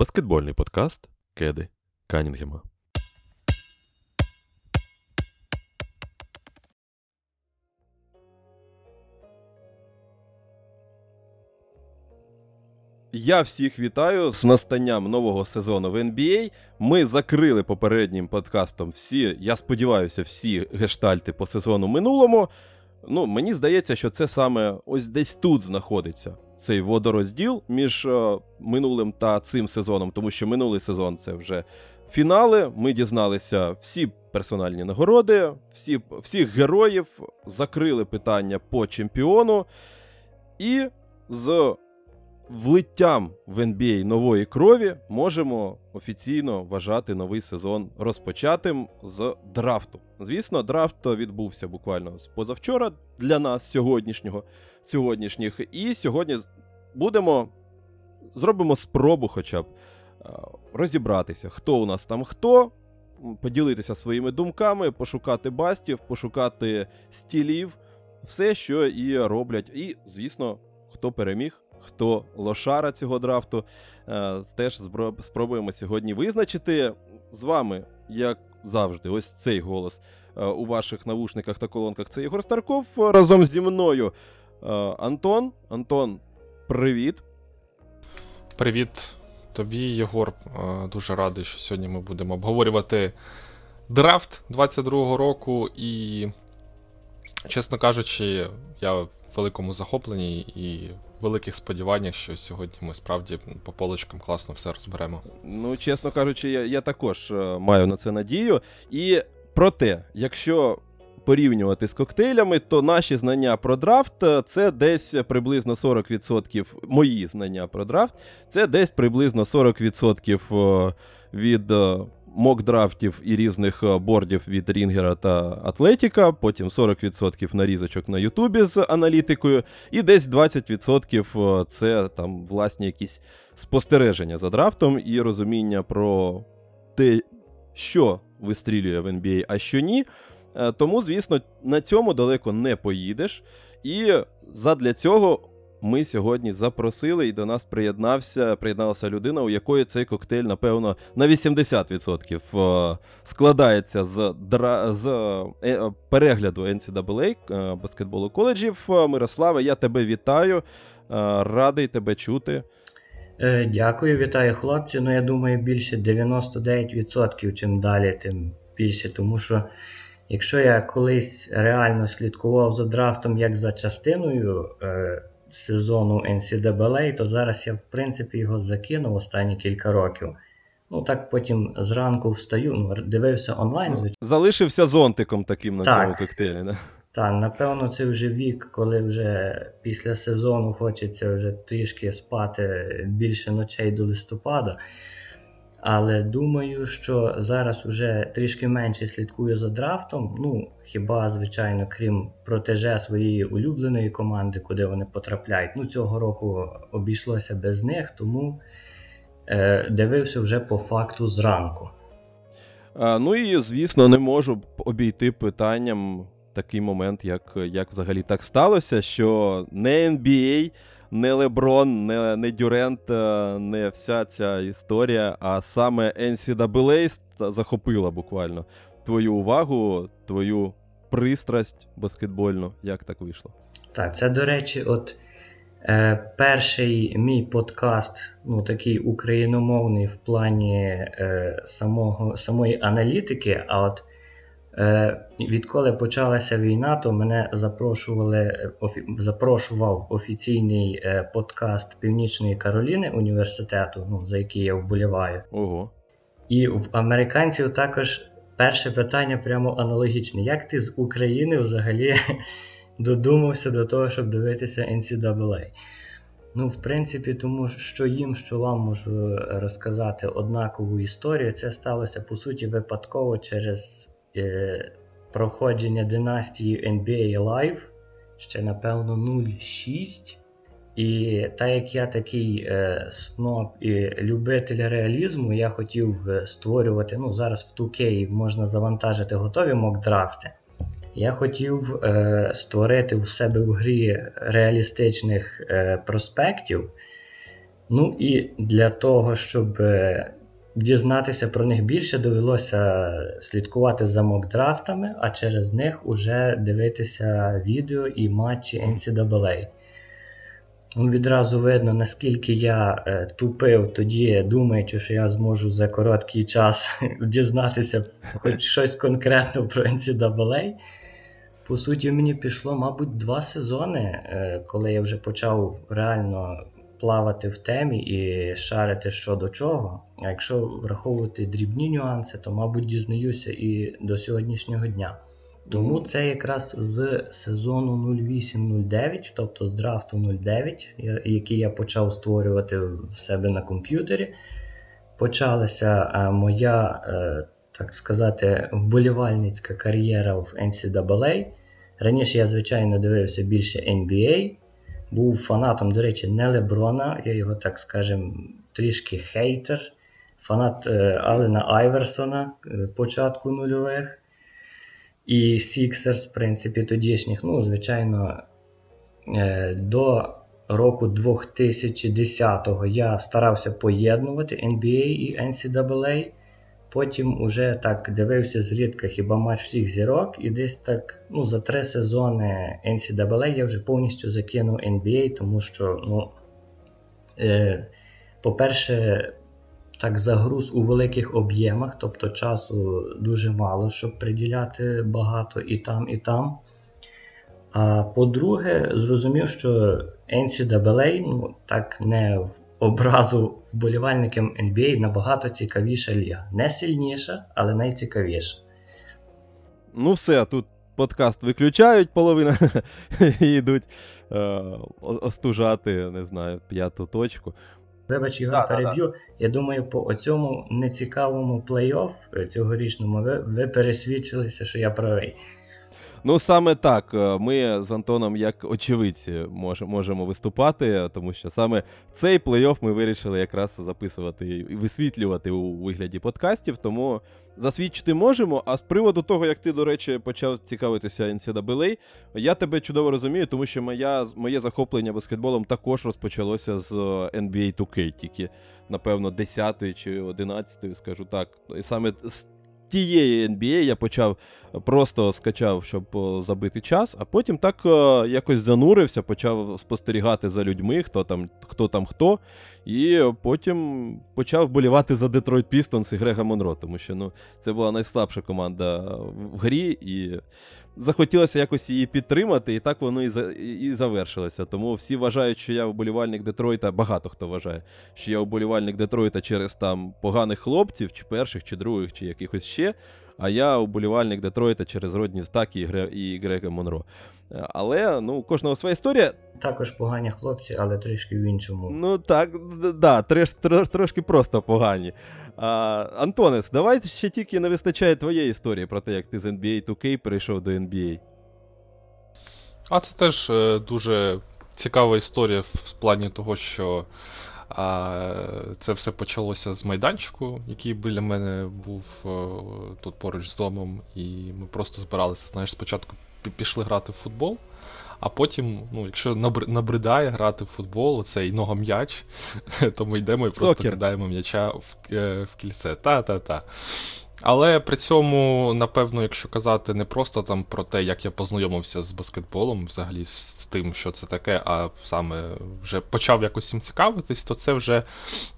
Баскетбольний подкаст Кеди Канінгема. Я всіх вітаю з настанням нового сезону в NBA. Ми закрили попереднім подкастом всі, я сподіваюся, всі гештальти по сезону минулому. Ну, Мені здається, що це саме ось десь тут знаходиться цей водорозділ між е, минулим та цим сезоном, тому що минулий сезон це вже фінали. Ми дізналися всі персональні нагороди, всі, всіх героїв, закрили питання по чемпіону. І з влиттям в NBA нової крові можемо офіційно вважати новий сезон розпочатим з драфту. Звісно, драфт відбувся буквально з позавчора для нас сьогоднішнього сьогоднішніх. І сьогодні будемо зробимо спробу, хоча б розібратися, хто у нас там хто, поділитися своїми думками, пошукати бастів, пошукати стілів, все, що і роблять. І, звісно, хто переміг хто лошара цього драфту. Е, теж спробуємо сьогодні визначити з вами, як завжди, ось цей голос е, у ваших навушниках та колонках. Це Ігор Старков разом зі мною. Е, Антон. Антон, привіт. Привіт тобі, Єгор. Дуже радий, що сьогодні ми будемо обговорювати драфт 22-го року. І, чесно кажучи, я в великому захопленні і великих сподіваннях, що сьогодні ми справді по полочкам класно все розберемо. Ну, чесно кажучи, я, я також е, маю на це надію. І проте, якщо. Порівнювати з коктейлями, то наші знання про драфт е, це десь приблизно 40%. Мої знання про драфт це десь приблизно 40% е, від мок-драфтів і різних е, бордів від Рінгера та Атлетіка, потім 40% нарізочок на Ютубі з аналітикою, і десь 20% е, це там власні якісь спостереження за драфтом і розуміння про те, що вистрілює в NBA, а що ні. Е, тому, звісно, на цьому далеко не поїдеш. І задля цього ми сьогодні запросили і до нас приєднався, приєдналася людина, у якої цей коктейль, напевно, на 80% е, складається з з е, перегляду NCAA баскетболу коледжів. Мирославе, я тебе вітаю, радий тебе чути. Дякую, вітаю, хлопці. Ну, я думаю, більше 99%, чим далі, тим більше, тому що. Якщо я колись реально слідкував за драфтом як за частиною сезону NCAA, то зараз я, в принципі, його закинув останні кілька років. Ну, так потім зранку встаю, ну, дивився онлайн. звичайно. Залишився зонтиком таким на так. цьому коктейлі, да? Так, напевно, це вже вік, коли вже після сезону хочеться вже трішки спати більше ночей до листопада. Але думаю, що зараз вже трішки менше слідкую за драфтом. Ну, хіба, звичайно, крім протеже своєї улюбленої команди, куди вони потрапляють. Ну, цього року обійшлося без них, тому е, дивився вже по факту зранку. А, Ну і звісно, не можу обійти питанням такий момент, як, як взагалі так сталося, що не NBA не Леброн, не не Дюрент, е, не вся ця історія, а саме NCAA захопила буквально твою увагу, твою пристрасть баскетбольну. Як так вийшло? Так, це, до речі, от е, перший мій подкаст, ну такий україномовний в плані е, самого, самої аналітики. а от відколи почалася війна, то мене запрошували, запрошував офіційний е, подкаст Північної Кароліни університету, ну, за який я вболіваю. Ого. І в американців також перше питання прямо аналогічне. Як ти з України взагалі додумався до того, щоб дивитися NCAA? Ну, в принципі, тому що їм, що вам можу розказати однакову історію, це сталося по суті випадково через е, проходження династії NBA Live ще, напевно, 0.6. І так як я такий е, сноб і любитель реалізму, я хотів е, створювати. Ну, зараз в 2K можна завантажити готові мокдрафти. Я хотів е, створити у себе в грі реалістичних е, проспектів Ну і для того, щоб е, дізнатися про них більше, довелося слідкувати за мокдрафтами, а через них уже дивитися відео і матчі NCAA. Ну, Відразу видно, наскільки я е, тупив тоді, думаючи, що я зможу за короткий час дізнатися хоч щось конкретно про NCAA. По суті, мені пішло, мабуть, два сезони, е, коли я вже почав реально плавати в темі і шарити що до чого. А якщо враховувати дрібні нюанси, то, мабуть, дізнаюся і до сьогоднішнього дня. Тому це якраз з сезону 08-09, тобто з драфту 09, який я почав створювати в себе на комп'ютері, почалася моя, е, так сказати, вболівальницька кар'єра в NCAA. Раніше я, звичайно, дивився більше NBA, був фанатом, до речі, не Леброна, я його, так скажем, трішки хейтер, фанат е, Алена Айверсона початку нульових. І Sixers, в принципі, тодішніх, ну, звичайно, е, до року 2010-го я старався поєднувати NBA і NCAA. Потім уже так дивився зрідка хіба матч всіх зірок, і десь так ну, за три сезони NCAA я вже повністю закинув NBA, тому що, ну, е, по-перше, так загруз у великих об'ємах, тобто часу дуже мало, щоб приділяти багато і там, і там. А по-друге, зрозумів, що NCAA, ну, так не в образу вболівальникам NBA набагато цікавіша ліга. Не сильніша, але найцікавіша. Ну, все, тут подкаст виключають половину і йдуть е, остужати, не знаю, п'яту точку. Вибач, його да, переб'ю. Да, да. Я думаю, по цьому нецікавому плей-офф е, цьогорічному ви, ви пересвідчилися, що я правий. Ну, саме так. Е, ми з Антоном, як очевидці, мож, можемо виступати, тому що саме цей плей-офф ми вирішили якраз записувати і висвітлювати у вигляді подкастів. Тому засвідчити можемо. А з приводу того, як ти, до речі, почав цікавитися NCAA, я тебе чудово розумію, тому що моя, моє захоплення баскетболом також розпочалося з NBA 2K, тільки, напевно, 10 чи 11, скажу так. І саме з тієї NBA я почав просто скачав, щоб забити час, а потім так якось занурився, почав спостерігати за людьми, хто там хто там хто. І потім почав болівати за Детройт Пістонс і Грега Монро, тому що ну, це була найслабша команда в грі, і захотілося якось її підтримати, і так воно і за, і завершилося. Тому всі вважають, що я вболівальник Детройта, багато хто вважає, що я вболівальник Детройта через там поганих хлопців, чи перших, чи других, чи якихось ще. А я уболівальник Детройта через Родні Стакі і Грега Монро. Але ну, у кожного своя історія. Також погані хлопці, але трішки в іншому. Ну так, да, трош, трош, трошки просто погані. А, Антонес, давай ще тільки не вистачає твоєї історії про те, як ти з NBA 2K перейшов до NBA. А це теж е, дуже цікава історія в плані того, що а це все почалося з майданчику, який біля мене був е, тут поруч з домом, і ми просто збиралися. Знаєш, спочатку пішли грати в футбол, а потім, ну, якщо набридає грати в футбол, оцей ногом'яч, то ми йдемо і просто Сокер. кидаємо м'яча в, е, в кільце. Та-та-та. Але при цьому, напевно, якщо казати не просто там про те, як я познайомився з баскетболом, взагалі з тим, що це таке, а саме вже почав якось їм цікавитись, то це вже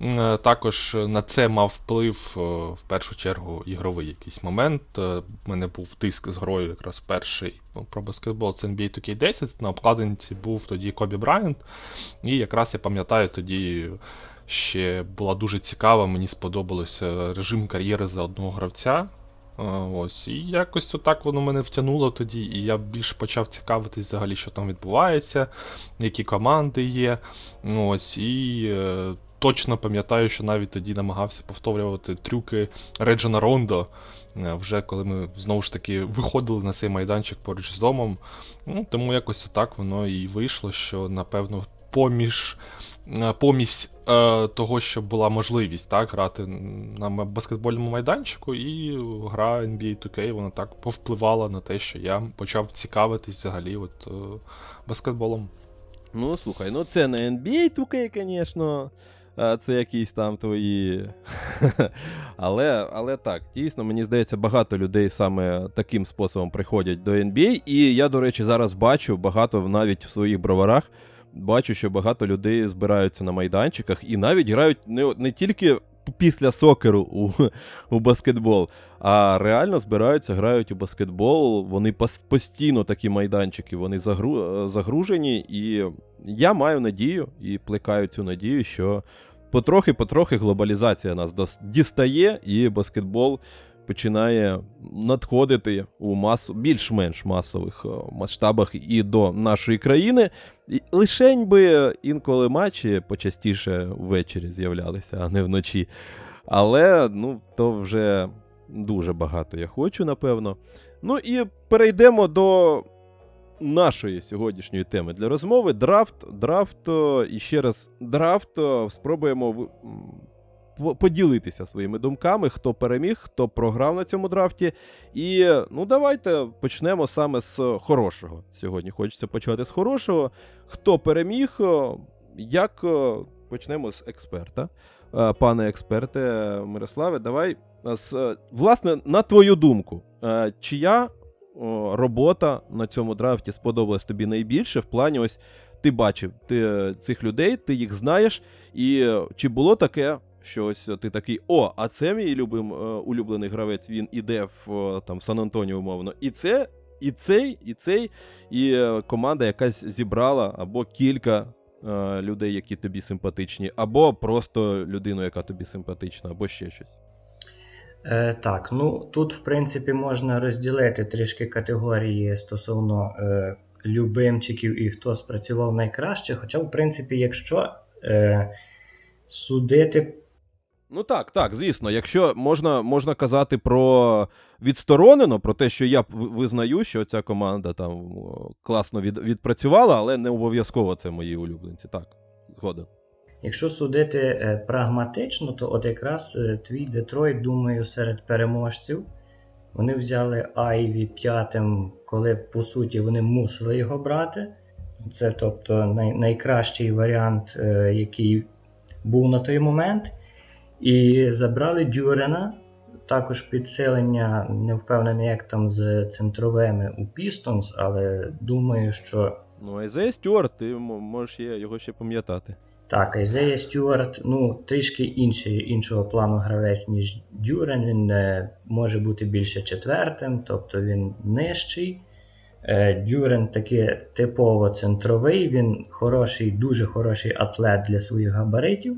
е, також на це мав вплив е, в першу чергу ігровий якийсь момент. У е, мене був тиск з грою якраз перший ну, про баскетбол, це NBA 2K10. На обкладинці був тоді Кобі Брайант, і якраз я пам'ятаю тоді ще була дуже цікава, мені сподобалося режим кар'єри за одного гравця. Ось, І якось отак воно мене втягнуло тоді, і я більше почав цікавитись взагалі, що там відбувається, які команди є. Ось, І е, точно пам'ятаю, що навіть тоді намагався повторювати трюки Реджена Рондо. Е, вже коли ми знову ж таки виходили на цей майданчик поруч з домом. Ну, Тому якось отак воно і вийшло, що, напевно, поміж помість е, того, щоб була можливість так, грати на баскетбольному майданчику, і гра NBA 2K вона так повпливала на те, що я почав цікавитись взагалі от, е, баскетболом. Ну, слухай, ну це не NBA 2K, звісно. це якісь там твої. але але так, дійсно, мені здається, багато людей саме таким способом приходять до NBA. І я, до речі, зараз бачу багато навіть в своїх броварах. Бачу, що багато людей збираються на майданчиках і навіть грають не не тільки після сокеру у у баскетбол, а реально збираються, грають у баскетбол. Вони постійно такі майданчики, вони загру, загружені. І я маю надію і плекаю цю надію, що потрохи-потрохи глобалізація нас дістає, і баскетбол починає надходити у масу, більш-менш масових масштабах і до нашої країни. Лишень би інколи матчі почастіше ввечері з'являлися, а не вночі. Але ну, то вже дуже багато я хочу, напевно. Ну і перейдемо до нашої сьогоднішньої теми для розмови. Драфт, драфт, і ще раз драфт. Спробуємо поділитися своїми думками, хто переміг, хто програв на цьому драфті. І ну давайте почнемо саме з хорошого. Сьогодні хочеться почати з хорошого. Хто переміг, як почнемо з експерта. Пане експерте Мирославе, давай. Власне, на твою думку, чия робота на цьому драфті сподобалась тобі найбільше в плані ось ти бачив ти цих людей, ти їх знаєш, і чи було таке, що ось ти такий, о, а це мій любим, е, улюблений гравець, він іде в е, там Сан Антоніо, умовно. І це, і цей, і цей, і е, команда якась зібрала або кілька людей, які тобі симпатичні, або просто людину, яка тобі симпатична, або ще щось. Е, Так, ну тут, в принципі, можна розділити трішки категорії стосовно е, любимчиків і хто спрацював найкраще. Хоча, в принципі, якщо е, судити Ну так, так, звісно. Якщо можна можна казати про відсторонено, про те, що я визнаю, що ця команда там класно від, відпрацювала, але не обов'язково це мої улюбленці. Так, згоден. Якщо судити е, прагматично, то от якраз е, твій Детройт, думаю, серед переможців. Вони взяли Айві п'ятим, коли по суті вони мусили його брати. Це тобто най, найкращий варіант, е, який був на той момент. І забрали Дюрена, також підсилення, не впевнений, як там з центровими у Пістонс, але думаю, що. Ну, Айзея Стюарт, ти можеш його ще пам'ятати. Так, Айзея Стюарт, ну, трішки інший, іншого плану гравець, ніж Дюрен. Він е, може бути більше четвертим, тобто він нижчий. Е, Дюрен таки типово центровий, він хороший, дуже хороший атлет для своїх габаритів.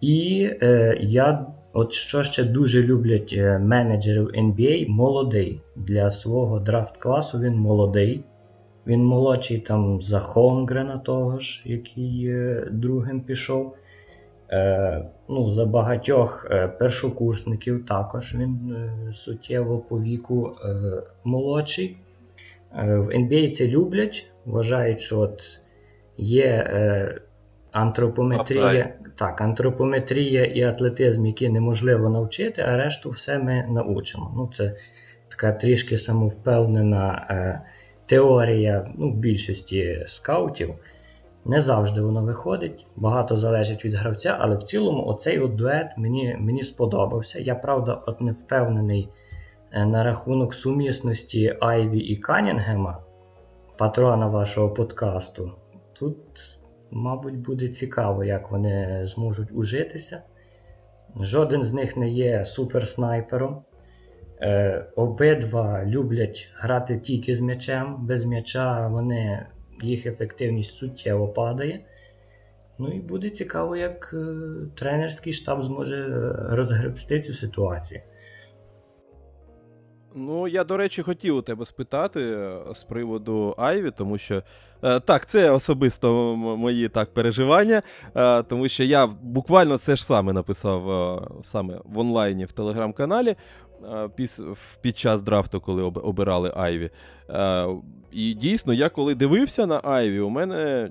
І е, я, от що ще дуже люблять е, менеджерів NBA, молодий. Для свого драфт-класу він молодий. Він молодший там за Хонгрена того ж, який е, другим пішов. Е, ну, За багатьох е, першокурсників також він е, суттєво по віку е, молодший. Е, в NBA це люблять, вважають, що от є антропометрія. Так, антропометрія і атлетизм, які неможливо навчити, а решту все ми научимо. Ну, Це така трішки самовпевнена е, теорія ну, більшості скаутів. Не завжди воно виходить, багато залежить від гравця, але в цілому оцей от дует мені мені сподобався. Я правда от не впевнений е, на рахунок сумісності Айві і Канінгема, патрона вашого подкасту. Тут Мабуть, буде цікаво, як вони зможуть ужитися. Жоден з них не є суперснайпером. Е, Обидва люблять грати тільки з м'ячем. Без м'яча вони, їх ефективність суттєво падає. Ну і буде цікаво, як е, тренерський штаб зможе розгребсти цю ситуацію. Ну, я, до речі, хотів у тебе спитати е, з приводу Айві, тому що так, це особисто мої так переживання, е, тому що я буквально це ж саме написав саме в онлайні в телеграм-каналі під час драфту, коли обирали Айві. І дійсно, я коли дивився на Айві, у мене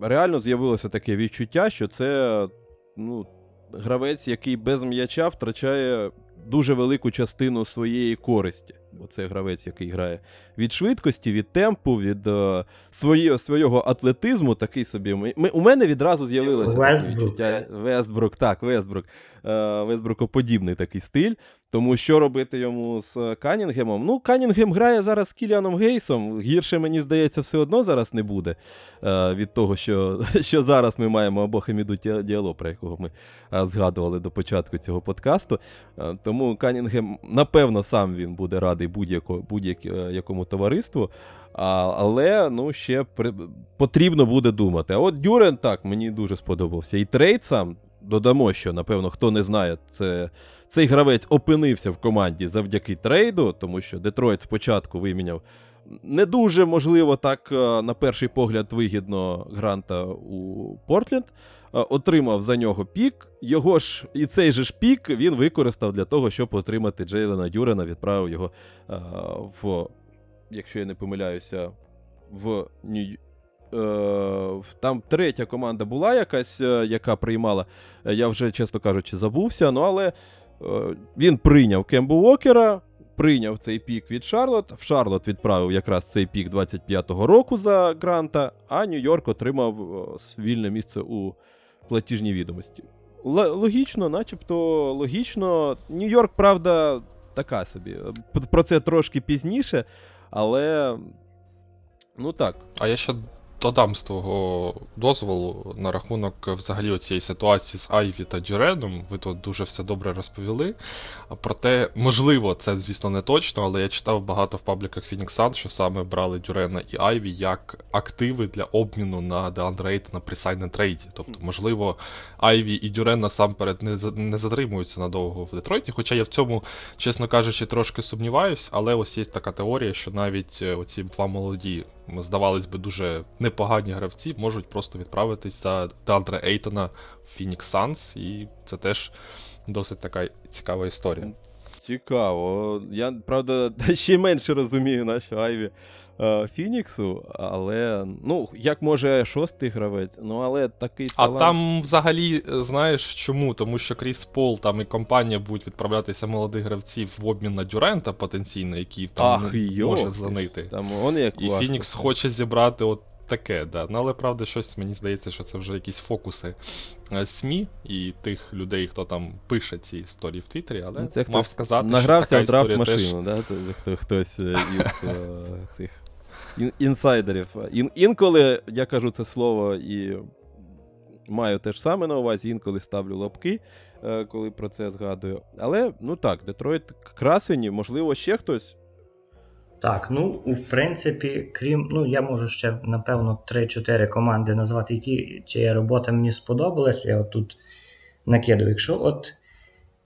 реально з'явилося таке відчуття, що це ну, гравець, який без м'яча втрачає дуже велику частину своєї користі. Бо це гравець, який грає від швидкості, від темпу, від е, своє, свого атлетизму. Такий собі. Ми, у мене відразу з'явилося відчуття. Вестбрук, так, Вестбрук. Е, Вестбрукоподібний такий стиль. Тому що робити йому з Канінгемом? Ну, Канінгем грає зараз з Кіліаном Гейсом. Гірше, мені здається, все одно зараз не буде е, від того, що що зараз ми маємо або Хаміду Діало, про якого ми е, згадували до початку цього подкасту. Е, тому Канінгем, напевно, сам він буде радий будь-якому будь товариству. А, Але ну, ще при... потрібно буде думати. А от Дюрен так, мені дуже сподобався. І трейд сам додамо, що, напевно, хто не знає, це цей гравець опинився в команді завдяки трейду, тому що Детройт спочатку виміняв не дуже, можливо, так, е, на перший погляд, вигідно гранта у Портленд. Е, отримав за нього пік. Його ж і цей же ж пік він використав для того, щоб отримати Джейлена Дюрена, відправив його е, в, якщо я не помиляюся, в Нью. Там третя команда була якась, яка приймала, я вже, чесно кажучи, забувся. Ну, але він прийняв Кембу Уокера, прийняв цей пік від Шарлот. В Шарлот відправив якраз цей пік 25-го року за гранта, а Нью-Йорк отримав е, вільне місце у платіжній відомості. Л- логічно, начебто логічно. Нью-Йорк, правда, така собі. Про це трошки пізніше, але. Ну так. А я ще додам з твого дозволу на рахунок взагалі цієї ситуації з Айві та Дюреном. Ви тут дуже все добре розповіли. Проте, можливо, це, звісно, не точно, але я читав багато в пабліках Suns, що саме брали Дюрена і Айві як активи для обміну на Деандре Ейтона при sign-and-trade'і. Тобто, можливо, Айві і Дюрен насамперед не не затримуються надовго в Детройті. Хоча я в цьому, чесно кажучи, трошки сумніваюсь, але ось є така теорія, що навіть е, оці два молоді, здавалось би, дуже непогані гравці можуть просто відправитись за Ейтона в Phoenix Suns, і це теж досить така цікава історія. Цікаво. Я, правда, ще менше розумію нашу Айві. Е, Фініксу, але ну, як може шостий гравець, ну але такий. талант... А там взагалі знаєш чому? Тому що Кріс Пол там і компанія будуть відправлятися молодих гравців в обмін на Дюрента потенційно, який там Ах, може занити. Там, он як І Фінікс хоче зібрати от таке, да. Ну, але правда, щось мені здається, що це вже якісь фокуси е, СМІ і тих людей, хто там пише ці історії в Твіттері, але це мав сказати, що така історія машину, теж... да? Хто, хтось е, із е, цих інсайдерів. Ін, інколи я кажу це слово і маю те ж саме на увазі, інколи ставлю лапки, коли про це згадую. Але ну так, Детройт красені, можливо, ще хтось. Так, ну, в принципі, крім, ну, я можу ще, напевно, 3-4 команди назвати, які чия робота мені сподобалася. Я от тут накидаю. Якщо от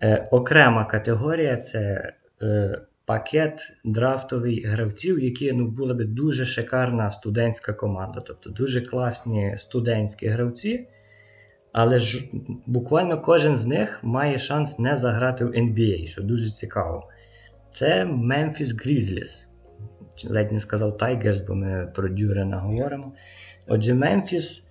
е, окрема категорія це е, пакет драфтових гравців, які ну, була би дуже шикарна студентська команда. Тобто дуже класні студентські гравці. Але ж буквально кожен з них має шанс не заграти в NBA, що дуже цікаво. Це Memphis Grizzlies, ледь не сказав Тайгерс, бо ми про Дюрена говоримо. Отже, Мемфіс,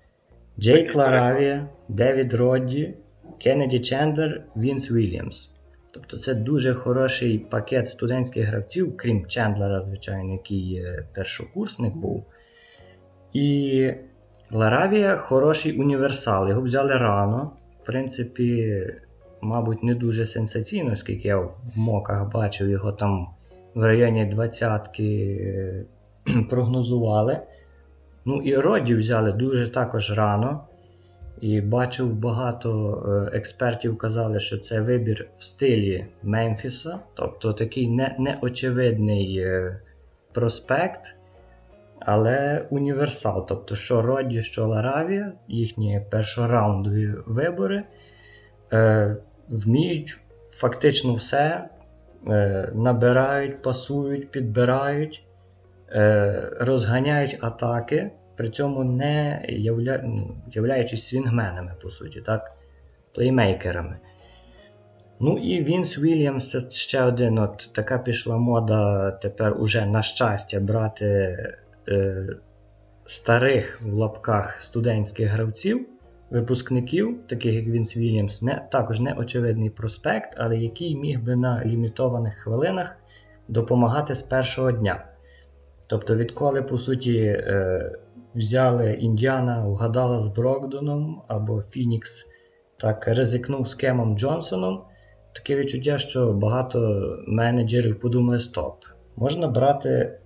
Джейк Ларавія, Девід Родді, Кеннеді Чендлер, Вінс Вільямс. Тобто це дуже хороший пакет студентських гравців, крім Чендлера, звичайно, який першокурсник був. І Ларавія хороший універсал. Його взяли рано. В принципі, мабуть, не дуже сенсаційно, оскільки я в моках бачив його там в районі 20-ки е, прогнозували. Ну і Роді взяли дуже також рано. І бачив багато е, експертів казали, що це вибір в стилі Мемфіса, тобто такий не, неочевидний е, проспект, але універсал. Тобто, що Роді, що Ларавія, їхні першораундові вибори, е, вміють фактично все Е, набирають, пасують, підбирають, е, розганяють атаки, при цьому не явля... Ну, являючись свінгменами, по суті, так? плеймейкерами. Ну і Вінс Вільямс це ще один. от Така пішла мода тепер уже на щастя брати е, старих в лапках студентських гравців випускників, таких як Вінс Вільямс, не, також не очевидний проспект, але який міг би на лімітованих хвилинах допомагати з першого дня. Тобто, відколи, по суті, е, взяли Індіана, вгадала з Брокдоном або Фінікс, так ризикнув з Кемом Джонсоном, таке відчуття, що багато менеджерів подумали: стоп, можна брати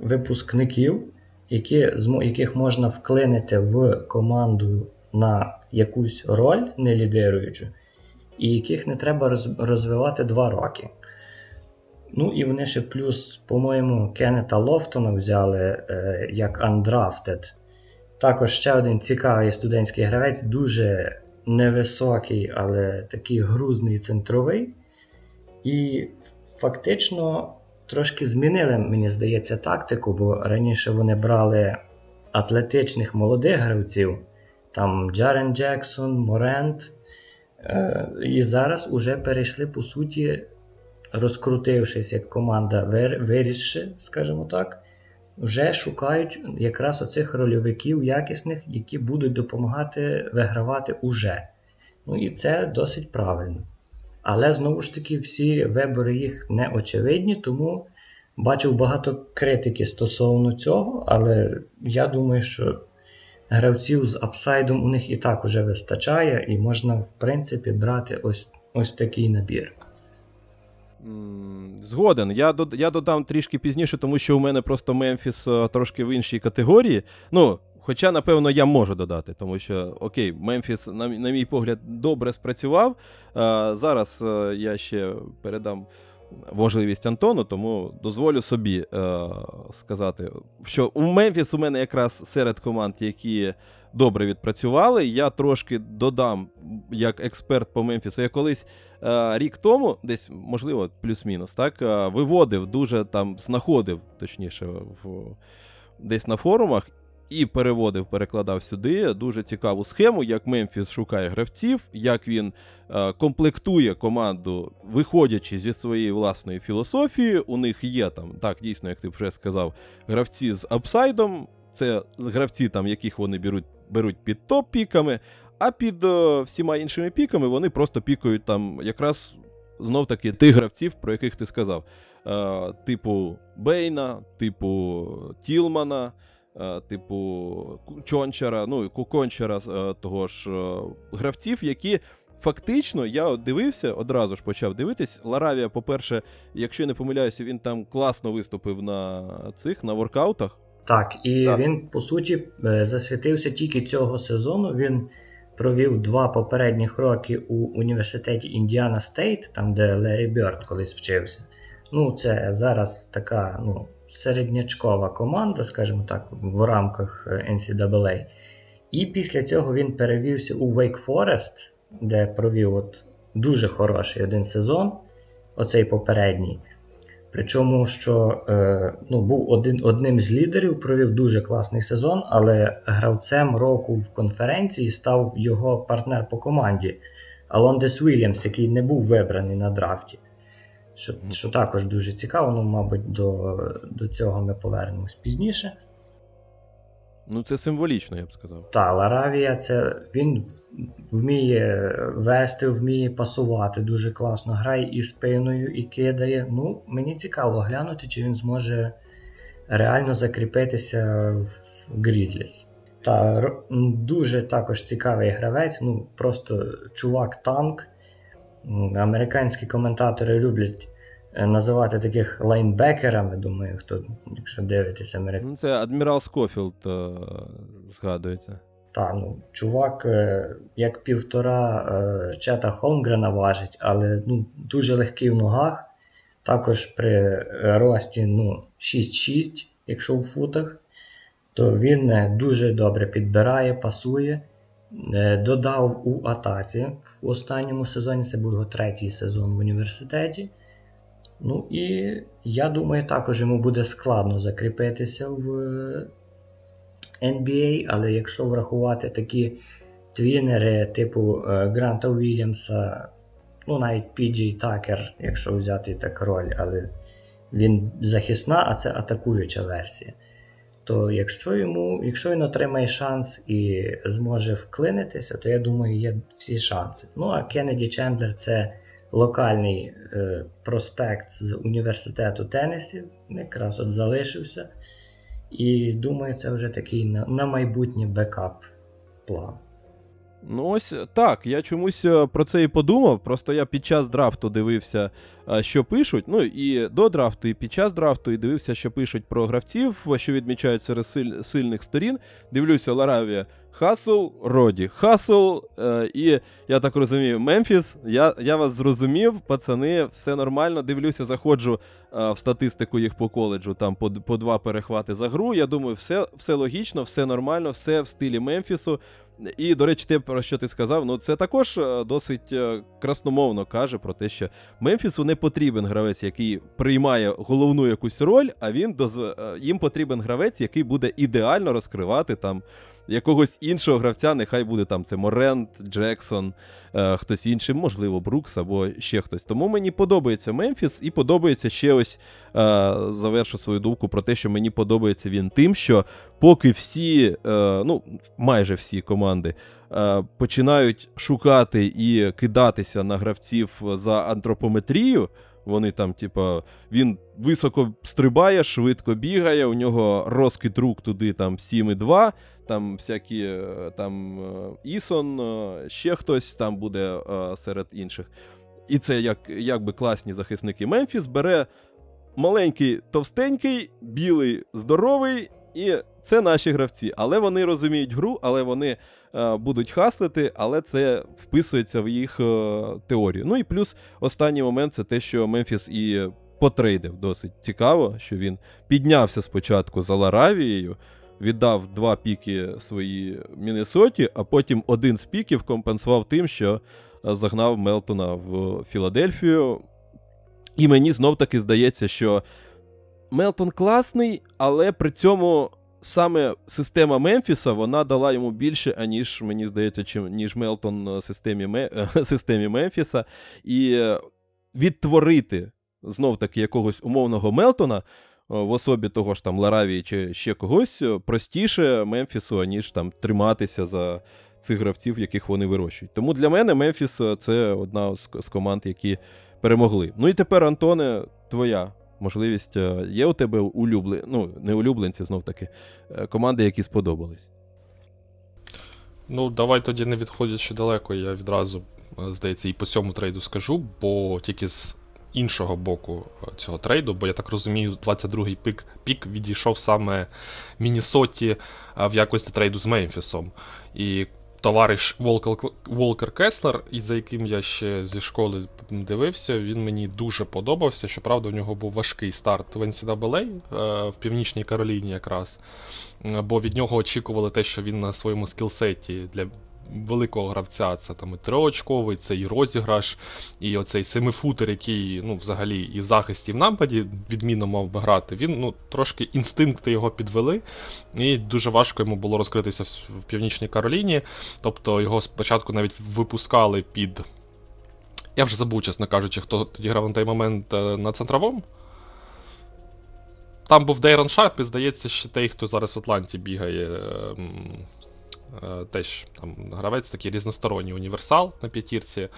випускників, які, яких можна вклинити в команду на якусь роль не лідируючу, і яких не треба розвивати два роки. Ну і вони ще плюс, по-моєму, Кеннета Лофтона взяли е, як Undrafted. Також ще один цікавий студентський гравець, дуже невисокий, але такий грузний центровий. І фактично трошки змінили, мені здається, тактику, бо раніше вони брали атлетичних молодих гравців, там Джарен Джексон, Морент. Е, і зараз уже перейшли, по суті, розкрутившись як команда, вирісши, скажімо так, вже шукають якраз оцих рольовиків якісних, які будуть допомагати вигравати уже. Ну і це досить правильно. Але знову ж таки, всі вибори їх не очевидні, тому бачив багато критики стосовно цього, але я думаю, що гравців з апсайдом у них і так уже вистачає, і можна, в принципі, брати ось, ось такий набір. Згоден. Я я додам трішки пізніше, тому що у мене просто Мемфіс е, трошки в іншій категорії. Ну, Хоча, напевно, я можу додати, тому що окей, Мемфіс, на, на мій погляд, добре спрацював. А, Зараз а, е, я ще передам можливість Антону, тому дозволю собі а, е, сказати, що у Мемфіс у мене якраз серед команд, які добре відпрацювали. Я трошки додам як експерт по Мемфісу. Я колись а, рік тому, десь, можливо, плюс-мінус, так, виводив дуже там, знаходив, точніше, в. Десь на форумах і переводив, перекладав сюди дуже цікаву схему, як Мемфіс шукає гравців, як він е, комплектує команду, виходячи зі своєї власної філософії. У них є там, так, дійсно, як ти вже сказав, гравці з апсайдом. Це гравці, там, яких вони беруть беруть під топ-піками, а під е, всіма іншими піками вони просто пікають там якраз знов таки тих гравців, про яких ти сказав. Е, Типу Бейна, типу Тілмана. Е, типу Чончара, ну Кончара е, того ж е, гравців, які. Фактично, я дивився, одразу ж почав дивитись. Ларавія, по-перше, якщо я не помиляюся, він там класно виступив на цих на воркаутах. Так, і так. він, по суті, засвітився тільки цього сезону. Він провів два попередніх роки у університеті Індіана Стейт, там де Лері Бьорд колись вчився. Ну, це зараз така, ну, середнячкова команда, скажімо так, в рамках е, NCAA. І після цього він перевівся у Wake Forest, де провів от дуже хороший один сезон, оцей попередній. Причому, що е, ну, був один, одним з лідерів, провів дуже класний сезон, але гравцем року в конференції став його партнер по команді Алондес Вільямс, який не був вибраний на драфті що що також дуже цікаво, ну, мабуть, до до цього ми повернемось пізніше. Ну, це символічно, я б сказав. Так, Ларавія, це він вміє вести, вміє пасувати дуже класно. Грає і спиною, і кидає. Ну, Мені цікаво глянути, чи він зможе реально закріпитися в Грізліс. Та дуже також цікавий гравець, ну просто чувак-танк. Американські коментатори люблять називати таких лайнбекерами. Думаю, хто, якщо дивитися Америку. Ну, Це адмірал Скофілд е, згадується. Так, ну, чувак, е, як півтора е, чета Холмгрена важить, але ну, дуже легкий в ногах. Також при рості ну, 6-6, якщо в футах, то він е, дуже добре підбирає, пасує. Е, додав у атаці в останньому сезоні, це був його третій сезон в університеті. Ну і я думаю, також йому буде складно закріпитися в NBA, але якщо врахувати такі твінери типу е, Гранта Уільямса, ну навіть Піджей Такер, якщо взяти так роль, але він захисна, а це атакуюча версія то якщо йому, якщо він отримає шанс і зможе вклинитися, то я думаю, є всі шанси. Ну а Кеннеді Чендлер це локальний е, проспект з університету Теннесі, якраз от залишився. І думаю, це вже такий на, на майбутнє бекап план. Ну, ось так. Я чомусь е, про це і подумав. Просто я під час драфту дивився, е, що пишуть. Ну і до драфту, і під час драфту, і дивився, що пишуть про гравців, що відмічають серед силь, сильних сторін. Дивлюся, Ларавія Хасл, Роді, Хасл, е, і я так розумію, Мемфіс. Я я вас зрозумів, пацани, все нормально. Дивлюся, заходжу е, в статистику їх по коледжу, там по по два перехвати за гру. Я думаю, все, все логічно, все нормально, все в стилі Мемфісу. І, до речі, те, про що ти сказав, ну це також е, досить е, красномовно каже про те, що Мемфісу не потрібен гравець, який приймає головну якусь роль, а він доз... Е, їм потрібен гравець, який буде ідеально розкривати там якогось іншого гравця, нехай буде там це Морент, Джексон, е, хтось інший, можливо, Брукс або ще хтось. Тому мені подобається Мемфіс, і подобається ще ось е, завершу свою думку про те, що мені подобається він тим, що поки всі, е, ну майже всі команди. Е, починають шукати і кидатися на гравців за антропометрію. Вони там, типа, він високо стрибає, швидко бігає, у нього розкид рук туди там 7,2, там всякі е, там е, Ісон, е, ще хтось там буде серед інших. І це як, якби класні захисники. Мемфіс бере маленький, товстенький, білий, здоровий, і це наші гравці. Але вони розуміють гру, але вони е, будуть хаслити, але це вписується в їх е, теорію. Ну і плюс останній момент це те, що Мемфіс і потрейдив досить цікаво, що він піднявся спочатку за Ларавією віддав два піки свої Міннесоті, а потім один з піків компенсував тим, що е, загнав Мелтона в Філадельфію. І мені знов таки здається, що Мелтон класний, але при цьому саме система Мемфіса вона дала йому більше, аніж, мені здається, чим, ніж Мелтон системі, системі Мемфіса. І відтворити знов таки якогось умовного Мелтона в особі того ж там Ларавії чи ще когось простіше Мемфісу, аніж там триматися за цих гравців, яких вони вирощують. Тому для мене Мемфіс це одна з команд, які перемогли. Ну і тепер, Антоне, твоя можливість є у тебе улюблені, ну, не улюбленці, знов таки, е, команди, які сподобались. Ну, давай тоді не відходячи далеко, я відразу, е, здається, і по цьому трейду скажу, бо тільки з іншого боку е, цього трейду, бо я так розумію, 22-й пік пік відійшов саме Міннесоті е, в якості трейду з Мемфісом. І товариш Волкер, Волкер Кеслер, і за яким я ще зі школи дивився, він мені дуже подобався. Щоправда, в нього був важкий старт в NCAA е, в Північній Кароліні якраз. Бо від нього очікували те, що він на своєму скілсеті для великого гравця. Це там і триочковий, це і розіграш, і оцей семифутер, який ну, взагалі і в захисті, і в нападі відмінно мав би грати. Він ну, трошки інстинкти його підвели, і дуже важко йому було розкритися в Північній Кароліні. Тобто його спочатку навіть випускали під. Я вже забув, чесно кажучи, хто тоді грав на той момент е, на центровому. Там був Дейрон Шарп, і здається, ще той, хто зараз в Атланті бігає. Е, теж там гравець такий різносторонній універсал на п'ятірці.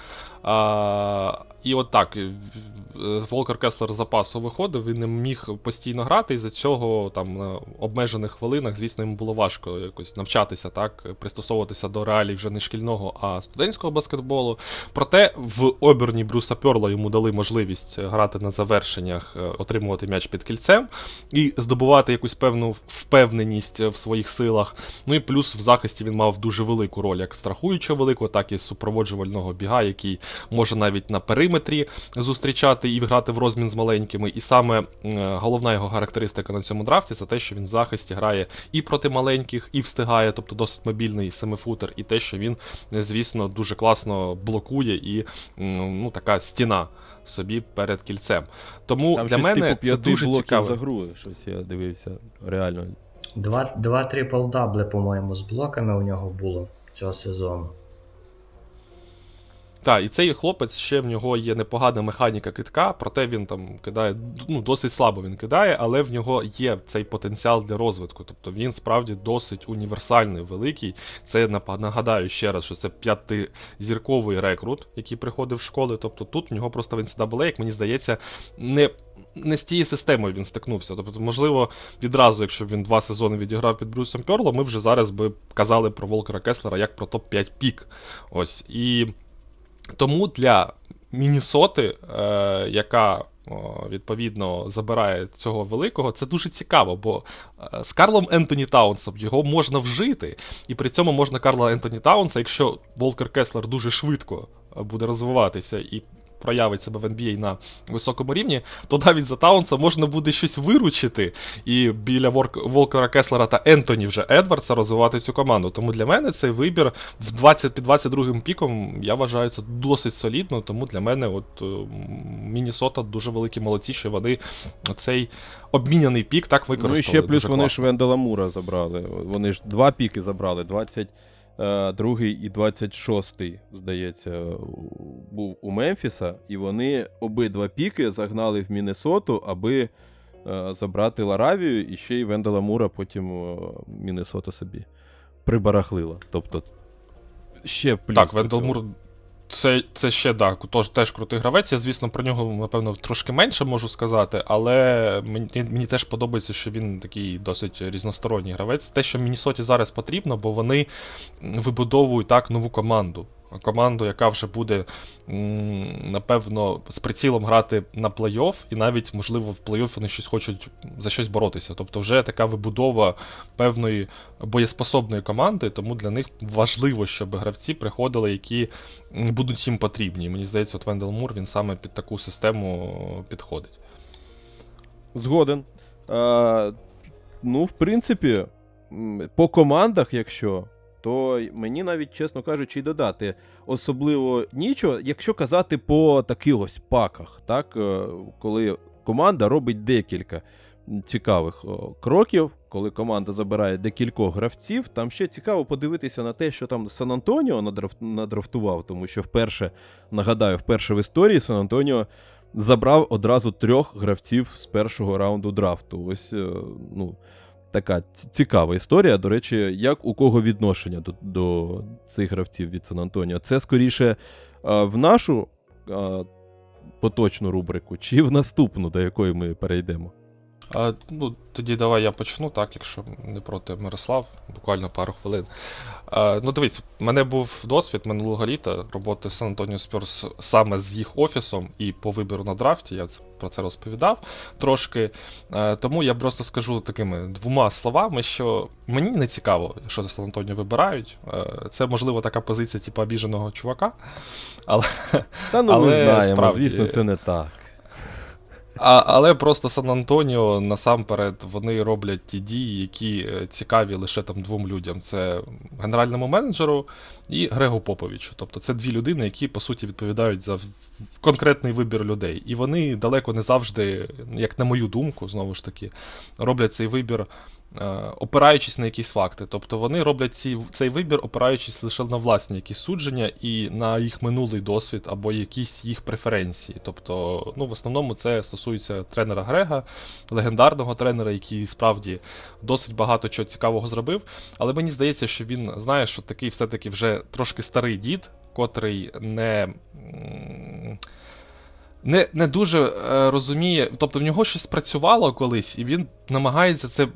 І от так, Волкер Кеслер з запасу виходив, він не міг постійно грати, і за цього там на обмежених хвилинах, звісно, йому було важко якось навчатися, так, пристосовуватися до реалій вже не шкільного, а студентського баскетболу. Проте в оберні Брюса Перла йому дали можливість грати на завершеннях, е, отримувати м'яч під кільцем і здобувати якусь певну впевненість в своїх силах. Ну і плюс в захисті він мав дуже велику роль, як страхуючого великого, так і супроводжувального біга, який може навіть на периметрі зустрічати і грати в розмін з маленькими. І саме головна його характеристика на цьому драфті це те, що він в захисті грає і проти маленьких, і встигає, тобто досить мобільний семифутер, і те, що він, звісно, дуже класно блокує і ну, така стіна. Собі перед кільцем. Тому Там для мене типу це дуже цікаво. за гру, щось я дивився, реально. Два два трипл-дабли, по-моєму, з блоками у нього було цього сезону. Так, і цей хлопець ще в нього є непогана механіка китка, проте він там кидає ну, досить слабо він кидає, але в нього є цей потенціал для розвитку. Тобто він справді досить універсальний, великий. Це нагадаю ще раз, що це п'ятизірковий рекрут, який приходив в школи. Тобто тут в нього просто в NCAA, як мені здається, не. Не з тією системою він стикнувся. Тобто, можливо, відразу, якщо він два сезони відіграв під Брюсом Перлом, ми вже зараз би казали про Волкера Кеслера як про топ-5 пік. Ось. І тому для Мінісоти, е, яка відповідно забирає цього великого, це дуже цікаво, бо е, з Карлом Ентоні Таунсом його можна вжити, і при цьому можна Карла Ентоні Таунса, якщо Волкер Кеслер дуже швидко буде розвиватися і проявить себе в NBA на високому рівні, то навіть за Таунса можна буде щось виручити. І біля Волкера Кеслера та Ентоні вже Едвардса розвивати цю команду. Тому для мене цей вибір в 20 під 22 піком я вважаю це досить солідно. Тому для мене, от е, Мінісота дуже великі молодці, що вони цей обміняний пік так використали. Ну і ще плюс дуже вони класно. ж Вендела Мура забрали. Вони ж два піки забрали. 20 Е, другий і 26-й, здається, був у Мемфіса, і вони обидва піки загнали в Міннесоту, аби е, забрати Ларавію, і ще й Вендела Мура потім Міннесота собі прибарахлила. Тобто ще плюс. Так, Вендел Мур це це ще так, тож, теж крутий гравець. Я, звісно, про нього, напевно, трошки менше можу сказати, але мені мені теж подобається, що він такий досить різносторонній гравець. Те, що Мінісоті зараз потрібно, бо вони вибудовують так нову команду команду, яка вже буде, напевно, з прицілом грати на плей-офф, і навіть, можливо, в плей-офф вони щось хочуть за щось боротися. Тобто, вже така вибудова певної боєспособної команди, тому для них важливо, щоб гравці приходили, які будуть їм потрібні. мені здається, от Вендел Мур він саме під таку систему підходить. Згоден. А, Ну, в принципі, по командах, якщо то мені навіть, чесно кажучи, й додати особливо нічого, якщо казати по таких ось паках, так, е, коли команда робить декілька цікавих кроків, коли команда забирає декількох гравців, там ще цікаво подивитися на те, що там Сан Антоніо надрафтував, тому що вперше, нагадаю, вперше в історії Сан Антоніо. Забрав одразу трьох гравців з першого раунду драфту. Ось, е, ну, така цікава історія. До речі, як у кого відношення до до цих гравців від Сан Антоніо? Це скоріше в нашу поточну рубрику, чи в наступну, до якої ми перейдемо? А, ну, Тоді давай я почну, так, якщо не проти Мирослав, буквально пару хвилин. А, ну, дивись, в мене був досвід минулого літа роботи Сан Антоніо Спірс саме з їх офісом і по вибору на драфті. Я про це розповідав трошки. А, тому я просто скажу такими двома словами, що мені не цікаво, що Сан Антоніо вибирають. А, це, можливо, така позиція, типу, обіженого чувака. Але, Та ну але, ми знаємо, справді, звісно, це не так. А, Але просто Сан Антоніо насамперед вони роблять ті дії, які е, цікаві лише там двом людям: це генеральному менеджеру і Грегу Поповічу. Тобто це дві людини, які по суті відповідають за конкретний вибір людей. І вони далеко не завжди, як на мою думку, знову ж таки, роблять цей вибір опираючись на якісь факти. Тобто вони роблять ці, цей вибір, опираючись лише на власні якісь судження і на їх минулий досвід або якісь їх преференції. Тобто, ну, в основному це стосується тренера Грега, легендарного тренера, який справді досить багато чого цікавого зробив. Але мені здається, що він знає, що такий все-таки вже трошки старий дід, котрий не. Не не дуже е, розуміє, тобто в нього щось працювало колись, і він намагається це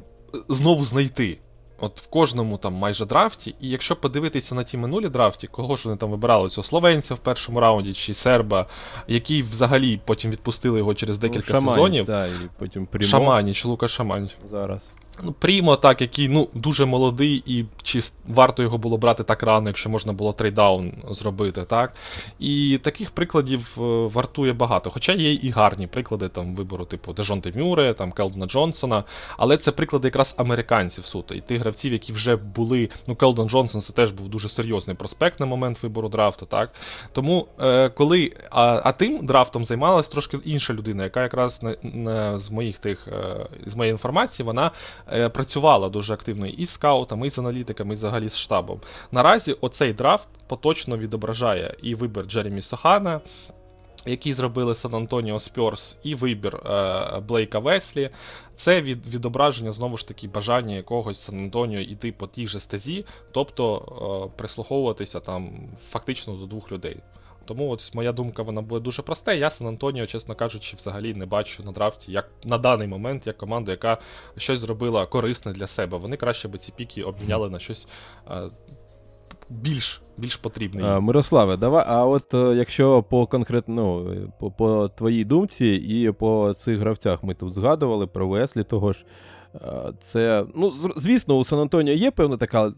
знову знайти. От в кожному там майже драфті, і якщо подивитися на ті минулі драфті, кого ж вони там вибирали цього словенця в першому раунді чи серба, який взагалі потім відпустили його через декілька ну, Шаманіч, сезонів. Да, і потім Шаманіч, Лука Шаманіч. Зараз. Ну, Прімо, так, який ну, дуже молодий, і чи варто його було брати так рано, якщо можна було trade down зробити. так. І таких прикладів е, вартує багато. Хоча є і гарні приклади там вибору, типу Дежонте Мюре, там Келдона Джонсона. Але це приклади якраз американців суто. І тих гравців, які вже були. Ну, Келдон Джонсон це теж був дуже серйозний проспект на момент вибору драфту. так. Тому е, коли. А а тим драфтом займалась трошки інша людина, яка якраз на, на, з моїх тих, е, з моєї інформації, вона працювала дуже активно і з скаутами, і з аналітиками, і взагалі з штабом. Наразі оцей драфт поточно відображає і вибір Джеремі Сохана. Який зробили Сан Антоніо Спьорс, і вибір е, Блейка Веслі, це від, відображення знову ж таки бажання якогось Сан Антоніо йти по тій же стезі, тобто е, прислуховуватися там фактично до двох людей. Тому от моя думка вона буде дуже проста. Я Сан Антоніо, чесно кажучи, взагалі не бачу на драфті, як на даний момент, як команду, яка щось зробила корисне для себе. Вони краще би ці піки обміняли на щось е, більш більш потрібне. Мирославе, давай. А от е, якщо по конкретно ну, по, по твоїй думці і по цих гравцях ми тут згадували про Веслі того ж. Е, Це, ну, звісно, у Сан Антоніо є певна така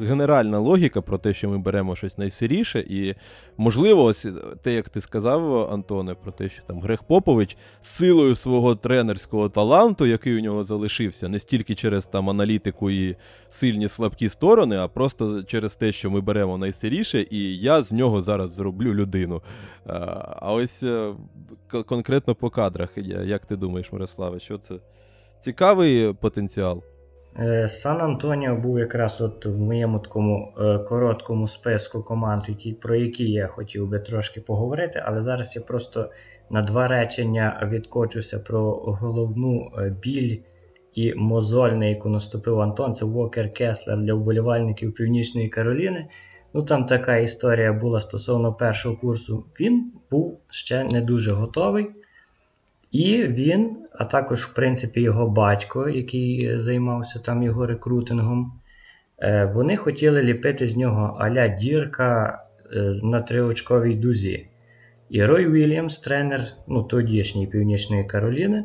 генеральна логіка про те, що ми беремо щось найсиріше, і можливо, ось те, як ти сказав, Антоне, про те, що там Грег Попович силою свого тренерського таланту, який у нього залишився, не стільки через там аналітику і сильні слабкі сторони, а просто через те, що ми беремо найсиріше, і я з нього зараз зроблю людину. А, а ось е, конкретно по кадрах, як ти думаєш, Мирославе, що це? Цікавий потенціал. Е, Сан Антоніо був якраз от в моєму такому е, короткому списку команд, які, про які я хотів би трошки поговорити, але зараз я просто на два речення відкочуся про головну е, біль і мозоль, на яку наступив Антон. Це Вокер Кеслер для вболівальників Північної Кароліни. Ну там така історія була стосовно першого курсу. Він був ще не дуже готовий. І він, а також, в принципі, його батько, який е, займався там його рекрутингом, е, вони хотіли ліпити з нього аля дірка е, на триочковій дузі. І Рой Вільямс, тренер ну, тодішньої Північної Кароліни,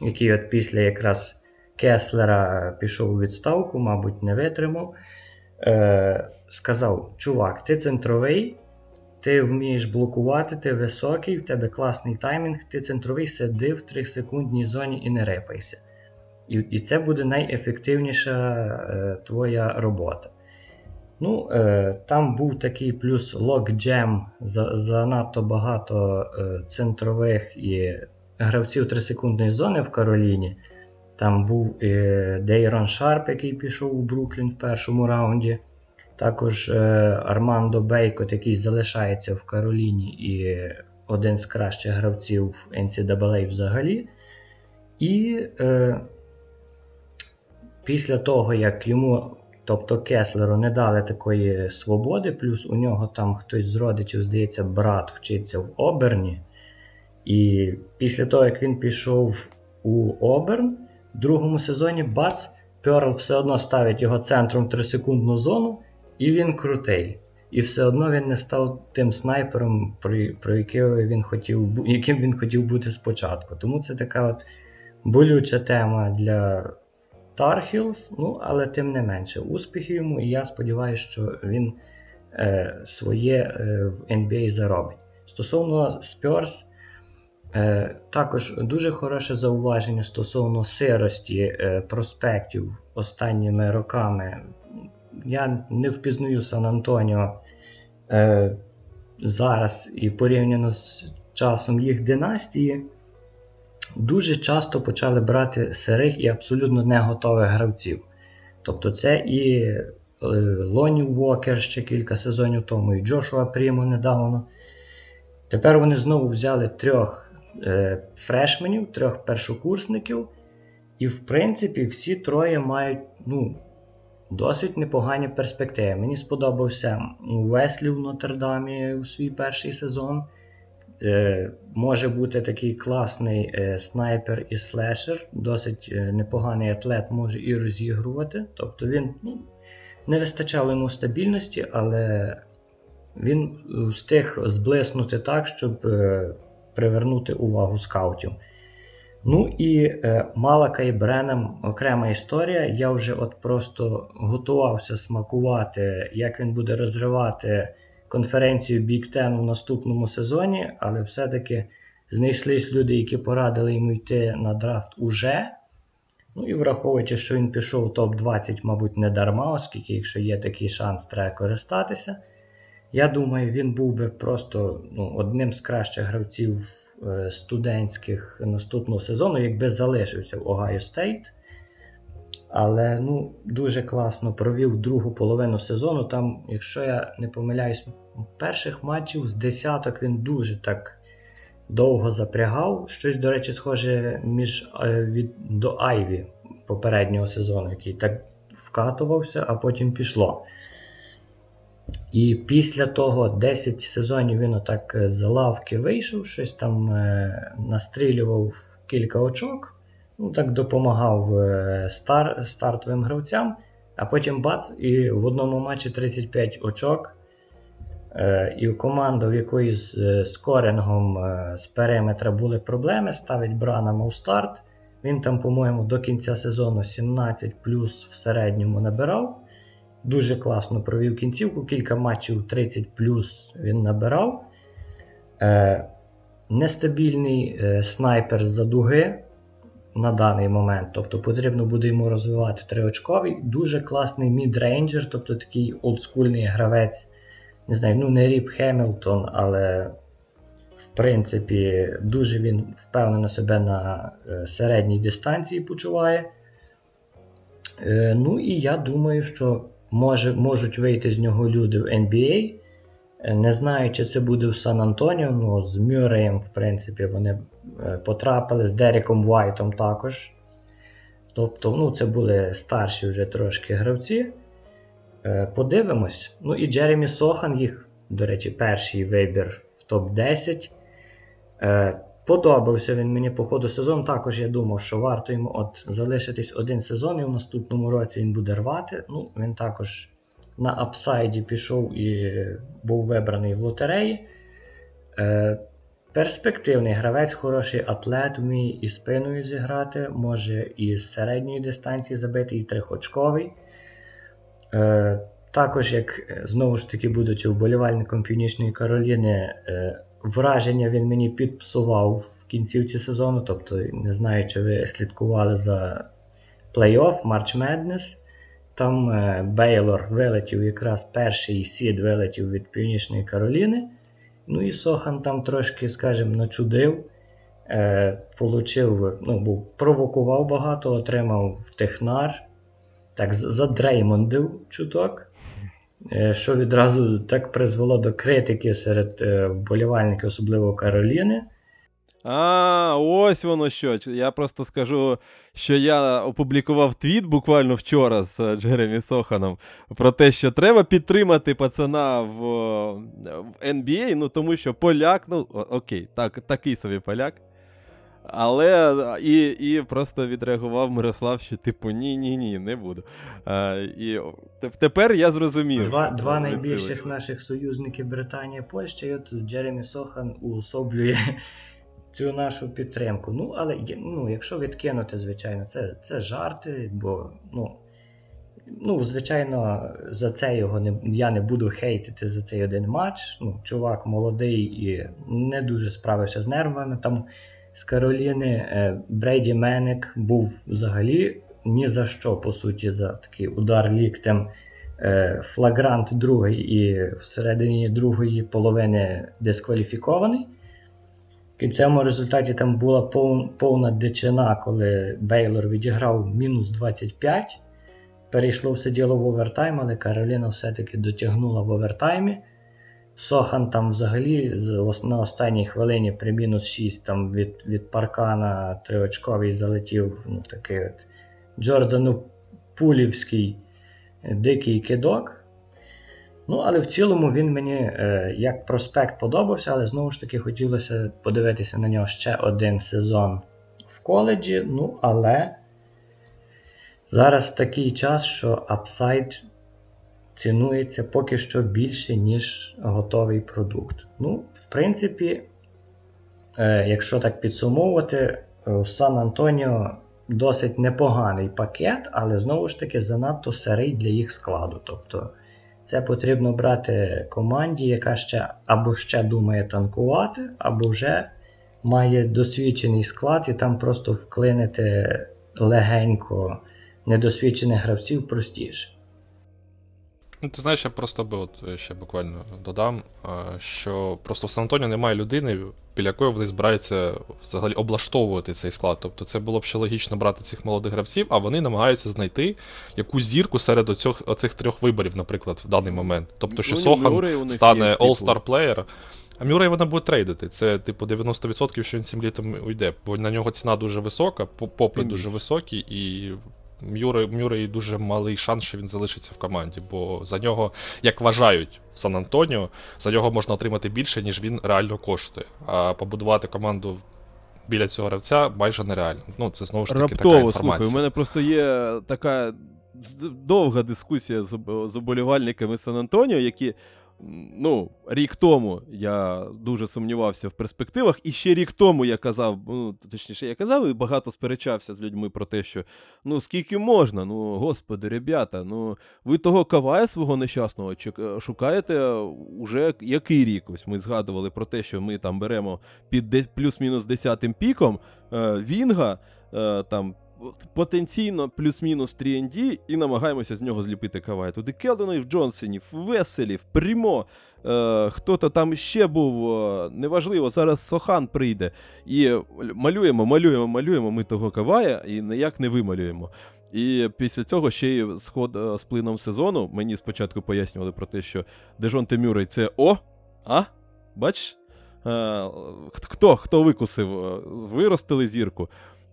який от після якраз Кеслера пішов у відставку, мабуть, не витримав, сказав: Чувак, ти центровий, ти вмієш блокувати, ти високий, в тебе класний таймінг, ти центровий сиди в 3-секундній зоні і не репайся. І і це буде найефективніша е, твоя робота. Ну, е, Там був такий плюс logjam, за, занадто багато е, центрових і гравців 3-секундної зони в Кароліні. Там був е, Дейрон Шарп, який пішов у Бруклін в першому раунді. Також е, Армандо Бейкот, який залишається в Кароліні і один з кращих гравців NCAA взагалі. І е, після того, як йому, тобто Кеслеру, не дали такої свободи, плюс у нього там хтось з родичів, здається, брат вчиться в Оберні. І після того, як він пішов у Оберн, в другому сезоні Бац, Перл все одно ставить його центром в 3-секундну зону. І він крутий. І все одно він не став тим снайпером, про, яким він хотів яким він хотів бути спочатку. Тому це така от болюча тема для Тархілс, ну, але тим не менше, успіхів йому, і я сподіваюся, що він е, своє е, в NBA заробить. Стосовно Spurs, е, також дуже хороше зауваження стосовно сирості е, проспектів останніми роками я не впізнаю Сан Антоніо е, зараз і порівняно з часом їх династії, дуже часто почали брати сирих і абсолютно не готових гравців. Тобто це і е, Лоні Уокер ще кілька сезонів тому, і Джошуа Прімо недавно. Тепер вони знову взяли трьох е, фрешменів, трьох першокурсників. І, в принципі, всі троє мають ну, досить непогані перспективи. Мені сподобався Веслі в Нотр-Дамі у свій перший сезон. Е, Може бути такий класний е, снайпер і слешер, досить е, непоганий атлет може і розігрувати. Тобто він ну, не вистачало йому стабільності, але він встиг зблиснути так, щоб е, привернути увагу скаутів. Ну і е, Малака і Бренем окрема історія. Я вже от просто готувався смакувати, як він буде розривати конференцію Big Ten у наступному сезоні, але все-таки знайшлись люди, які порадили йому йти на драфт уже. Ну і враховуючи, що він пішов у топ-20, мабуть, не дарма, оскільки, якщо є такий шанс, треба користатися. Я думаю, він був би просто ну, одним з кращих гравців студентських наступного сезону, якби залишився в Огайо Стейт. Але ну, дуже класно провів другу половину сезону. Там, якщо я не помиляюсь, перших матчів з десяток він дуже так довго запрягав. Щось, до речі, схоже між е, від, до Айві попереднього сезону, який так вкатувався, а потім пішло. І після того 10 сезонів він отак е, з лавки вийшов, щось там е, настрілював кілька очок, ну так допомагав е, стар, стартовим гравцям, а потім бац, і в одному матчі 35 очок. І команда, в якої з скорингом з периметра були проблеми, ставить Брана у старт. Він там, по-моєму, до кінця сезону 17 плюс в середньому набирав. Дуже класно провів кінцівку, кілька матчів 30 плюс він набирав. Е, нестабільний е, снайпер з-за дуги на даний момент. Тобто потрібно буде йому розвивати триочковий. Дуже класний мідрейнджер, тобто такий олдскульний гравець. Не знаю, ну не Ріп Хемілтон, але в принципі дуже він впевнено себе на е, середній дистанції почуває. Е, ну і я думаю, що може, можуть вийти з нього люди в NBA. Е, Не знаю, чи це буде в Сан Антоніо, ну з Мюреєм, в принципі, вони е, потрапили з Дереком Вайтом також. Тобто, ну, це були старші вже трошки гравці. Е, Подивимось. Ну і Джеремі Сохан, їх, до речі, перший вибір в топ-10. Подобався він мені по ходу сезону. Також я думав, що варто йому от залишитись один сезон, і в наступному році він буде рвати. Ну, він також на апсайді пішов і був вибраний в лотереї. Е, перспективний гравець, хороший атлет, вміє і спиною зіграти, може і з середньої дистанції забити, і трихочковий. Е, також, як е, знову ж таки, будучи вболівальником Північної Кароліни, е, враження він мені підпсував в кінцівці сезону. Тобто, не знаю, чи ви слідкували за плей-офф March Madness. Там е, Бейлор вилетів якраз перший сід вилетів від Північної Кароліни. Ну і Сохан там трошки, скажімо, начудив. Е, получив, ну, був, провокував багато, отримав технар. Так, задреймондив чуток. Е, що відразу так призвело до критики серед е, вболівальників, особливо Кароліни. А, ось воно що. Я просто скажу, що я опублікував твіт буквально вчора з е, Джеремі Соханом про те, що треба підтримати пацана в, в NBA, ну тому що поляк, ну окей, так, такий собі поляк. Але і, і просто відреагував Мирослав, що типу ні, ні, не буду. А, і тепер я зрозумів. Два, два найбільших наших союзників Британія Польща, і от Джеремі Сохан уособлює цю нашу підтримку. Ну, але ну, якщо відкинути, звичайно, це, це жарти, бо ну, ну, звичайно, за це його не, я не буду хейтити за цей один матч. Ну, чувак молодий і не дуже справився з нервами. Там з Кароліни е, Брейді Менек був взагалі ні за що, по суті, за такий удар ліктем. Е, Флагрант другий і всередині другої половини дискваліфікований. В кінцевому результаті там була пов- повна дичина, коли Бейлор відіграв мінус 25. Перейшло все діло в овертайм, але Кароліна все-таки дотягнула в овертаймі. Сохан там взагалі на останній хвилині при мінус 6 там від, від паркана триочковий залетів ну, такий от Джордану Пулівський е, дикий кидок. Ну, але в цілому він мені е, як проспект подобався, але знову ж таки хотілося подивитися на нього ще один сезон в коледжі. Ну, але зараз такий час, що апсайд цінується поки що більше, ніж готовий продукт. Ну, в принципі, е, якщо так підсумовувати, в Сан-Антоніо досить непоганий пакет, але знову ж таки занадто сирий для їх складу. Тобто це потрібно брати команді, яка ще або ще думає танкувати, або вже має досвідчений склад, і там просто вклинити легенько недосвідчених гравців простіше. Ну, Ти знаєш, я просто би от е, ще буквально додам, що просто в Сан Антоніо немає людини, біля якої вони збираються взагалі облаштовувати цей склад. Тобто це було б ще логічно брати цих молодих гравців, а вони намагаються знайти якусь зірку серед оцих, оцих трьох виборів, наприклад, в даний момент. Тобто, що ну, Сохан стане типу. All-Star плеєр. А Мюррей вона буде трейдити. Це, типу, 90%, що він цим літом уйде. Бо на нього ціна дуже висока, попит дуже високий, і Мюррей, Мюррей дуже малий шанс, що він залишиться в команді, бо за нього, як вважають в Сан Антоніо, за нього можна отримати більше, ніж він реально коштує. А побудувати команду біля цього гравця майже нереально. Ну, це знову ж таки Раптово, така інформація. слухай, у мене просто є така довга дискусія з оболівальниками Сан Антоніо, які ну, рік тому я дуже сумнівався в перспективах, і ще рік тому я казав, ну, точніше, я казав і багато сперечався з людьми про те, що ну скільки можна, ну, господи, ребята, ну ви того кавая свого нещасного шукаєте уже який рік? Ось ми згадували про те, що ми там беремо під плюс-мінус десятим піком е, Вінга. Е, там потенційно плюс-мінус 3ND і намагаємося з нього зліпити кавай. Туди Келдонів, Джонсонів, Веселів, Прімо. Е, Хто-то там ще був, е, неважливо, зараз Сохан прийде. І малюємо, малюємо, малюємо ми того кавая і ніяк не вималюємо. І після цього ще й сход е, з плином сезону мені спочатку пояснювали про те, що Дежон Темюрей це О, а? Бачиш? Хто хто викусив? Виростили зірку.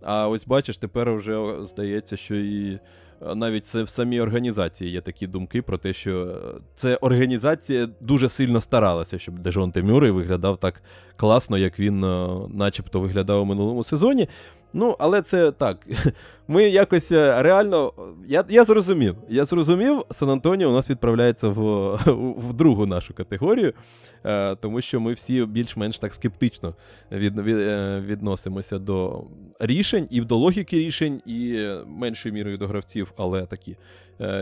А ось бачиш, тепер вже здається, що і е, навіть це в самій організації є такі думки про те, що е, це організація дуже сильно старалася, щоб Дежон Темюрий виглядав так класно, як він, е, начебто, виглядав у минулому сезоні. Ну, але це так. Ми якось е, реально. Я я зрозумів. Я зрозумів, Сан Антоніо у нас відправляється в в другу нашу категорію, е, тому що ми всі більш-менш так скептично від, від, е, відносимося до рішень і до логіки рішень, і меншою мірою до гравців, але такі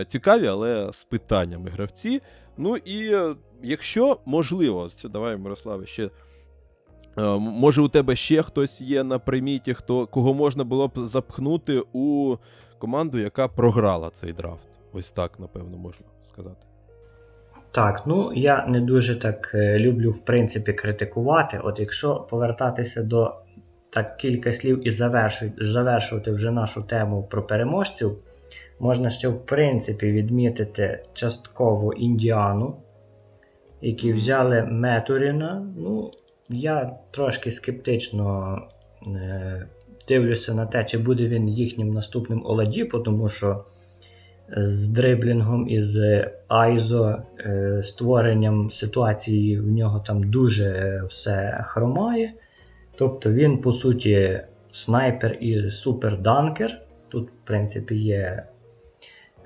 цікаві, але з питаннями гравці. Ну і якщо можливо, це давай, Мирославе, ще. Е, може, у тебе ще хтось є на приміті, хто, кого можна було б запхнути у команду, яка програла цей драфт. Ось так, напевно, можна сказати. Так, ну я не дуже так е, люблю, в принципі, критикувати. От якщо повертатися до так кілька слів і завершувати вже нашу тему про переможців, можна ще, в принципі, відмітити частково індіану, які взяли Метуріна. Ну, я трошки скептично е, дивлюся на те, чи буде він їхнім наступним Оладіпо, тому що з дриблінгом і з Айзо е, створенням ситуації в нього там дуже все хромає. Тобто він, по суті, снайпер і суперданкер. Тут, в принципі, є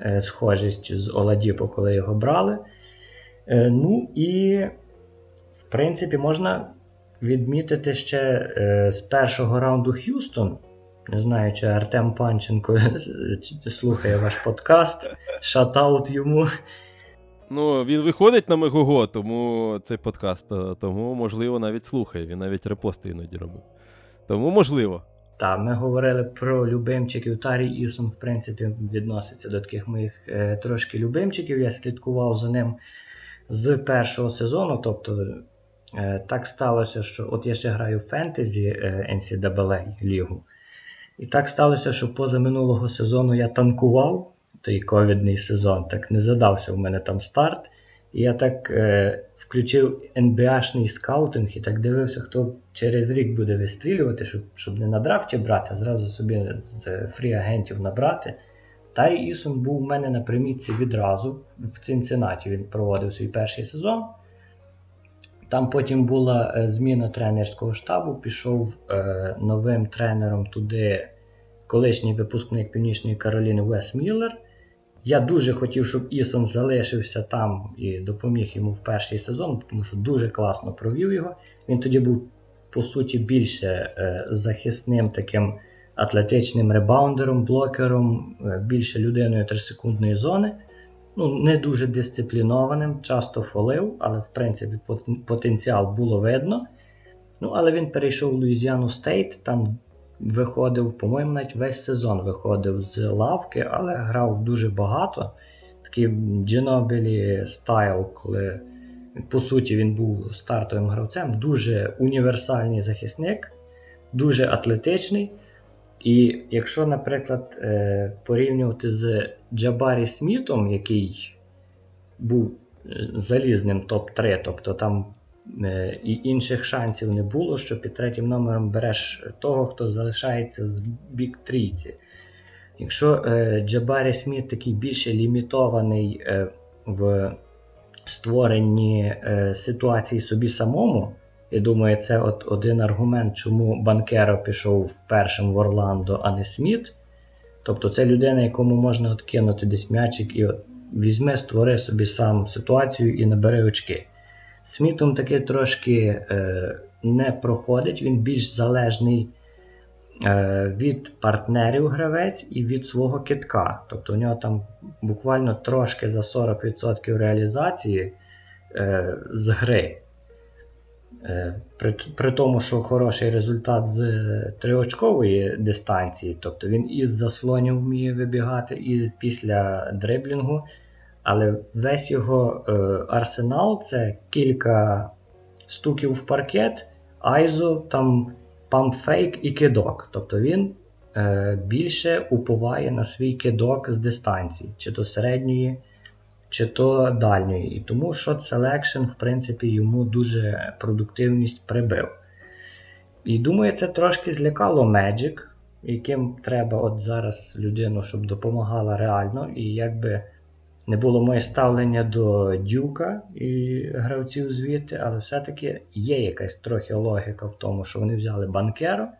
е, схожість з Оладіпо, коли його брали. Ну і, в принципі, можна відмітити ще е, з першого раунду Х'юстон. Не знаю, чи Артем Панченко слухає ваш подкаст. Шатаут йому. Ну, він виходить на Мегого, тому цей подкаст, е, тому, можливо, навіть слухає. Він навіть репости іноді робив. Тому можливо. Так, ми говорили про любимчиків. Тарій Ісон, в принципі, відноситься до таких моїх е, трошки любимчиків. Я слідкував за ним з першого сезону. Тобто так сталося, що от я ще граю фентезі е, NCAA лігу. І так сталося, що поза минулого сезону я танкував той ковідний сезон, так не задався в мене там старт. І я так е, включив NBA-шний скаутинг і так дивився, хто через рік буде вистрілювати, щоб щоб не на драфті брати, а зразу собі з фрі-агентів набрати. Тарі Ісон був у мене на примітці відразу в Цинциннаті. Він проводив свій перший сезон. Там потім була е, зміна тренерського штабу, пішов е, новим тренером туди колишній випускник Північної Кароліни Вес Міллер. Я дуже хотів, щоб Ісон залишився там і допоміг йому в перший сезон, тому що дуже класно провів його. Він тоді був, по суті, більше е, захисним таким атлетичним ребаундером, блокером, е, більше людиною 3-секундної зони ну, не дуже дисциплінованим, часто фолив, але в принципі потенціал було видно. Ну, Але він перейшов в Луїзіану Стейт, там виходив, по-моєму, навіть весь сезон виходив з лавки, але грав дуже багато. такий Джинобілі style, коли по суті він був стартовим гравцем, дуже універсальний захисник, дуже атлетичний. І якщо, наприклад, е, порівнювати з Джабарі Смітом, який був е, залізним топ-3, тобто там е, і інших шансів не було, що під третім номером береш того, хто залишається з бік трійці. Якщо Джабарі Сміт такий більше лімітований в створенні ситуації собі самому, я думаю, це от один аргумент, чому Банкеро пішов першим в Орландо, а не Сміт. Тобто це людина, якому можна от кинути десь м'ячик і от візьме, створи собі сам ситуацію і набере очки. Смітом таки трошки е, не проходить, він більш залежний е, від партнерів гравець і від свого китка. Тобто у нього там буквально трошки за 40% реалізації е, з гри. Е, при при тому, що хороший результат з триочкової дистанції, тобто він із заслонів вміє вибігати і після дриблінгу, але весь його е, арсенал це кілька стуків в паркет, айзо, там пампфейк і кидок. Тобто він е, більше уповає на свій кидок з дистанції, чи то середньої чи то дальньої. І тому Shot Selection, в принципі, йому дуже продуктивність прибив. І думаю, це трошки злякало Magic, яким треба от зараз людину, щоб допомагала реально. І якби не було моє ставлення до Дюка і гравців звідти, але все-таки є якась трохи логіка в тому, що вони взяли банкера,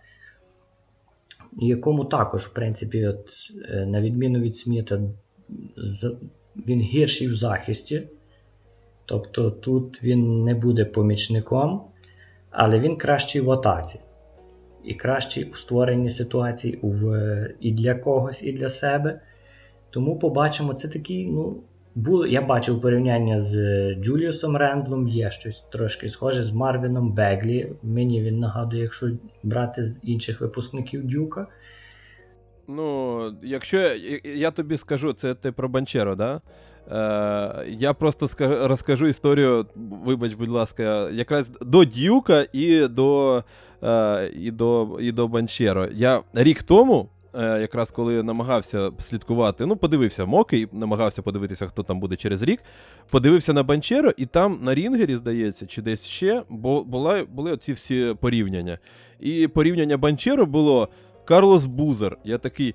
якому також, в принципі, от, е, на відміну від Сміта, він гірший в захисті. Тобто тут він не буде помічником, але він кращий в атаці. І кращий у створенні ситуацій в, і для когось, і для себе. Тому побачимо, це такий, ну, було, я бачив порівняння з Джуліусом Рендлом, є щось трошки схоже з Марвіном Беглі. Мені він нагадує, якщо брати з інших випускників Дюка. Ну, якщо я, тобі скажу, це ти про Банчеро, да? Е, Я просто скажу, розкажу історію, вибач, будь ласка, якраз до Дюка і до е, і до, і до Банчеро. Я рік тому, е, якраз коли намагався слідкувати, ну, подивився Моки, намагався подивитися, хто там буде через рік. Подивився на Банчеро, і там на Рінгері, здається, чи десь ще, бо була, були оці всі порівняння. І порівняння Банчеро було. Карлос Бузер. Я такий.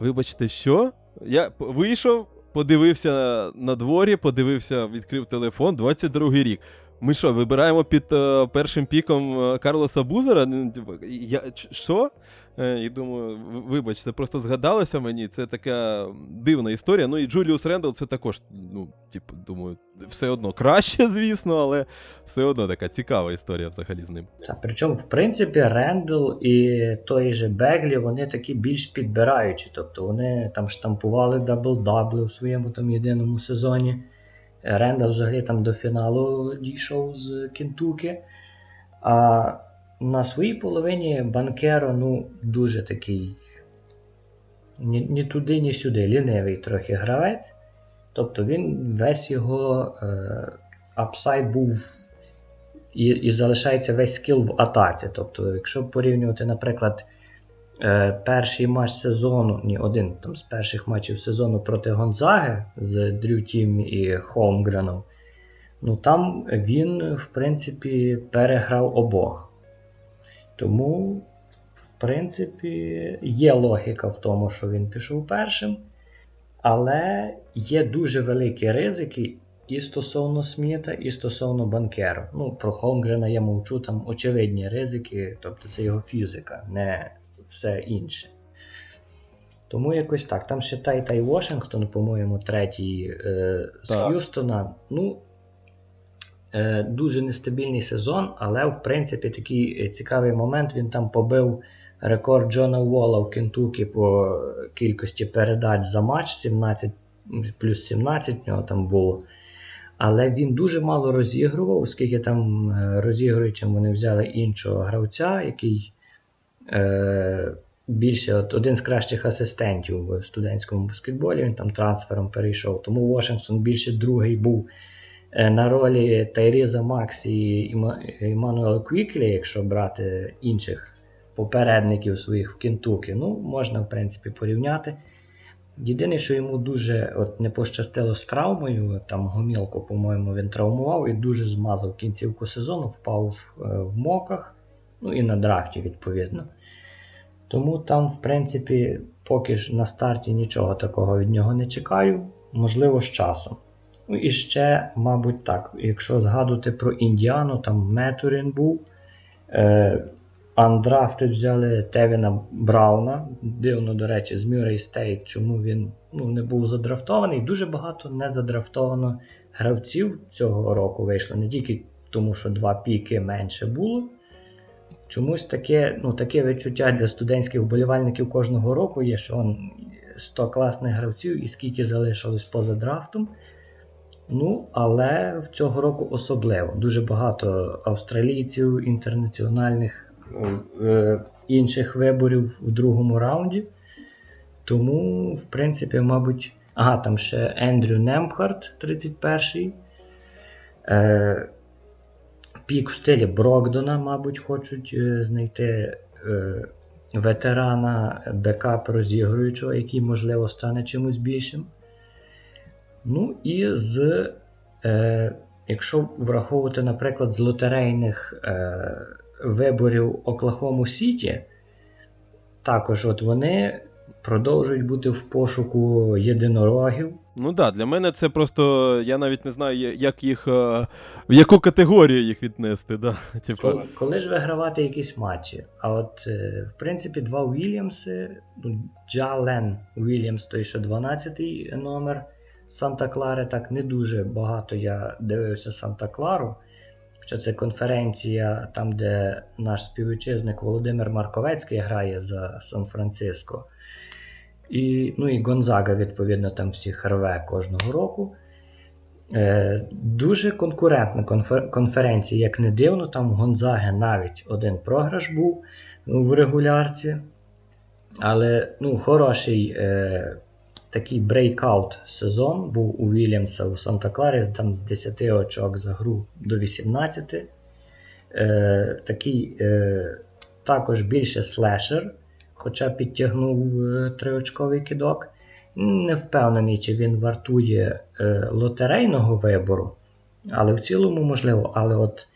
Вибачте, що? Я вийшов, подивився на дворі, подивився, відкрив телефон 22-й рік. Ми що, вибираємо під е, першим піком uh, Карлоса Бузера? Типу, я, Що? Е, і думаю, вибач, це просто згадалося мені. Це така дивна історія. Ну і Джуліус Рендл це також, ну, типу, думаю, все одно краще, звісно, але все одно така цікава історія взагалі з ним. Та, причому, в принципі, Рендл і той же Беглі, вони такі більш підбираючі. Тобто вони там штампували дабл-дабли у своєму там єдиному сезоні. Рендл взагалі там до фіналу дійшов з Кентуки. А на своїй половині Банкеро ну, дуже такий ні, ні туди, ні сюди. Лінивий трохи гравець. Тобто він весь його е, апсайд був і і залишається весь скіл в атаці. Тобто, якщо порівнювати, наприклад, е, перший матч сезону, ні, один там з перших матчів сезону проти Гонзаги з Дрю Тім і Холмгреном, ну там він, в принципі, переграв обох. Тому, в принципі, є логіка в тому, що він пішов першим. Але є дуже великі ризики і стосовно Сміта, і стосовно банкеру. Ну, про Холмгрена я мовчу, там очевидні ризики, тобто це його фізика, не все інше. Тому якось так. Там ще Тай Тай Вашингтон, по-моєму, третій е, з Х'юстона. Ну, дуже нестабільний сезон, але в принципі такий цікавий момент. Він там побив рекорд Джона Уолла в Кентукі по кількості передач за матч 17 плюс 17 в нього там було. Але він дуже мало розігрував, оскільки там е, розігруючим вони взяли іншого гравця, який е, більше от один з кращих асистентів в студентському баскетболі. Він там трансфером перейшов. Тому Вашингтон більше другий був е, на ролі Тайріза Макс і Іммануела Квіклі, якщо брати інших попередників своїх в Кентукі. Ну, можна, в принципі, порівняти. Єдине, що йому дуже от, не пощастило з травмою, там гомілку, по-моєму, він травмував і дуже змазав кінцівку сезону, впав в, е, mock'ах, ну і на драфті, відповідно. Тому там, в принципі, поки ж на старті нічого такого від нього не чекаю, можливо, з часом. Ну і ще, мабуть, так, якщо згадувати про Індіану, там Метьюрін був. Е, Indiana undrafted взяли Тевіна Брауна. Дивно, до речі, з Мюррей Стейт, чому він ну, не був задрафтований. Дуже багато не задрафтовано гравців цього року вийшло. Не тільки тому, що два піки менше було. Чомусь таке ну, таке відчуття для студентських вболівальників кожного року є, що он 100 класних гравців і скільки залишилось поза драфтом. Ну, але в цього року особливо. Дуже багато австралійців, інтернаціональних е, інших виборів в другому раунді. Тому, в принципі, мабуть. Ага, там ще Ендрю Немхарт, 31-й. Е, Пік в стилі Брокдона, мабуть, хочуть е, знайти е, ветерана бекап розігруючого, який, можливо, стане чимось більшим. Ну і з, е, якщо враховувати, наприклад, з лотерейних е, виборів Оклахому Сіті, також от вони продовжують бути в пошуку єдинорогів. Ну так, да, для мене це просто. Я навіть не знаю, як їх. Е, в яку категорію їх віднести. Да? Типу... Коли, коли ж вигравати якісь матчі? А от, е, в принципі, два Уільямси, ну, Джален Уільямс, той що 12-й номер Санта Клари, так не дуже багато я дивився Санта Клару. Хоча це конференція, там, де наш співвітчизник Володимир Марковецький грає за Сан-Франциско. І ну, і Гонзага, відповідно, там всіх рве кожного року. Е, Дуже конкурентна конфер- конференція, як не дивно, там в Гонзаги навіть один програш був в регулярці. Але ну, хороший е, такий брейкаут сезон був у Вільямса у Санта-Кларі там з 10 очок за гру до 18. Е, Такий е, також більше слешер, хоча підтягнув е, триочковий кидок. Не впевнений, чи він вартує е, лотерейного вибору, але в цілому можливо. Але от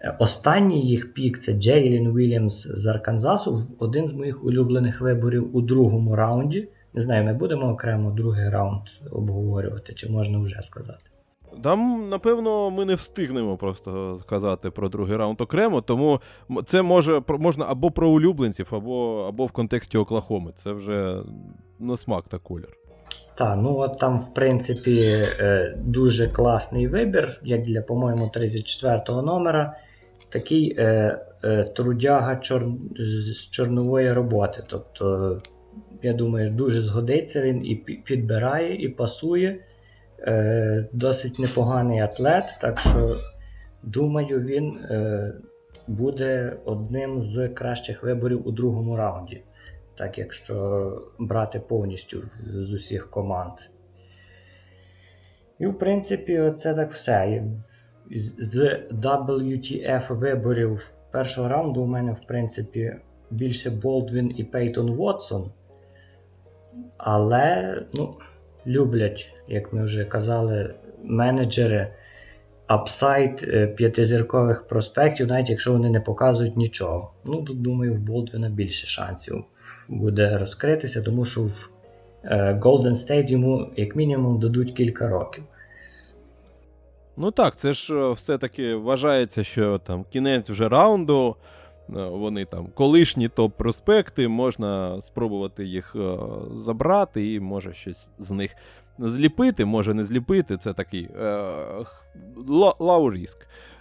е, останній їх пік це Джейлін Вільямс з Арканзасу, один з моїх улюблених виборів у другому раунді. Не знаю, ми будемо окремо другий раунд обговорювати, чи можна вже сказати. Там, напевно, ми не встигнемо просто сказати про другий раунд окремо, тому це може можна або про улюбленців, або або в контексті Оклахоми. Це вже на смак та колір. Так, ну от там, в принципі, е, дуже класний вибір, як для, по-моєму, 34-го номера. Такий е, е, трудяга чор... з чорнової роботи. Тобто я думаю, дуже згодиться він і підбирає, і пасує. Е, Досить непоганий атлет, так що, думаю, він е, буде одним з кращих виборів у другому раунді. Так, якщо брати повністю з усіх команд. І, в принципі, це так все. З WTF виборів першого раунду у мене, в принципі, більше Болдвін і Пейтон Вотсон. Але ну, люблять, як ми вже казали, менеджери апсайт е, п'ятизіркових проспектів, навіть якщо вони не показують нічого. Ну, тут, думаю, в Болдвіна більше шансів буде розкритися, тому що в е, Golden State йому, як мінімум, дадуть кілька років. Ну так, це ж е, все-таки вважається, що там кінець вже раунду. Е, вони там колишні топ-проспекти, можна спробувати їх е, забрати і може щось з них зліпити, може не зліпити. Це такий лау-ріск.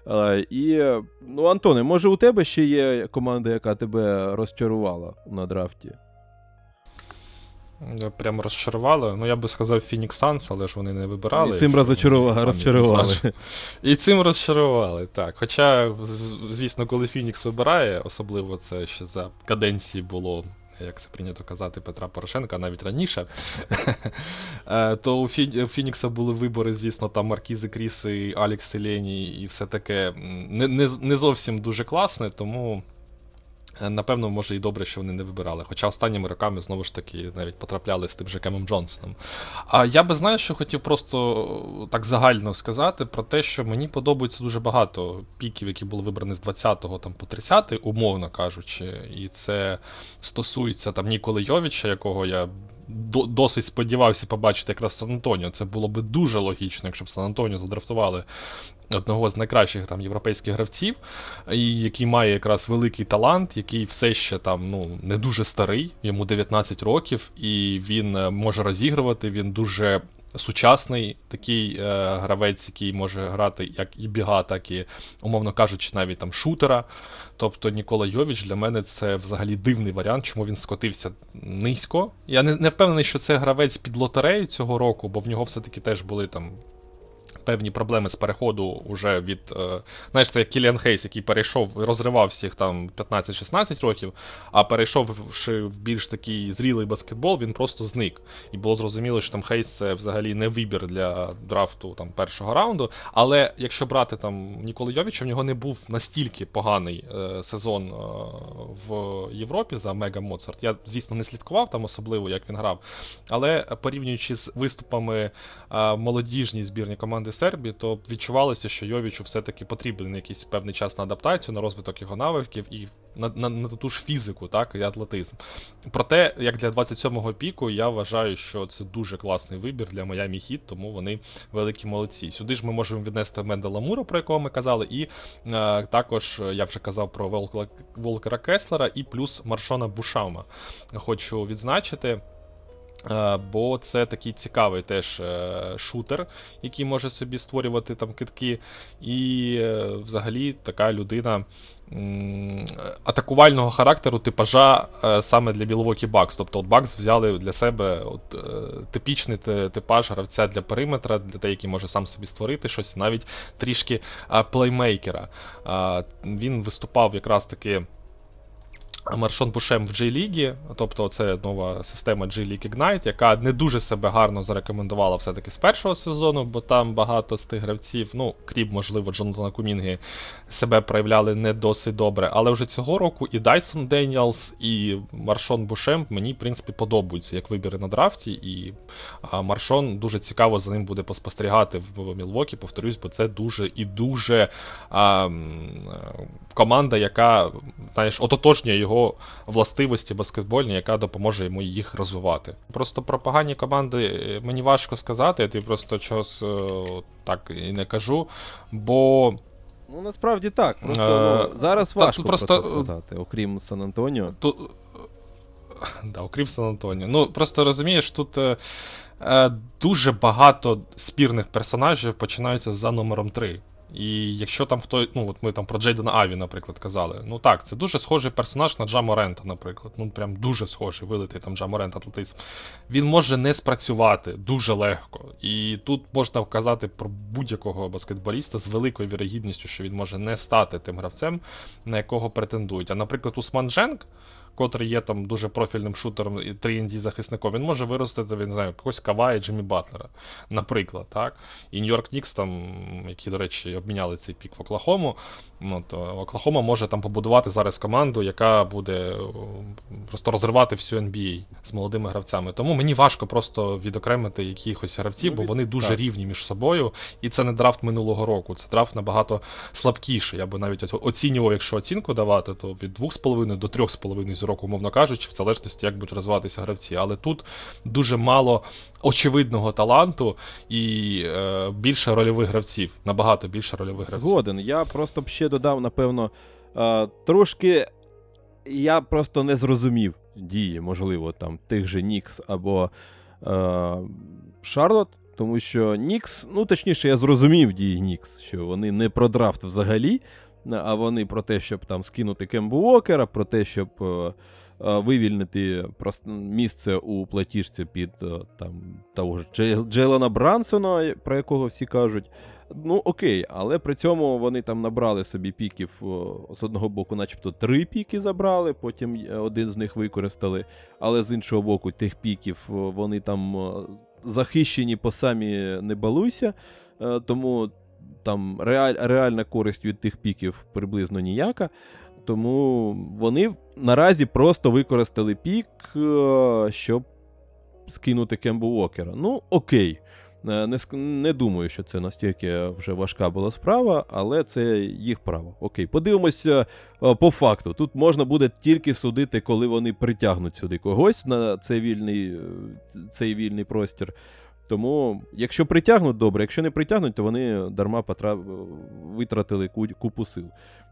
Е, і, ну, Антоне, може у тебе ще є команда, яка тебе розчарувала на драфті? Прямо розчарували. Ну, я би сказав Phoenix Suns, але ж вони не вибирали. І цим розчарували. розчарували. І цим розчарували, так. Хоча, звісно, коли Phoenix вибирає, особливо це ще за каденції було як це прийнято казати, Петра Порошенка, навіть раніше, е, то у Фінікса були вибори, звісно, там Маркізи Кріси, Алікс Селені і все таке не, не, не зовсім дуже класне, тому. Е, напевно, може і добре, що вони не вибирали. Хоча останніми роками знову ж таки навіть потрапляли з тим же Кемом Джонсоном. А я би знаю, що хотів просто е, так загально сказати про те, що мені подобається дуже багато піків, які були вибрані з 20-го там, по 30-й, умовно кажучи. І це стосується там Ніколи Йовіча, якого я. Досить сподівався побачити якраз Сан Антоніо. Це було би дуже логічно, якщо б Сан Антоніо задрафтували одного з найкращих там європейських гравців, і який має якраз великий талант, який все ще там ну не дуже старий, йому 19 років, і він е, може розігрувати. Він дуже сучасний такий е, гравець, який може грати як і біга, так і, умовно кажучи, навіть там шутера. Тобто Нікола Йовіч для мене це взагалі дивний варіант, чому він скотився низько. Я не, не впевнений, що це гравець під лотерею цього року, бо в нього все-таки теж були там певні проблеми з переходу уже від. Е, знаєш, це як Кіліан Хейс, який перейшов і розривав всіх там 15-16 років, а перейшовши в більш такий зрілий баскетбол, він просто зник. І було зрозуміло, що там Хейс це взагалі не вибір для драфту там першого раунду. Але якщо брати там Ніколи Йовіча, в нього не був настільки поганий е, сезон е, в Європі за Мега Моцарт. Я, звісно, не слідкував там особливо, як він грав. Але порівнюючи з виступами е, молодіжній збірні команди Сербії, то відчувалося, що Йовічу все-таки потрібен якийсь певний час на адаптацію, на розвиток його навиків і на на, на ту ж фізику, так, і атлетизм. Проте, як для 27-го піку, я вважаю, що це дуже класний вибір для Майамі Хіт, тому вони великі молодці. Сюди ж ми можемо віднести Мендела Мура, про якого ми казали, і е, також я вже казав про Волкера Кеслера і плюс Маршона Бушама. Хочу відзначити. Е, бо це такий цікавий теж е, шутер, який може собі створювати там китки. І е, взагалі така людина атакувального характеру типажа саме для Біловокі Бакс. Тобто от Бакс взяли для себе от, типічний типаж гравця для периметра, для те, який може сам собі створити щось, навіть трішки плеймейкера. Він виступав якраз таки. Маршон Бушем в J-лігі, тобто це нова система J-League Ignite, яка не дуже себе гарно зарекомендувала все-таки з першого сезону, бо там багато з тих гравців, ну, крім, можливо, Джонатана Кумінги, себе проявляли не досить добре. Але вже цього року і Дайсон Деніалс, і Маршон Бушем мені, в принципі, подобаються як вибіри на драфті. І Маршон дуже цікаво за ним буде поспостерігати в Мілвокі, повторюсь, бо це дуже і дуже а, команда, яка знаєш, ототожнює його його властивості баскетбольні, яка допоможе йому їх розвивати. Просто про погані команди е, мені важко сказати, я тобі просто чогось е, так і не кажу. Бо. Ну, насправді так. Просто ну, Зараз важко просто про це сказати, окрім Сан Антоніо. Тут... Да, Окрім Сан Антоніо. Ну, просто розумієш, тут. Е, дуже багато спірних персонажів починаються за номером 3. І якщо там хто, ну от ми там про Джейдена Аві, наприклад, казали. Ну так, це дуже схожий персонаж на Джа Морента, наприклад. Ну прям дуже схожий, вилитий там Джа Морент атлетизм. Він може не спрацювати дуже легко. І тут можна вказати про будь-якого баскетболіста з великою вірогідністю, що він може не стати тим гравцем, на якого претендують. А наприклад, Усман Дженк котрий є там дуже профільним шутером і 3 захисником, він може виростити він, знаю, якогось Кавая Джиммі Батлера, наприклад. так. І Нью-Йорк Нікс, там, які, до речі, обміняли цей пік в Оклахому, ну, то Оклахома може там побудувати зараз команду, яка буде просто розривати всю NBA з молодими гравцями. Тому мені важко просто відокремити якихось гравців, ну, бо вони дуже так. рівні між собою. І це не драфт минулого року, це драфт набагато слабкіший. Я би навіть оцінював, якщо оцінку давати, то від 2,5 до 3,5 зірок, умовно кажучи, в залежності, як будуть розвиватися гравці. Але тут дуже мало очевидного таланту і е, більше рольових гравців. Набагато більше рольових гравців. Згоден. Я просто б ще додав, напевно, е, трошки. Я просто не зрозумів дії, можливо, там тих же Нікс або е, Шарлот. Тому що Нікс, ну точніше, я зрозумів дії Нікс, що вони не про драфт взагалі а вони про те, щоб там скинути Кембу Уокера, про те, щоб е, вивільнити просто місце у платіжці під там того ж Джейлона Брансона, про якого всі кажуть. Ну, окей, але при цьому вони там набрали собі піків з одного боку, начебто три піки забрали, потім один з них використали. Але з іншого боку, тих піків вони там захищені по самі не балуйся. Тому там реаль, реальна користь від тих піків приблизно ніяка. Тому вони наразі просто використали пік, е, щоб скинути Кембу Уокера. Ну, окей. Е, не не думаю, що це настільки вже важка була справа, але це їх право. Окей, подивимося е, по факту. Тут можна буде тільки судити, коли вони притягнуть сюди когось на цей вільний, цей вільний простір. Тому, якщо притягнуть, добре, якщо не притягнуть, то вони дарма потрав... витратили купу сил.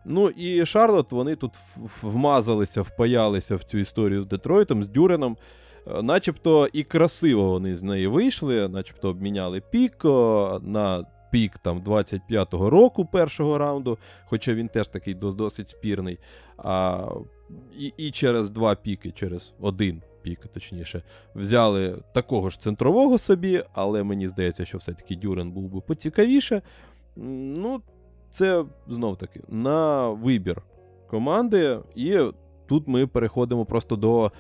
Ну і Шарлот, вони тут вмазалися, впаялися в цю історію з Детройтом, з Дюреном. Е, начебто і красиво вони з неї вийшли, начебто обміняли пік на пік там 25-го року першого раунду, хоча він теж такий досить спірний. А, І і через два піки, через один пік, точніше, взяли такого ж центрового собі, але мені здається, що все-таки Дюрен був би поцікавіше. Ну, це знов таки на вибір команди, і тут ми переходимо просто до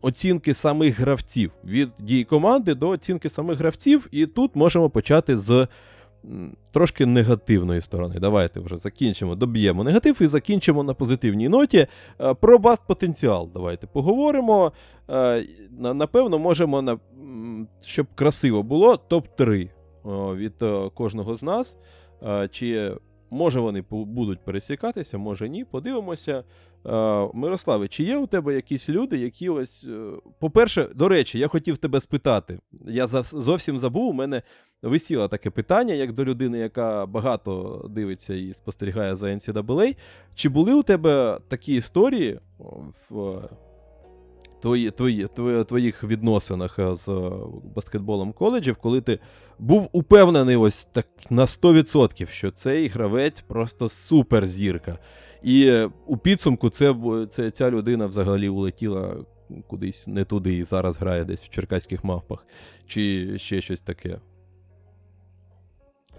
оцінки самих гравців від дій команди до оцінки самих гравців, і тут можемо почати з. Трошки негативної сторони. Давайте вже закінчимо, доб'ємо негатив і закінчимо на позитивній ноті. Е, про баст потенціал. Давайте поговоримо. Е, напевно, можемо, щоб красиво було, топ-3 від е, кожного з нас. Чи може вони будуть пересікатися, може ні. Подивимося. Мирославе, чи є у тебе якісь люди, які ось. По-перше, до речі, я хотів тебе спитати. Я зовсім забув, у мене висіло таке питання, як до людини, яка багато дивиться і спостерігає за NCAA. Чи були у тебе такі історії в твої, твої, твої, твоїх відносинах з баскетболом коледжів, коли ти був упевнений ось так на 100%, що цей гравець просто суперзірка. І у підсумку це, це, ця людина взагалі улетіла кудись не туди і зараз грає десь в черкаських мавпах, чи ще щось таке.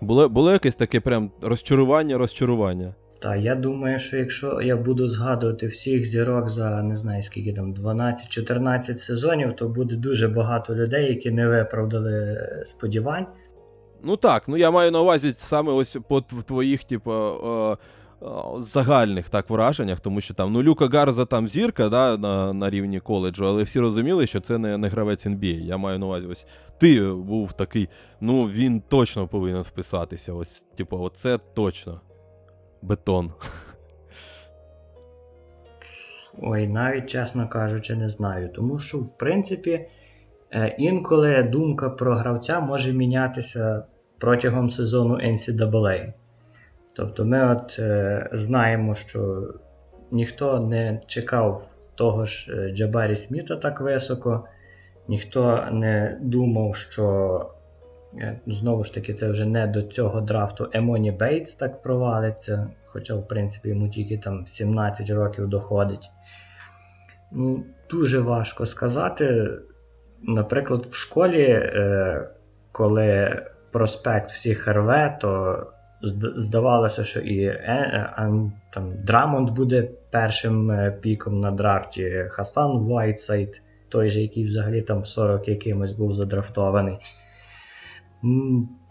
Було було якесь таке прям розчарування, розчарування. Так, я думаю, що якщо я буду згадувати всіх зірок за не знаю скільки там 12-14 сезонів, то буде дуже багато людей, які не виправдали сподівань. Ну так, ну я маю на увазі саме ось по твоїх, типу, загальних так враженнях, тому що там ну Люка Гарза там зірка да, на на рівні коледжу, але всі розуміли, що це не не гравець NBA. Я маю на увазі, ось ти був такий, ну він точно повинен вписатися. Ось, типу, оце точно. Бетон. Ой, навіть, чесно кажучи, не знаю. Тому що, в принципі, е, інколи думка про гравця може мінятися протягом сезону NCAA. Тобто ми от е, знаємо, що ніхто не чекав того ж е, Джабарі Сміта так високо, ніхто не думав, що е, знову ж таки це вже не до цього драфту Емоні Бейтс так провалиться, хоча, в принципі, йому тільки там 17 років доходить. Ну, Дуже важко сказати. Наприклад, в школі, е, коли проспект всіх рве, то здавалося, що і е, е, там Драмонд буде першим е, піком на драфті, Хасан Уайтсайд, той же, який взагалі там 40 якимось був задрафтований.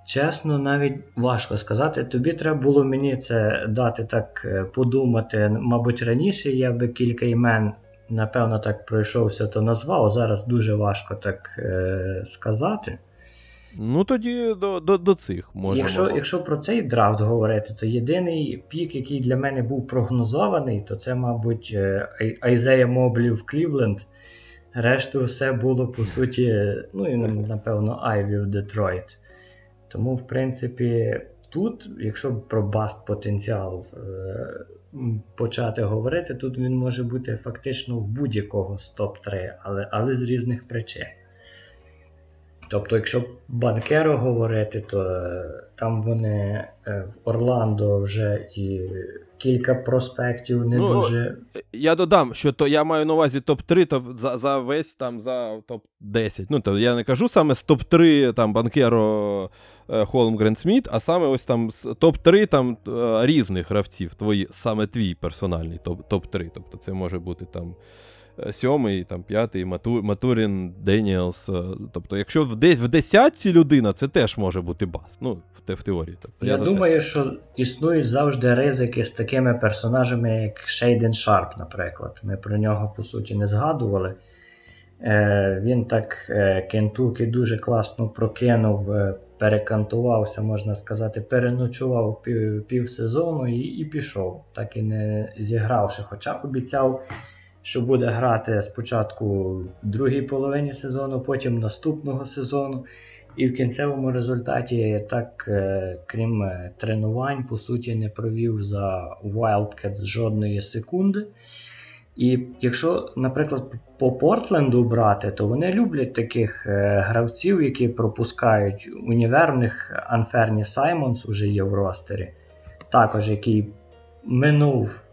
Чесно, навіть важко сказати. Тобі треба було мені це дати так подумати. Мабуть, раніше я би кілька імен, напевно, так пройшовся, то назвав. Зараз дуже важко так е, сказати. Ну тоді до до, до цих можемо. Якщо якщо про цей драфт говорити, то єдиний пік, який для мене був прогнозований, то це, мабуть, е, Айзея Моблі в Клівленд. Решту все було по суті, ну і напевно, Айві в Детройт. Тому, в принципі, тут, якщо про баст потенціал е, почати говорити, тут він може бути фактично в будь-якого з топ-3, але, але з різних причин. Тобто, якщо Банкеро говорити, то е, там вони е, в Орландо вже і кілька проспектів не Ну, дуже. Я додам, що то я маю на увазі топ-3 то за, за весь там за топ-10. Ну, то я не кажу саме з топ-3 там Банкеро Холмгрен Сміт, а саме ось там з топ-3 там е, різних гравців, твої, саме твій персональний топ-3. Тобто це може бути там. Е, Сьомий, там, п'ятий, Мату, Матурін, Деніелс. е, Тобто, якщо в, десь в десятці людина, це теж може бути баст. Ну, в, в теорії. Тобто, Я це. думаю, що існують завжди ризики з такими персонажами, як Шейден Шарп, наприклад. Ми про нього, по суті, не згадували. Е, Він так е, Кентукі дуже класно прокинув, е, перекантувався, можна сказати, переночував пів, півсезону і, і пішов, так і не зігравши. Хоча обіцяв, що буде грати спочатку в другій половині сезону, потім наступного сезону. І в кінцевому результаті, так, е, крім е, тренувань, по суті, не провів за Wildcats жодної секунди. І якщо, наприклад, по Портленду брати, то вони люблять таких е, гравців, які пропускають універ. В них Анферні Саймонс уже є в ростері, також який минув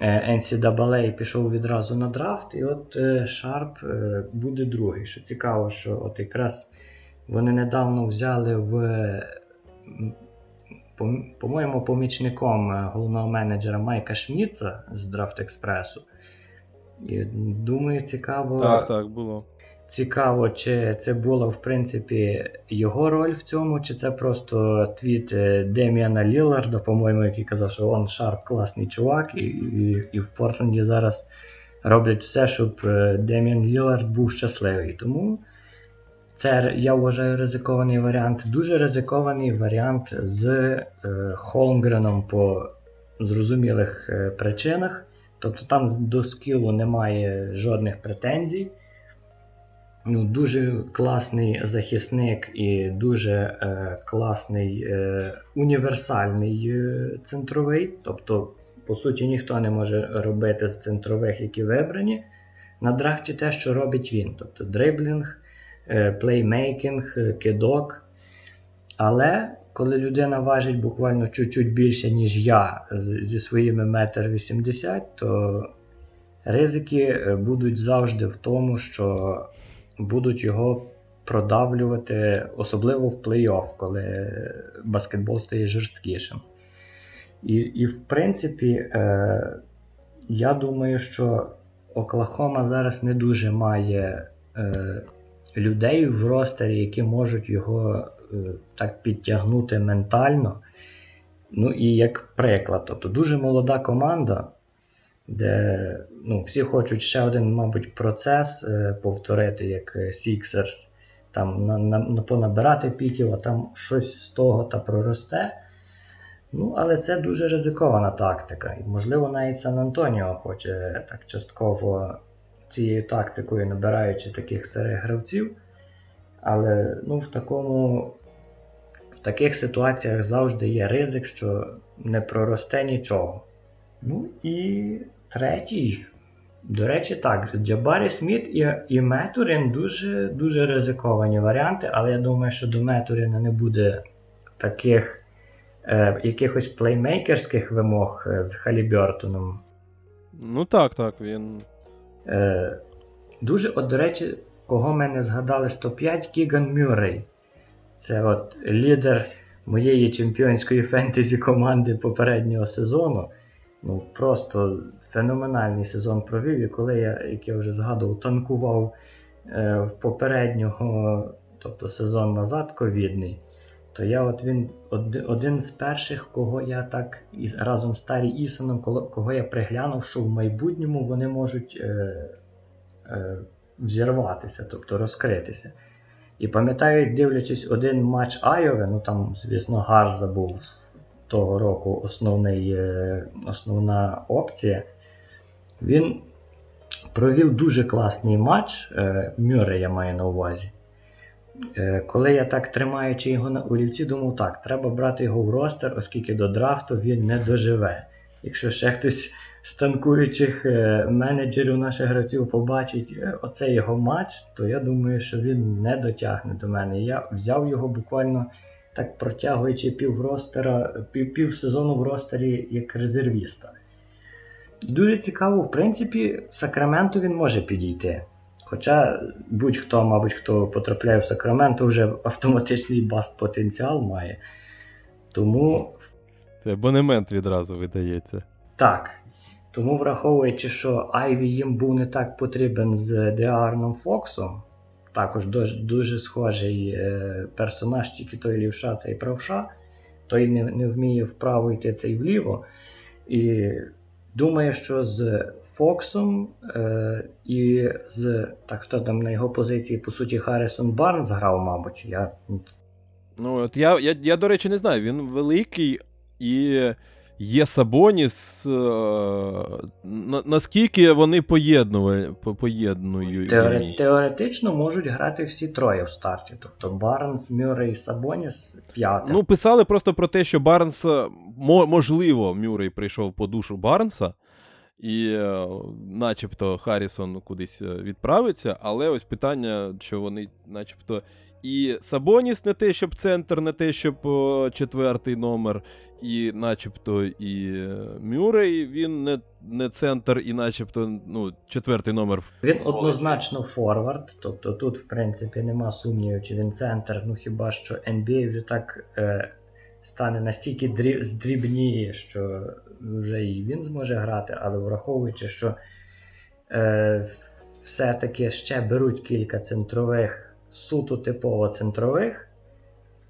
NCAA і пішов відразу на драфт. І от е, Шарп е, буде другий. Що цікаво, що от якраз вони недавно взяли в, по- по-моєму, помічником е, головного менеджера Майка Шміца з DraftExpress 'у. І думаю, цікаво, Так, так, було. Цікаво, чи це була в принципі його роль в цьому, чи це просто твіт е, Деміана Ліларда, по-моєму, який казав, що он Шарп класний чувак, і, і, і в Портленді зараз роблять все, щоб е, Деміан Лілард був щасливий. Тому це я вважаю ризикований варіант. Дуже ризикований варіант з е, Холмгреном по зрозумілих е, причинах. Тобто там до скілу немає жодних претензій. Ну, Дуже класний захисник і дуже е, класний е, універсальний е, центровий. Тобто, по суті, ніхто не може робити з центрових, які вибрані. На драфті те, що робить він. Тобто дриблінг, е, плеймейкінг, е, кидок. Але коли людина важить буквально чуть-чуть більше, ніж я зі своїми 1,80 м, то ризики е, будуть завжди в тому, що будуть його продавлювати, особливо в плей-офф, коли баскетбол стає жорсткішим. І, і в принципі, е, я думаю, що Оклахома зараз не дуже має е, людей в ростері, які можуть його е, так підтягнути ментально. Ну і як приклад, тобто дуже молода команда, де ну, всі хочуть ще один, мабуть, процес е, повторити, як Sixers, там на, на, на понабирати піків, а там щось з того та проросте. Ну, але це дуже ризикована тактика. І, можливо, навіть Сан Антоніо хоче так частково цією тактикою, набираючи таких старих гравців. Але ну, в такому. В таких ситуаціях завжди є ризик, що не проросте нічого. Ну і третій. До речі, так, Джабарі Сміт і, і Метурін дуже, дуже ризиковані варіанти, але я думаю, що до Метуріна не буде таких е, якихось плеймейкерських вимог е, з Халібертоном. Ну так, так, він. Е, дуже, от, до речі, кого ми не згадали 105 Кіган Мюррей. Це от лідер моєї чемпіонської фентезі команди попереднього сезону. Ну, просто феноменальний сезон провів. І коли я, як я вже згадував, танкував е, в попереднього, тобто сезон назад, ковідний, то я от він од, один з перших, кого я так із, разом з Тарі Ісоном, кого, кого я приглянув, що в майбутньому вони можуть е, е, взірватися, тобто розкритися. І пам'ятаю, дивлячись один матч Айови, ну там, звісно, Гарза був того року основний, е, основна опція. Він провів дуже класний матч. Е, Мюррей я маю на увазі. Е, Коли я так тримаючи його на олівці, думав, так, треба брати його в ростер, оскільки до драфту він не доживе. Якщо ще хтось з танкуючих менеджерів наших гравців побачить оцей його матч, то я думаю, що він не дотягне до мене. Я взяв його буквально так протягуючи пів ростера, пів, пів сезону в ростері як резервіста. Дуже цікаво, в принципі, Сакраменто він може підійти. Хоча будь-хто, мабуть, хто потрапляє в Сакраменто, вже автоматичний баст потенціал має. Тому. Це абонемент відразу видається. Так. Тому, враховуючи, що Айві їм був не так потрібен з Деарном Фоксом, також дуже, дуже схожий е, персонаж, тільки той лівша, цей правша, той не не вміє вправо йти цей вліво. І думаю, що з Фоксом е, і з так хто там на його позиції, по суті, Харрісон Барнс грав, мабуть. Я... Ну, от я, я, я, до речі, не знаю, він великий і. Є Сабоніс, е, на, наскільки вони поєднують? Теоре, теоретично можуть грати всі троє в старті. Тобто Барнс, Мюррей, Сабоніс п'яте. Ну, писали просто про те, що Барнс, е, можливо, Мюррей прийшов по душу Барнса, і е, начебто Харрісон кудись відправиться, але ось питання, що вони начебто. І Сабоніс не те, щоб центр, не те, щоб четвертий номер, і начебто і Мюррей, він не не центр, і начебто ну, четвертий номер. Він однозначно форвард. Тобто тут, в принципі, нема сумнівів, чи він центр. Ну хіба що NBA вже так е, стане настільки дріб, здрібніє, що вже і він зможе грати, але враховуючи, що е, все-таки ще беруть кілька центрових, суто типово центрових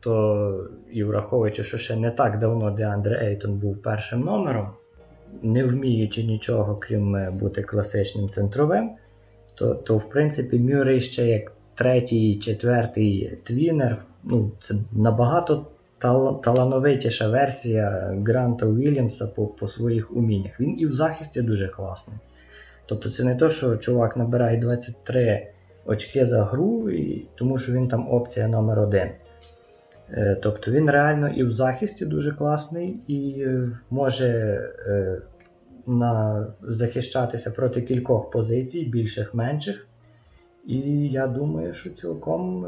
то і враховуючи, що ще не так давно Деандре Ейтон був першим номером, не вміючи нічого, крім е, бути класичним центровим, то, то в принципі, Мюррей ще як третій, четвертий tweener, ну, це набагато тал- талановитіша версія Гранта Уільямса по, по своїх уміннях. Він і в захисті дуже класний. Тобто це не то, що чувак набирає 23 очки за гру, і, тому що він там опція номер один. Е, тобто він реально і в захисті дуже класний, і е, може е, на, захищатися проти кількох позицій, більших, менших. І я думаю, що цілком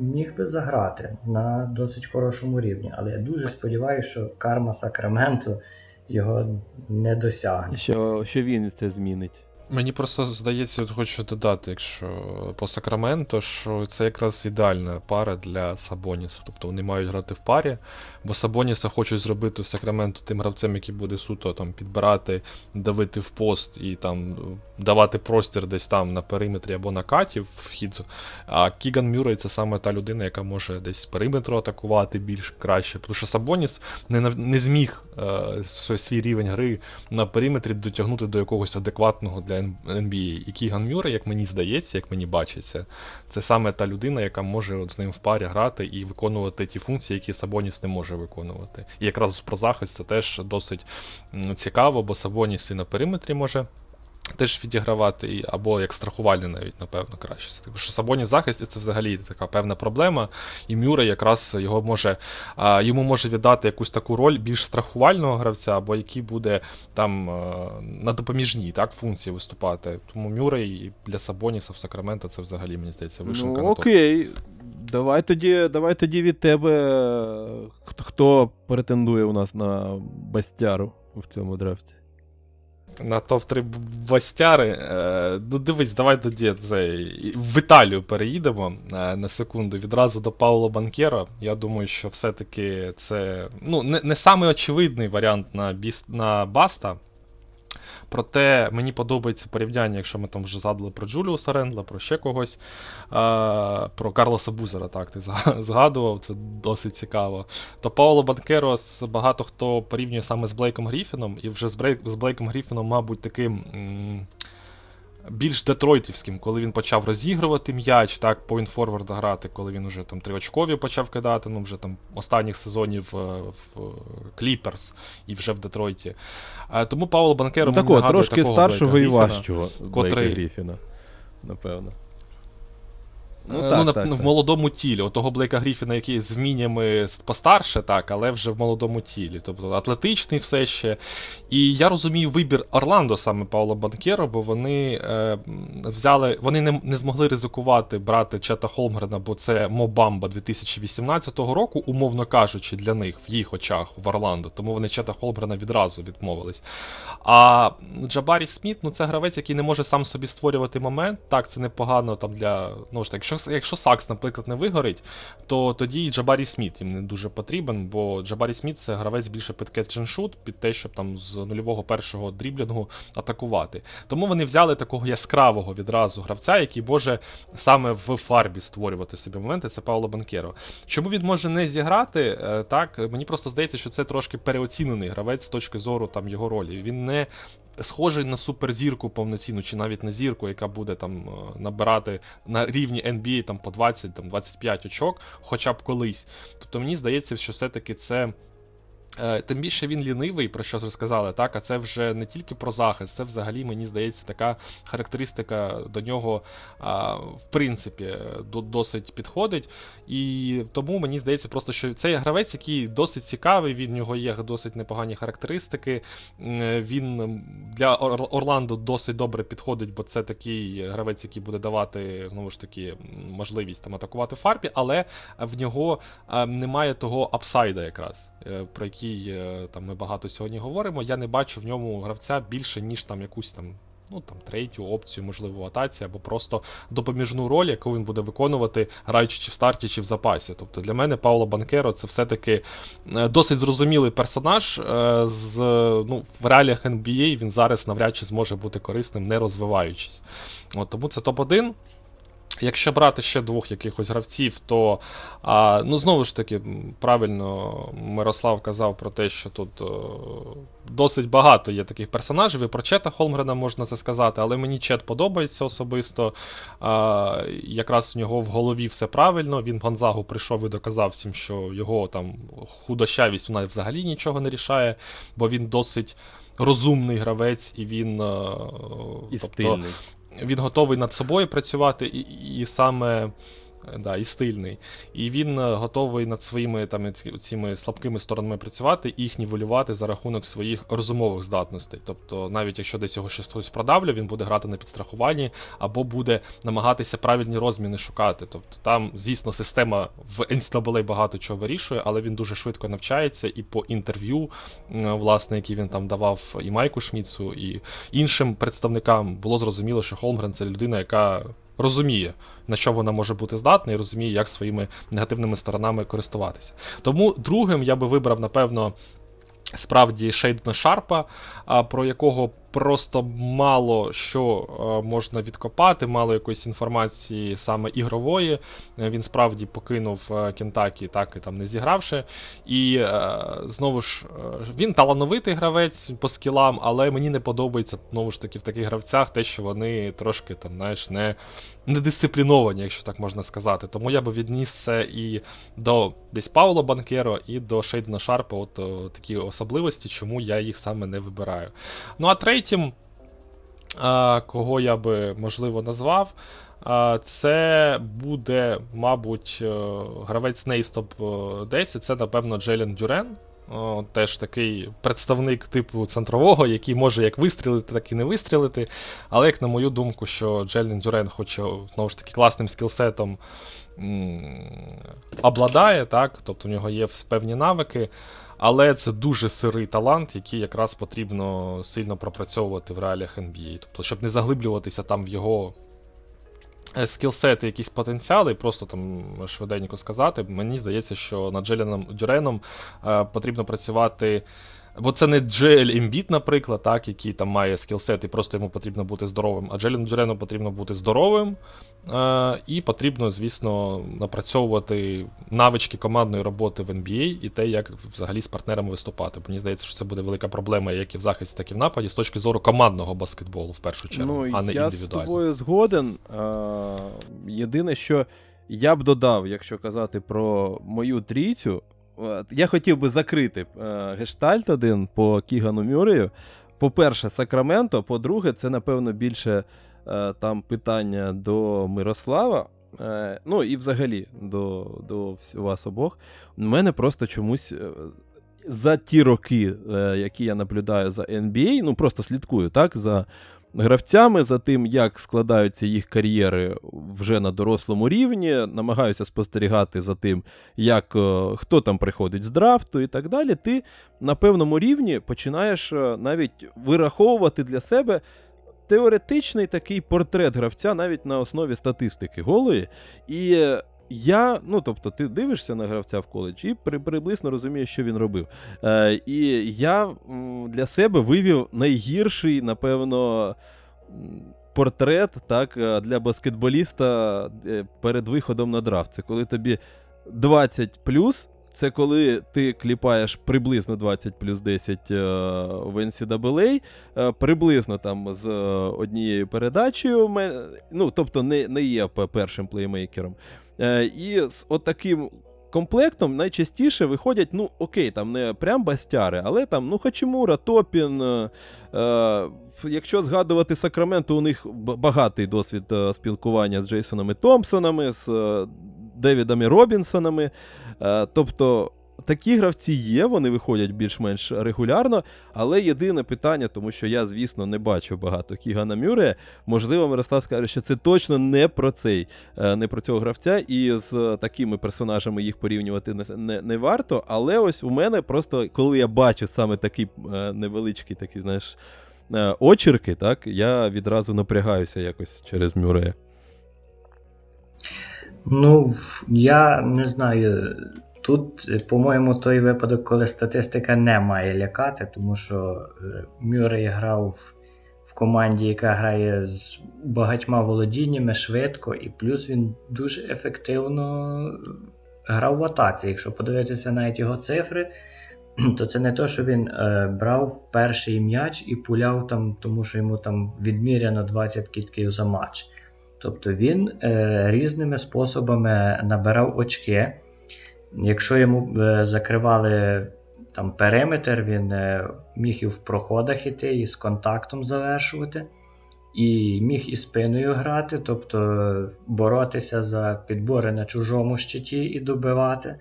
міг би заграти на досить хорошому рівні. Але я дуже сподіваюся, що карма Сакраменто його не досягне. Що, Що він це змінить. Мені просто здається, хочу додати, якщо по Сакраменто, що це якраз ідеальна пара для Сабоніса. Тобто вони мають грати в парі, бо Сабоніса хочуть зробити в Сакраменто тим гравцем, який буде суто там підбирати, давити в пост і там давати простір десь там на периметрі або на каті вхід. А Кіган Мюррей це саме та людина, яка може десь з периметру атакувати більш краще. Тому що Сабоніс не не зміг е, свій рівень гри на периметрі дотягнути до якогось адекватного для NBA. І Кіган Мюре, як мені здається, як мені бачиться, це саме та людина, яка може от з ним в парі грати і виконувати ті функції, які Сабоніс не може виконувати. І якраз про захист це теж досить цікаво, бо Сабоніс і на периметрі може теж відігравати, або як страхувальний навіть, напевно, краще. Тому що Сабоні захисті це взагалі така певна проблема. І Мюре якраз його може, йому може віддати якусь таку роль більш страхувального гравця, або який буде там на допоміжній так, функції виступати. Тому Мюррей для Сабоніса в Сакраменто це взагалі, мені здається, вишенка ну, на Окей. Давай тоді давай тоді від тебе, хто претендує у нас на Бастяру в цьому драфті. На топ-3 бастяри. Е, ну, дивись, давай тоді це в Італію переїдемо е, на секунду. Відразу до Пауло Банкєро. Я думаю, що все-таки це ну, не не самий очевидний варіант на, біст, на Баста. Проте мені подобається порівняння, якщо ми там вже згадували про Джуліуса Рендла, про ще когось, про Карлоса Бузера, так, ти згадував, це досить цікаво. То Пауло Банкеро багато хто порівнює саме з Блейком Гріфіном, і вже з Блейком Гріфіном, мабуть, таким. Більш детройтівським, коли він почав розігрувати м'яч, так, поінтфорварда грати, коли він вже там триочкові почав кидати, ну вже там останніх сезонів е, в Кліперс і вже в Детройті. Тому Павло Банкеро ну, такого, трошки старшого і важчого котрий... Гріфіна, напевно. Ну, е, так, ну, так, в так. молодому тілі. У того Блейка Гріфіна, який з вміннями постарше, так, але вже в молодому тілі. Тобто атлетичний все ще. І я розумію вибір Орландо саме Паула Банкеро, бо вони е, взяли, вони не не змогли ризикувати брати Чета Холмгрена, бо це Мобамба 2018 року, умовно кажучи, для них в їх очах в Орландо. Тому вони Чета Холмгрена відразу відмовились. А Джабарі Сміт, ну це гравець, який не може сам собі створювати момент. Так, це непогано там для. Ну ж так, якщо якщо Саггс, наприклад, не вигорить, то тоді Джабарі Сміт їм не дуже потрібен, бо Джабарі Сміт це гравець більше під catch and shoot, під те, щоб там з нульового першого дріблінгу атакувати. Тому вони взяли такого яскравого відразу гравця, який може саме в фарбі створювати собі моменти. Це Пауло Банкеро. Чому він може не зіграти? Е, так, мені просто здається, що це трошки переоцінений гравець з точки зору там його ролі. Він не схожий на суперзірку повноцінну, чи навіть на зірку, яка буде там е, набирати на рівні NBA там по 20-25 очок, хоча б колись. Тобто мені здається, що все-таки це. Е, тим більше він лінивий, про що розказали, так, а це вже не тільки про захист, це взагалі, мені здається, така характеристика до нього, в принципі, досить підходить. І тому мені здається, просто що цей гравець, який досить цікавий, від нього є досить непогані характеристики. Він для Орландо досить добре підходить, бо це такий гравець, який буде давати знову ж таки можливість там атакувати фарбі, але в нього немає того апсайда, якраз е, про який який е, там ми багато сьогодні говоримо, я не бачу в ньому гравця більше, ніж там якусь там. Ну, там, третю опцію, можливо, атаці, або просто допоміжну роль, яку він буде виконувати, граючи чи в старті, чи в запасі. Тобто для мене Пауло Банкеро це все-таки е, досить зрозумілий персонаж. Е, з, ну, В реаліях NBA він зараз навряд чи зможе бути корисним, не розвиваючись. От, Тому це топ-1. Якщо брати ще двох якихось гравців, то а, ну знову ж таки, правильно Мирослав казав про те, що тут о, досить багато є таких персонажів. І про Чета Холмгрена можна це сказати, але мені Чет подобається особисто. А, Якраз у нього в голові все правильно. Він в Гонзагу прийшов і доказав всім, що його там худощавість вона взагалі нічого не рішає, бо він досить розумний гравець і він. І тобто, стильний він готовий над собою працювати, і, і саме да, і стильний. І він е, готовий над своїми там, цими слабкими сторонами працювати і їх нівелювати за рахунок своїх розумових здатностей. Тобто, навіть якщо десь його щось хтось продавлює, він буде грати на підстрахуванні або буде намагатися правильні розміни шукати. Тобто там, звісно, система в NCAA багато чого вирішує, але він дуже швидко навчається і по інтерв'ю, власне, які він там давав і Майку Шміцу, і іншим представникам було зрозуміло, що Холмгрен це людина, яка розуміє, на що вона може бути здатна, і розуміє, як своїми негативними сторонами користуватися. Тому другим я би вибрав, напевно, справді Шейдна Шарпа, про якого просто мало що е, можна відкопати, мало якоїсь інформації саме ігрової. Е, він справді покинув е, Кентакі, так і там не зігравши. І знову ж він талановитий гравець по skill ам, але мені не подобається знову ж таки в таких гравцях те, що вони трошки там, знаєш, не недисципліновані, якщо так можна сказати. Тому я би відніс це і до десь Пауло Банкеро, і до Шейдена Шарпа, от такі особливості, чому я їх саме не вибираю. Ну а третім, кого я би можливо назвав, це буде, мабуть, е, гравець Нейстоп 10, це, напевно, Джелен Дюрен. Теж такий представник типу центрового, який може як вистрілити, так і не вистрілити. Але, як на мою думку, що Джелен Дюрен, хоч знову ж таки класним скілсетом обладає, так, тобто в нього є певні навики. Але це дуже сирий талант, який якраз потрібно сильно пропрацьовувати в реаліях NBA. Тобто, щоб не заглиблюватися там в його е, скілсети, якісь потенціали, просто там швиденько сказати, мені здається, що над Джеліном Дюреном е, потрібно працювати. Бо це не Джель Ембіт, наприклад, так, який там має скілсет, і просто йому потрібно бути здоровим. А Джеліну Дюрену потрібно бути здоровим, е, і потрібно, звісно, напрацьовувати навички командної роботи в NBA і те, як взагалі з партнерами виступати. Бо мені здається, що це буде велика проблема як і в захисті, так і в нападі, з точки зору командного баскетболу, в першу чергу, ну, а не я індивідуально. Я з тобою згоден. А, Єдине, що я б додав, якщо казати про мою трійцю. Я хотів би закрити е, гештальт один по Кігану Мюрею. По-перше, Сакраменто. По-друге, це, напевно, більше е, там питання до Мирослава. Е, Ну і взагалі до до вас обох. У мене просто чомусь. За ті роки, які я наблюдаю за NBA, ну просто слідкую так, за гравцями, за тим, як складаються їх кар'єри вже на дорослому рівні, намагаюся спостерігати за тим, як е, хто там приходить з драфту і так далі. Ти на певному рівні починаєш е, навіть вираховувати для себе. Теоретичний такий портрет гравця навіть на основі статистики голої. І я, ну тобто, ти дивишся на гравця в коледжі і приблизно розумієш, що він робив. Е, І я для себе вивів найгірший, напевно, портрет так, е, для баскетболіста е, перед виходом на драфт. Це коли тобі 20 плюс. Це коли ти кліпаєш приблизно 20 плюс 10 е, в NCAA, приблизно там з однією передачею, ну, тобто не не є першим плеймейкером. Е, і з отаким комплектом найчастіше виходять, ну, окей, там не прям бастяри, але там, ну, Хачимура, Топін. Е, е, Якщо згадувати Сакраменто, у них багатий досвід спілкування з Джейсонами Томпсонами, з Девідами Робінсонами. Тобто такі гравці є, вони виходять більш-менш регулярно. Але єдине питання, тому що я, звісно, не бачу багато Кігана Мюре. Можливо, Мирослав скаже, що це точно не про цей, е, не про цього гравця, і з такими персонажами їх порівнювати не, не, не варто. Але ось у мене просто, коли я бачу саме такий е, невеличкий, такий, знаєш, е, очірки, так, я відразу напрягаюся якось через Мюре. Ну, я не знаю. Тут, е, по-моєму, той випадок, коли статистика не має лякати, тому що е, Мюррей грав в команді, яка грає з багатьма володіннями швидко, і плюс він дуже ефективно грав в атаці. Якщо подивитися навіть його цифри, то це не то, що він е, брав перший м'яч і пуляв там, тому що йому там відміряно 20 кітків за матч. Тобто він е, різними способами набирав очки. Якщо йому е, закривали там периметр, він е, міг і в проходах іти, і з контактом завершувати, і міг і спиною грати, тобто боротися за підбори на чужому щиті і добивати.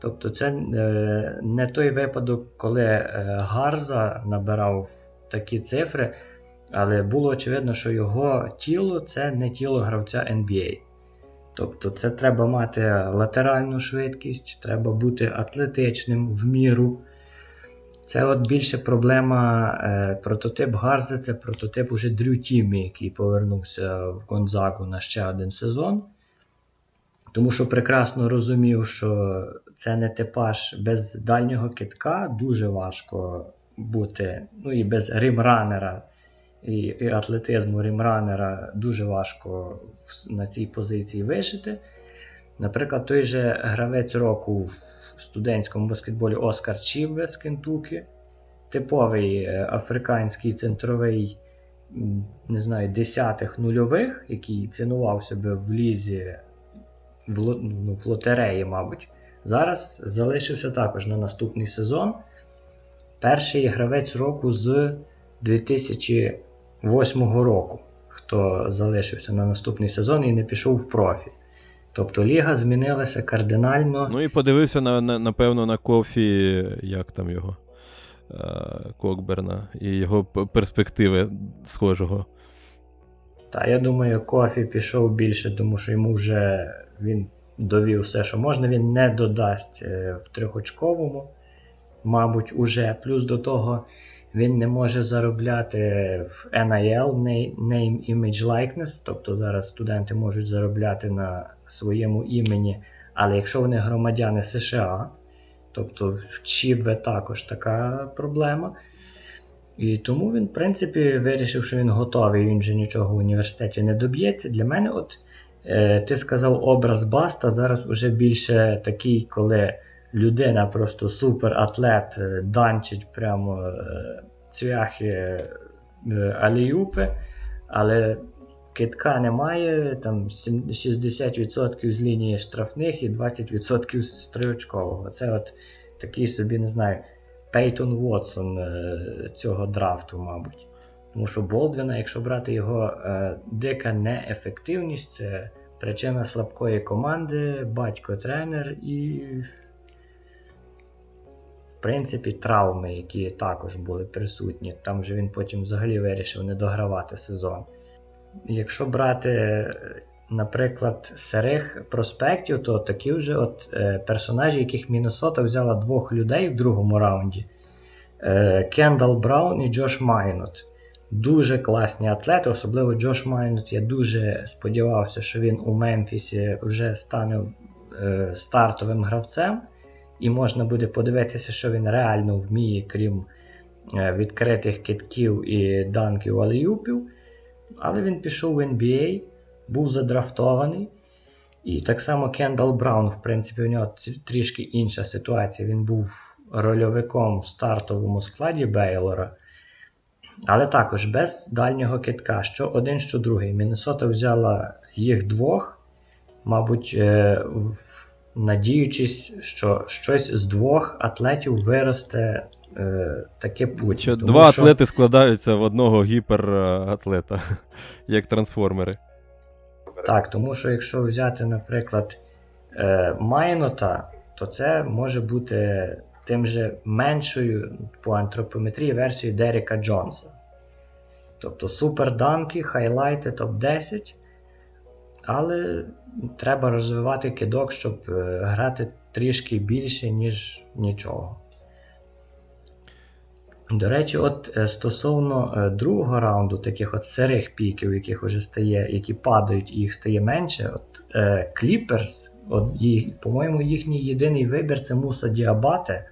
Тобто, це е, не той випадок, коли Гарза набирав такі цифри, але було очевидно, що його тіло це не тіло гравця NBA. Тобто це треба мати латеральну швидкість, треба бути атлетичним в міру. Це от більше проблема е, прототип Гарзи, це прототип уже Дрю Тімі, який повернувся в Гонзагу на ще один сезон. Тому що прекрасно розумів, що це не типаж без дальнього китка, дуже важко бути. Ну і без римранера і і атлетизму рімранера дуже важко на цій позиції вишити. Наприклад, той же гравець року в студентському баскетболі Оскар Чівве з Кентукі, типовий е, африканський центровий, не знаю, десятих нульових, який цінував себе в лізі в, ну, в лотереї, мабуть. Зараз залишився також на наступний сезон. Перший гравець року з 2000 2008 року, хто залишився на наступний сезон і не пішов в профі. Тобто Ліга змінилася кардинально. Ну і подивився, на, на, напевно, на кофі, як там його е, Кокберна і його перспективи схожого. Та, я думаю, Кофі пішов більше, тому що йому вже він довів все, що можна. Він не додасть е, в трьохочковому, мабуть, уже. Плюс до того він не може заробляти в NIL, Name Image Likeness, тобто зараз студенти можуть заробляти на своєму імені, але якщо вони громадяни США, тобто в Чібве також така проблема. І тому він, в принципі, вирішив, що він готовий, він вже нічого в університеті не доб'ється. Для мене, от е, ти сказав образ Баста, зараз уже більше такий, коли людина просто суператлет, е, данчить прямо е, цвяхи е, аліюпи, але китка немає, там 60% з лінії штрафних і 20% з триочкового. Це от такий собі, не знаю, Пейтон Вотсон цього драфту, мабуть. Тому що Болдвіна, якщо брати його дика неефективність, це причина слабкої команди, батько тренер і, принципі, травми, які також були присутні. Там вже він потім взагалі вирішив не догравати сезон. Якщо брати, наприклад, сирих проспектів, то такі вже от е, персонажі, яких Міннесота взяла двох людей в другому раунді: е, Кендал Браун і Джош Майнот. Дуже класні атлети, особливо Джош Майнот. Я дуже сподівався, що він у Мемфісі вже стане е, стартовим гравцем, і можна буде подивитися, що він реально вміє, крім е, відкритих китків і данків аліюпів. Але він пішов в NBA, був задрафтований. І так само Кендал Браун, в принципі, у нього трішки інша ситуація. Він був рольовиком в стартовому складі Бейлора. Але також без дальнього китка, що один, що другий. Міннесота взяла їх двох, мабуть, е, надіючись, що щось з двох атлетів виросте е, таке путь. Що Тому Два що... атлети складаються в одного гіператлета, як трансформери. Так, тому що якщо взяти, наприклад, е, Майнота, то це може бути тим же меншою по антропометрії версією Дерека Джонса. Тобто суперданки, хайлайти топ-10. Але треба розвивати кидок, щоб е, грати трішки більше, ніж нічого. До речі, от е, стосовно е, другого раунду, таких от сирих піків, яких вже стає, які падають і їх стає менше, от Clippers От, По-моєму, їхній єдиний вибір це Муса Діабате,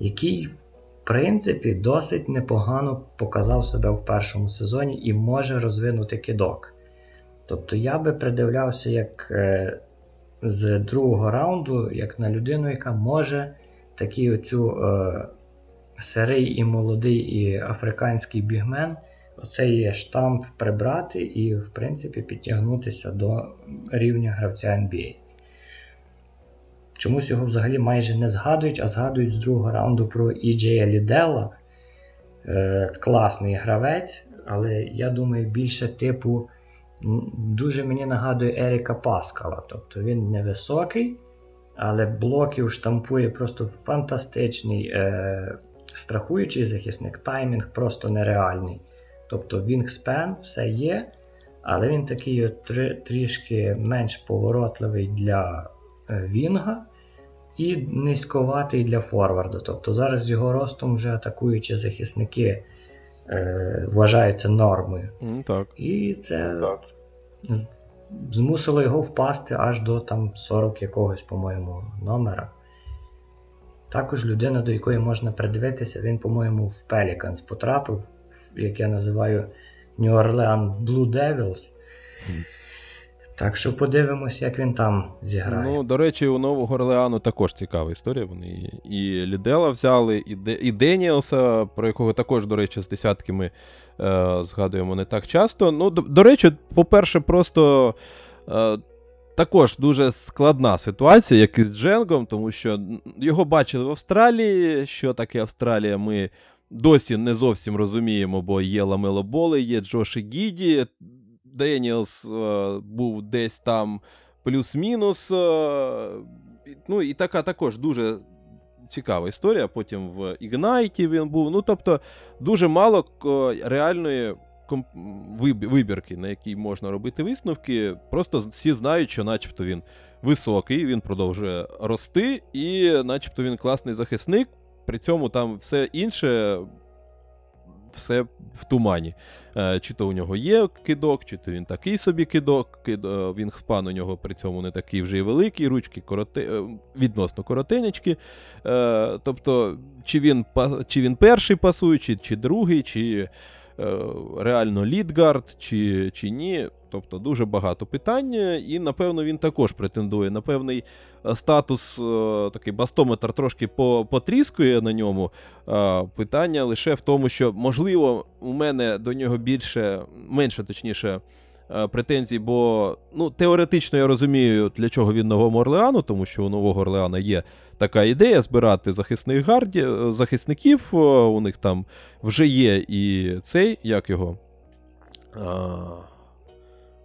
який, в принципі, досить непогано показав себе в першому сезоні і може розвинути кидок. Тобто я би придивлявся як е, з другого раунду, як на людину, яка може такий оцю е, сирий і молодий і африканський бігмен. Оцей штамп прибрати і, в принципі, підтягнутися до рівня гравця NBA. Чомусь його взагалі майже не згадують, а згадують з другого раунду про Іджея Ліделла. Е, Класний гравець, але я думаю, більше типу дуже мені нагадує Еріка Паскала. Тобто він невисокий, але блоків штампує просто фантастичний е, страхуючий захисник, таймінг просто нереальний. Тобто Вінгспен все є, але він такий от трішки менш поворотливий для Е, Вінга і низьковатий для Форварда. Тобто зараз з його ростом вже атакуючі захисники е, вважаються нормою. Mm, так. І це так. Змусило його впасти аж до там 40 якогось, по-моєму, номера. Також людина, до якої можна придивитися, він, по-моєму, в Pelicans потрапив, як я називаю New Orleans Blue Devils. Mm. Так що подивимось, як він там зіграє. Ну, до речі, у Нового Орлеану також цікава історія. Вони і Лідела взяли, і Де... і Деніелса, про якого також, до речі, з десятки ми е, згадуємо не так часто. Ну, До, до речі, по-перше, просто. Е, також дуже складна ситуація, як і з Дженгом, тому що його бачили в Австралії. Що таке Австралія, ми досі не зовсім розуміємо, бо є Ламело Болл, є Джоші Гіді. Деніелс е, був десь там плюс-мінус. Е, ну і така також дуже цікава історія. Потім в Ігнайті він був. Ну, тобто, дуже мало реальної вибірки, на якій можна робити висновки. Просто всі знають, що начебто він високий, він продовжує рости, і начебто він класний захисник. При цьому там все інше все в тумані. Е, чи то у нього є кидок, чи то він такий собі кидок. він спан у нього при цьому не такий вже й великий, ручки короти, е, відносно коротенечки. Тобто, чи він чи він перший пасуючий, чи другий, чи реально лідгард, чи, чи ні. Тобто дуже багато питань, і, напевно, він також претендує на певний е, статус, е, такий бастометр трошки потріскує на ньому. Питання лише в тому, що, можливо, у мене до нього більше, менше точніше. Е, претензій, бо ну, теоретично я розумію, для чого він Новому Орлеану, тому що у Нового Орлеана є така ідея збирати захисних гардів, захисників. У них там вже є і цей, як його.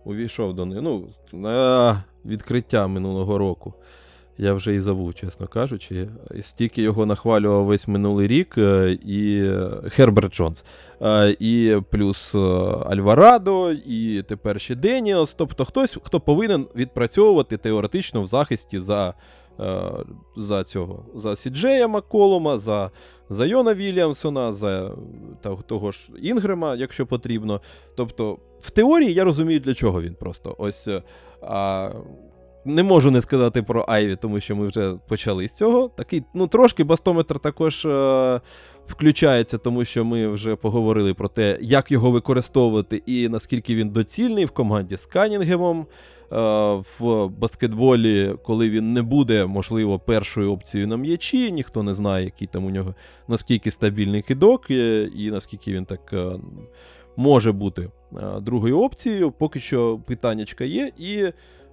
увійшов до них. Ну, на відкриття минулого року. Я вже і забув, чесно кажучи. Стільки його нахвалював весь минулий рік е, і Херберт Джонс. Е, і плюс е, Альварадо, і тепер ще Деніелс. Тобто хтось, хто повинен відпрацьовувати теоретично в захисті за за цього, за Сіджея Макколума, за за Йона Вільямсона, за того ж Інгрема, якщо потрібно. Тобто, в теорії я розумію, для чого він просто. Ось. А, не можу не сказати про Айві, тому що ми вже почали з цього. Такий, ну, трошки бастометр також е, включається, тому що ми вже поговорили про те, як його використовувати і наскільки він доцільний в команді з Канінгемом. Е, в баскетболі, коли він не буде, можливо, першою опцією на м'ячі, ніхто не знає, який там у нього наскільки стабільний кидок, е, і наскільки він так е, може бути е, другою опцією. Поки що питаннячка є. І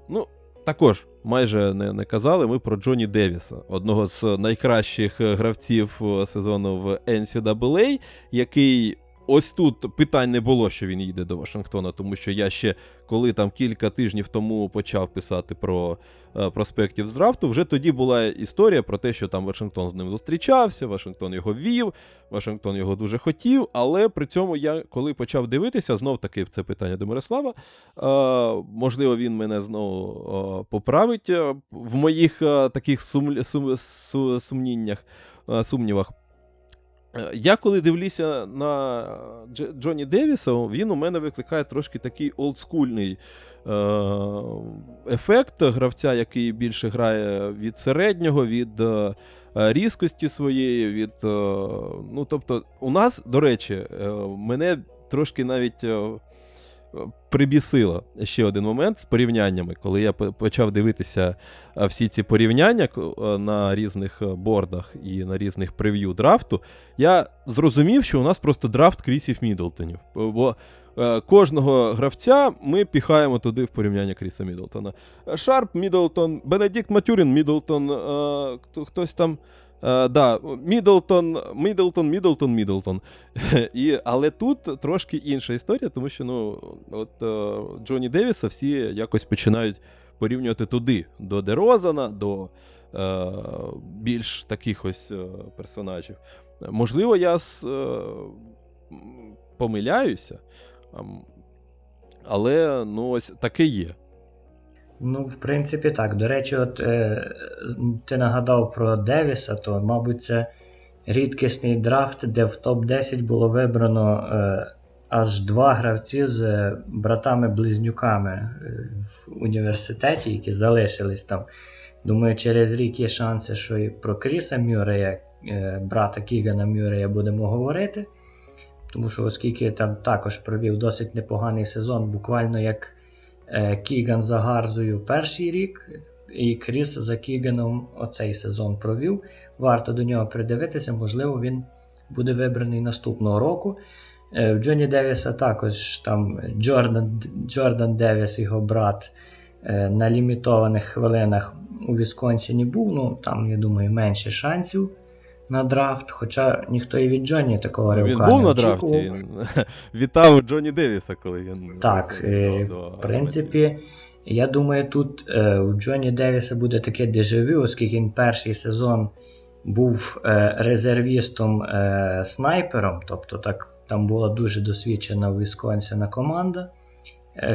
ну, також майже не не казали ми про Джоні Девіса, одного з найкращих е, гравців е, сезону в NCAA, який ось тут питань не було, що він їде до Вашингтона, тому що я ще коли там кілька тижнів тому почав писати про е, проспектів з драфту, вже тоді була історія про те, що там Вашингтон з ним зустрічався, Вашингтон його вів, Вашингтон його дуже хотів. Але при цьому я коли почав дивитися, знов таки це питання до Мирослава. Е, можливо, він мене знову е, поправить е, в моїх е, таких сум, сум, сум, сумніннях, е, сумнівах. Е, я коли дивлюся на Джоні Девіса, він у мене викликає трошки такий олдскульний е, ефект гравця, який більше грає від середнього, від е, різкості своєї. від... ну, Тобто, у нас, до речі, мене трошки навіть прибісило ще один момент з порівняннями, коли я почав дивитися всі ці порівняння на різних бордах і на різних прев'ю драфту, я зрозумів, що у нас просто драфт Крісів Мідлтонів. Бо кожного гравця ми піхаємо туди в порівняння Кріса Мідлтона. Шарп Мідлтон, Бенедикт Матюрін Мідлтон, хтось там. Е, да, Мідлтон, Мідлтон, Мідлтон, Мідлтон. І, Але тут трошки інша історія, тому що ну, от uh, Джоні Девіса всі якось починають порівнювати туди, до Дерозана, до uh, більш таких ось персонажів. Можливо, я помиляюся, але ну, ось таке є. Ну, в принципі, так. До речі, от е, ти нагадав про Девіса, то, мабуть, це рідкісний драфт, де в топ-10 було вибрано е, аж два гравці з е, братами-близнюками е, в університеті, які залишились там. Думаю, через рік є шанси, що і про Кріса Мюрея, е, брата Кігана Мюрея, будемо говорити. Тому що, оскільки там також провів досить непоганий сезон, буквально як. Е, Кіган за Гарзою перший рік, і Кріс за Кіганом оцей сезон провів. Варто до нього придивитися, можливо, він буде вибраний наступного року. Е, в Джоні Девіса також там Джордан Джордан Девіс, його брат, е, на лімітованих хвилинах у Вісконсіні був. Ну, Там, я думаю, менше шансів на драфт, хоча ніхто і від Джоні такого ривка Він був не на драфті. Він Вітав Джоні Девіса, коли він. Так, е, в принципі, я думаю, тут е, у Джоні Девіса буде таке дежавю, оскільки він перший сезон був е, резервістом снайпером, тобто так, там була дуже досвідчена Вісконсіна команда.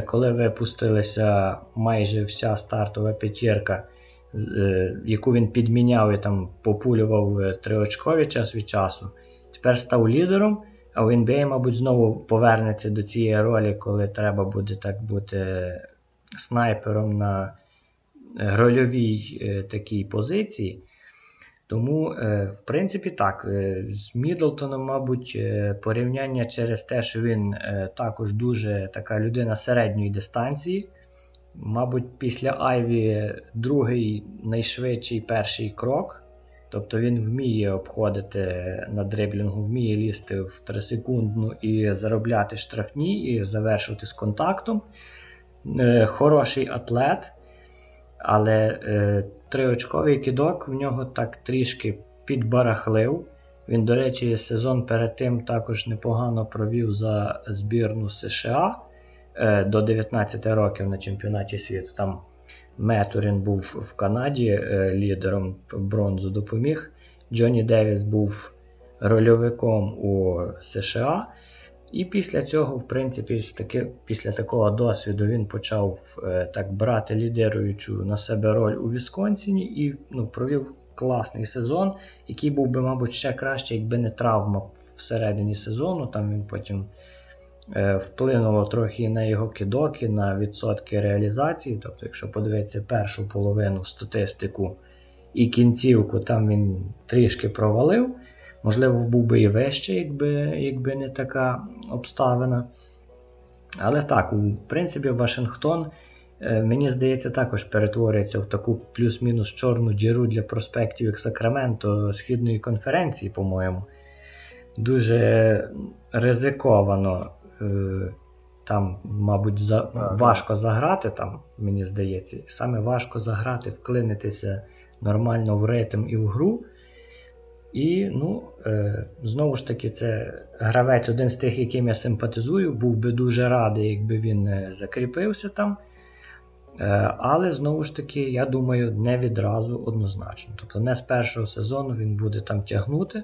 Коли випустилася майже вся стартова п'ятірка Е, яку він підміняв і там популював е, триочкові час від часу. Тепер став лідером, а в NBA, мабуть, знову повернеться до цієї ролі, коли треба буде так бути снайпером на рольовій е, такій позиції. Тому, в принципі, так, з Мідлтоном, мабуть, порівняння через те, що він також дуже така людина середньої дистанції. Мабуть, після Айві другий найшвидший перший крок. Тобто він вміє обходити на дриблінгу, вміє лізти в 3 секундну і заробляти штрафні, і завершувати з контактом. Е, хороший атлет, але е, триочковий кидок в нього так трішки підбарахлив. Він, до речі, сезон перед тим також непогано провів за збірну США. Е, до 19 років на чемпіонаті світу. Там Метурін був в Канаді е, лідером бронзу допоміг. Джонні Девіс був рольовиком у США. І після цього, в принципі, таки, після такого досвіду він почав е, так брати лідируючу на себе роль у Вісконсіні і ну, провів класний сезон, який був би, мабуть, ще краще, якби не травма всередині сезону. Там він потім вплинуло трохи на його кидоки, на відсотки реалізації. Тобто, якщо подивитися першу половину статистику і кінцівку, там він трішки провалив. Можливо, був би і вище, якби якби не така обставина. Але так, в принципі, Вашингтон, е, мені здається, також перетворюється в таку плюс-мінус чорну діру для проспектів як Сакраменто Східної конференції, по-моєму. Дуже ризиковано. Е, там, мабуть, за... важко заграти, там, мені здається. Саме важко заграти, вклинитися нормально в ритм і в гру. І, ну, е, знову ж таки, це гравець один з тих, яким я симпатизую. Був би дуже радий, якби він е, закріпився там. Е, але знову ж таки, я думаю, не відразу однозначно. Тобто не з першого сезону він буде там тягнути.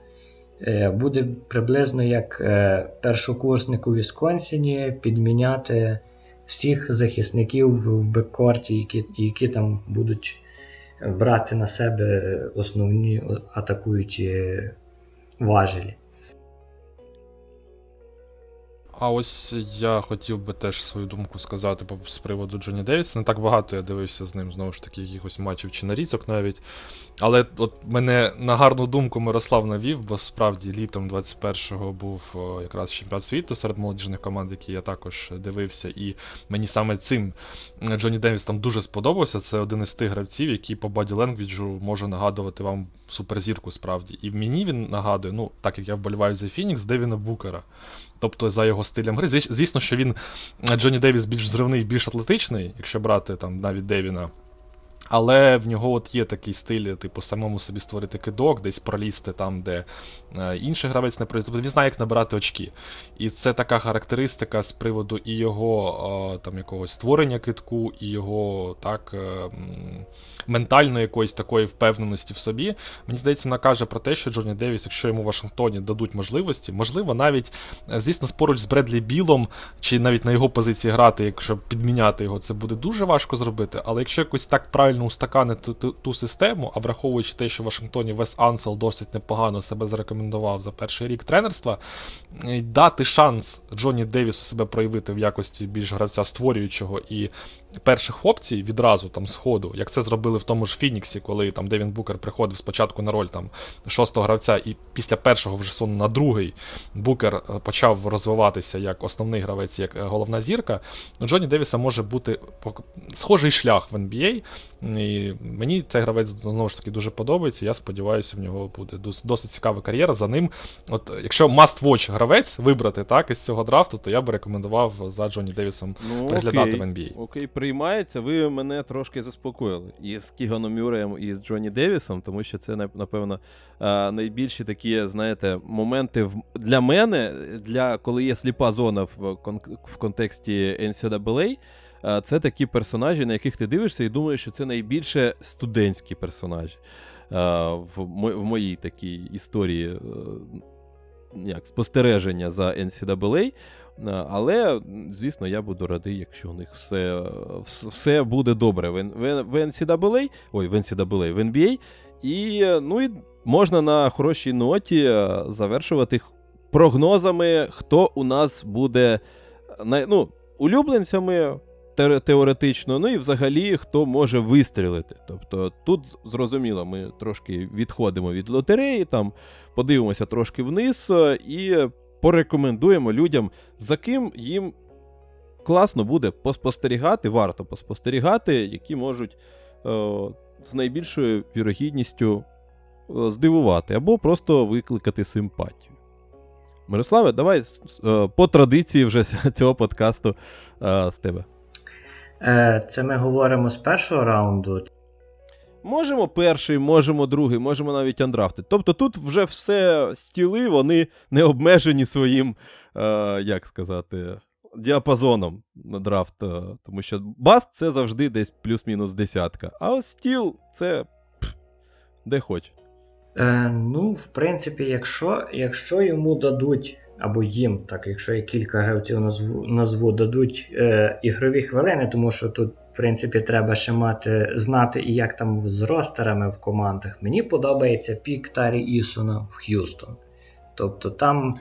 Е, буде приблизно як е, першокурсник у Вісконсіні підміняти всіх захисників в беккорті, які, які там будуть брати на себе основні атакуючі важелі. А ось я хотів би теж свою думку сказати з приводу Джоні Девіса. Не так багато я дивився з ним, знову ж таки, якихось матчів чи нарізок навіть. Але от мене на гарну думку Мирослав навів, бо справді літом 21-го був якраз чемпіонат світу серед молодіжних команд, які я також дивився. І мені саме цим Джоні Девіс там дуже сподобався. Це один із тих гравців, який по боді ленгвіджу може нагадувати вам суперзірку справді. І мені він нагадує, ну, так як я вболіваю за Фінікс, Девіна Букера. Тобто за його стилем гри. Звісно, що він Джонні Девіс більш зривний, більш атлетичний, якщо брати там навіть Девіна. Але в нього от є такий стиль, типу, самому собі створити кидок, десь пролізти там, де інший гравець не проліз. Тобто він знає, як набирати очки. І це така характеристика з приводу і його е, там якогось створення китку, і його так. Е, ментальної якоїсь такої впевненості в собі. Мені здається, вона каже про те, що Джонні Девіс, якщо йому в Вашингтоні дадуть можливості, можливо, навіть, е, звісно, поруч з Бредлі Білом, чи навіть на його позиції грати, якщо підміняти його, це буде дуже важко зробити. Але якщо якось так правильно устаканити ту, ту систему, а враховуючи те, що в Вашингтоні Вес Ансел досить непогано себе зарекомендував за перший рік тренерства, дати шанс Джонні Девісу себе проявити в якості більш гравця створюючого і перших опцій відразу там сходу, як це зробили в тому ж Фініксі, коли там Девін Букер приходив спочатку на роль там шостого гравця, і після першого вже сону на другий Букер е, почав розвиватися як основний гравець, як е, головна зірка. У Джоні Девіса може бути схожий шлях в NBA. І Мені цей гравець знову ж таки дуже подобається. Я сподіваюся, в нього буде досить цікава кар'єра. За ним, от якщо must-watch гравець вибрати так із цього драфту, то я би рекомендував за Джоні Девісом ну, приглядати окей, в NBA. Окей, приймається. Ви мене трошки заспокоїли і з Кіганом Мюреєм, і з Джоні Девісом, тому що це, напевно, найбільші такі, знаєте, моменти для мене, для коли є сліпа зона в, в контексті NCAA, це такі персонажі, на яких ти дивишся, і думаєш, що це найбільше студентські персонажі в моїй такій історії е, як, спостереження за NCAA. Але, звісно, я буду радий, якщо у них все все буде добре в, в, в NCAA, ой, в NCAA, в NBA. І ну, і можна на хорошій ноті е, завершувати прогнозами, хто у нас буде ну, улюбленцями теоретично, ну і взагалі хто може вистрілити. Тобто тут зрозуміло, ми трошки відходимо від лотереї, там подивимося трошки вниз е, і порекомендуємо людям, за ким їм класно буде поспостерігати, варто поспостерігати, які можуть о, е, з найбільшою вірогідністю е, здивувати або просто викликати симпатію. Мирославе, давай по традиції вже цього подкасту з тебе. Е, це ми говоримо з першого раунду. Можемо перший, можемо другий, можемо навіть андрафти. Тобто тут вже все стіли, вони не обмежені своїм, е, як сказати, діапазоном на драфт, е, тому що баст це завжди десь плюс-мінус десятка. А ось стіл це пф, де хоч. Е, Ну, в принципі, якщо якщо йому дадуть, або їм, так, якщо я кілька гравців назву, назву дадуть е, ігрові хвилини, тому що тут, в принципі, треба ще мати знати, і як там з ростерами в командах. Мені подобається пік Тарі Ісона в Х'юстон. Тобто там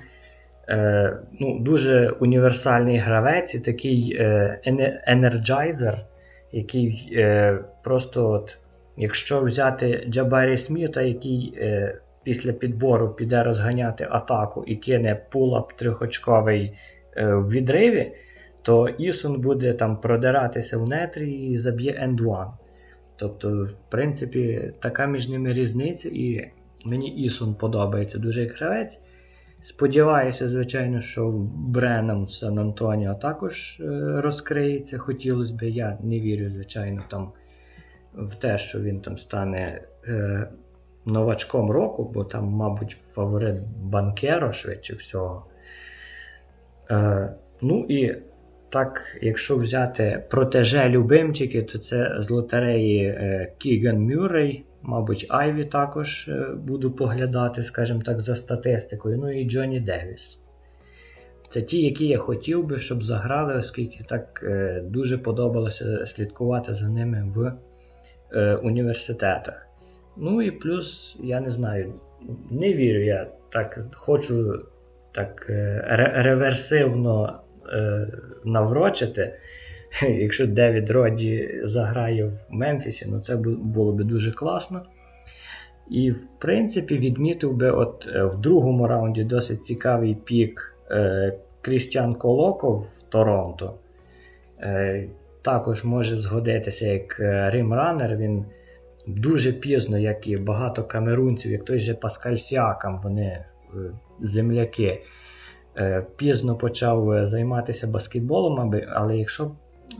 е, ну, дуже універсальний гравець і такий е, енерджайзер, який е, просто от. Якщо взяти Джабарі Сміта, який е, після підбору піде розганяти атаку і кине пулап трьохочковий е, в відриві, то Ісон буде там продиратися в нетрі і заб'є енд-1. Тобто, в принципі, така між ними різниця, і мені Ісон подобається дуже гравець. Сподіваюся, звичайно, що в Бренам в Сан Антоніо також е, розкриється. Хотілося б, я не вірю, звичайно, там в те, що він там стане е, новачком року, бо там, мабуть, фаворит Банкеро швидше всього. Е, Ну і так, якщо взяти протеже любимчики, то це з лотереї е, Кіган Мюррей, мабуть, Айві також е, буду поглядати, скажімо так, за статистикою. Ну і Джонні Девіс. Це ті, які я хотів би, щоб заграли, оскільки так е, дуже подобалося слідкувати за ними в е, університетах. Ну і плюс, я не знаю, не вірю, я так хочу так е, реверсивно е, наврочити. Якщо Девід Роді заграє в Мемфісі, ну це було б дуже класно. І, в принципі, відмітив би, от е, в другому раунді досить цікавий пік Крістіан Колоко в Торонто. Також може згодитися як rim runner. Він дуже пізно, як і багато камерунців, як той же Паскаль Сіакам, вони е, земляки, пізно почав займатися баскетболом, але якщо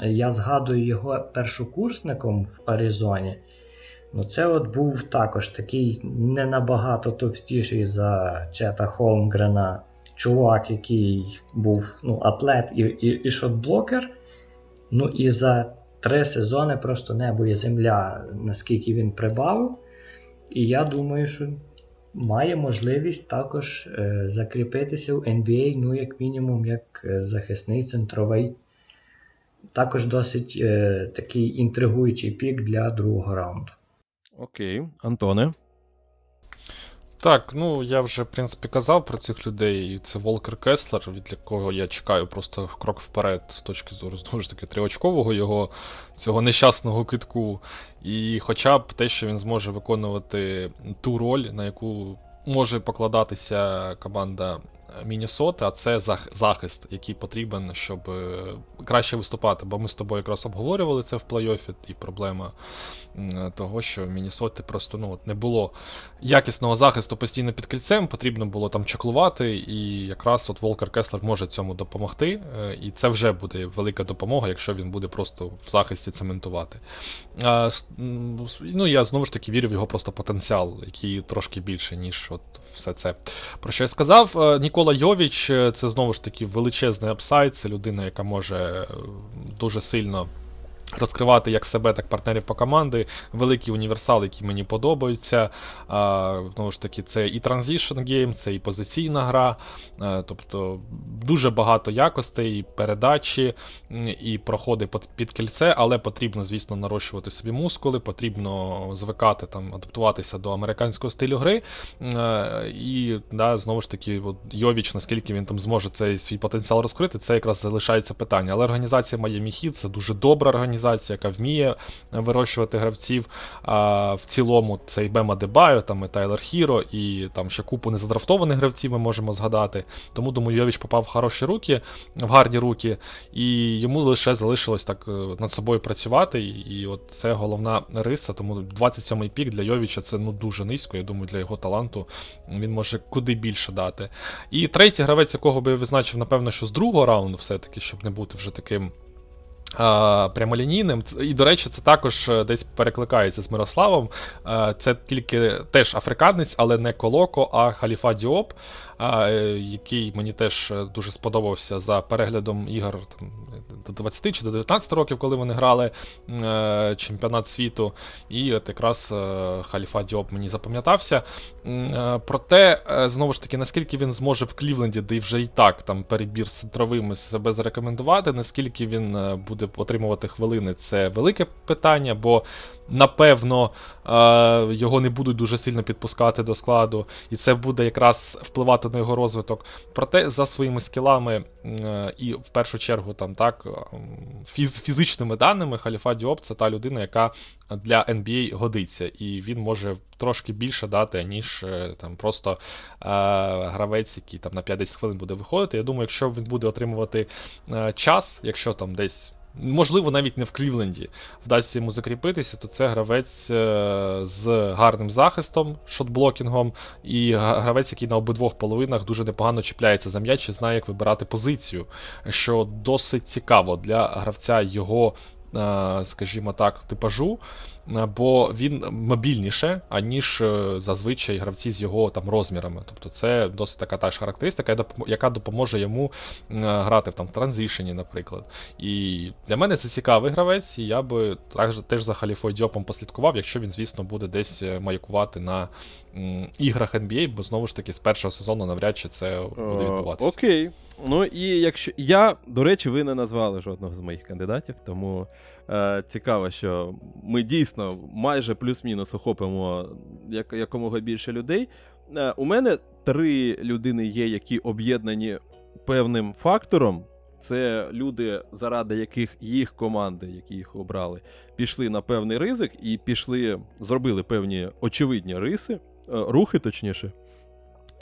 я згадую його першокурсником в Аризоні, ну це от був також такий не набагато товстіший за Чета Холмгрена чувак, який був ну, атлет і і, і шотблокер. Ну і за три сезони просто небо і земля, наскільки він прибавив. І я думаю, що має можливість також е, закріпитися в NBA, ну, як мінімум, як е, захисний центровий. Також досить е, такий інтригуючий пік для другого раунду. Окей, Антоне. Так, ну я вже в принципі казав про цих людей. і Це Волкер Кеслер, від якого я чекаю просто крок вперед з точки зору знову ж таки триочкового його цього нещасного китку. І хоча б те, що він зможе виконувати ту роль, на яку може покладатися команда Мінісоти, а це захист, який потрібен, щоб е, краще виступати. Бо ми з тобою якраз обговорювали це в плей-офі, і проблема того, що в Мінісоти просто ну, не було якісного захисту постійно під кільцем, потрібно було там чаклувати, і якраз от Волкер Кеслер може цьому допомогти. Е, і це вже буде велика допомога, якщо він буде просто в захисті цементувати. Ну, Я знову ж таки вірю в його просто потенціал, який трошки більше, ніж от все це. Про що я сказав. Е, Нікола Йовіч це знову ж таки величезний апсайд, це людина, яка може е, дуже сильно. Розкривати як себе, так партнерів по команди. Великий універсал, які мені подобаються. Знову ж таки, це і Transition Game, це і позиційна гра. А, тобто дуже багато якостей, і передачі, і проходи під кільце, але потрібно, звісно, нарощувати собі мускули, потрібно звикати там, адаптуватися до американського стилю гри. А, і да, знову ж таки, от, Йовіч, наскільки він там зможе цей свій потенціал розкрити, це якраз залишається питання. Але організація Miami Heat це дуже добра організація організація, яка вміє вирощувати гравців. А в цілому це і Бема Дебайо, там і Тайлер Хіро, і там ще купу незадрафтованих гравців ми можемо згадати. Тому думаю, Йовіч попав в хороші руки, в гарні руки, і йому лише залишилось так е, над собою працювати. І от це головна риса. Тому 27-й пік для Йовіча це ну дуже низько. Я думаю, для його таланту він може куди більше дати. І третій гравець, якого би я визначив, напевно, що з другого раунду, все-таки, щоб не бути вже таким. Прямолінійним. І, до речі, це також е, десь перекликається з Мирославом. Це тільки теж африканець, але не Колоко, а Халіфа Діоп, який мені теж дуже сподобався за переглядом ігор там, до 20 чи до 19 років, коли вони грали е, чемпіонат світу. І от якраз е, Халіфа Діоп мені запам'ятався. Е, проте, знову ж таки, наскільки він зможе в Клівленді, де вже і так там перебір з центровими себе зарекомендувати, наскільки він буде отримувати хвилини, це велике питання, бо напевно його не будуть дуже сильно підпускати до складу, і це буде якраз впливати на його розвиток. Проте за своїми скілами і в першу чергу там так фіз, фізичними даними Халіфа Діоп це та людина, яка для NBA годиться, і він може трошки більше дати, ніж е, там просто е, гравець, який там на 50 хвилин буде виходити. Я думаю, якщо він буде отримувати е, час, якщо там десь можливо, навіть не в Клівленді вдасться йому закріпитися, то це гравець е, з гарним захистом, шотблокінгом, і гравець, який на обидвох половинах дуже непогано чіпляється за м'яч і знає, як вибирати позицію, що досить цікаво для гравця його, е, скажімо так, типажу. Е, бо він мобільніше, аніж е, зазвичай гравці з його там розмірами. Тобто це досить така та ж характеристика, яка допоможе йому е, грати в там транзишені, наприклад. І для мене це цікавий гравець, і я би також теж за Халіфою Дьопом послідкував, якщо він, звісно, буде десь маякувати на іграх NBA, бо знову ж таки з першого сезону навряд чи це буде відбуватися. Окей. Ну і якщо я, до речі, ви не назвали жодного з моїх кандидатів, тому е, цікаво, що ми дійсно майже плюс-мінус охопимо як, якомога більше людей. Е, у мене три людини є, які об'єднані певним фактором. Це люди, заради яких їх команди, які їх обрали, пішли на певний ризик і пішли, зробили певні очевидні риси, е, рухи, точніше.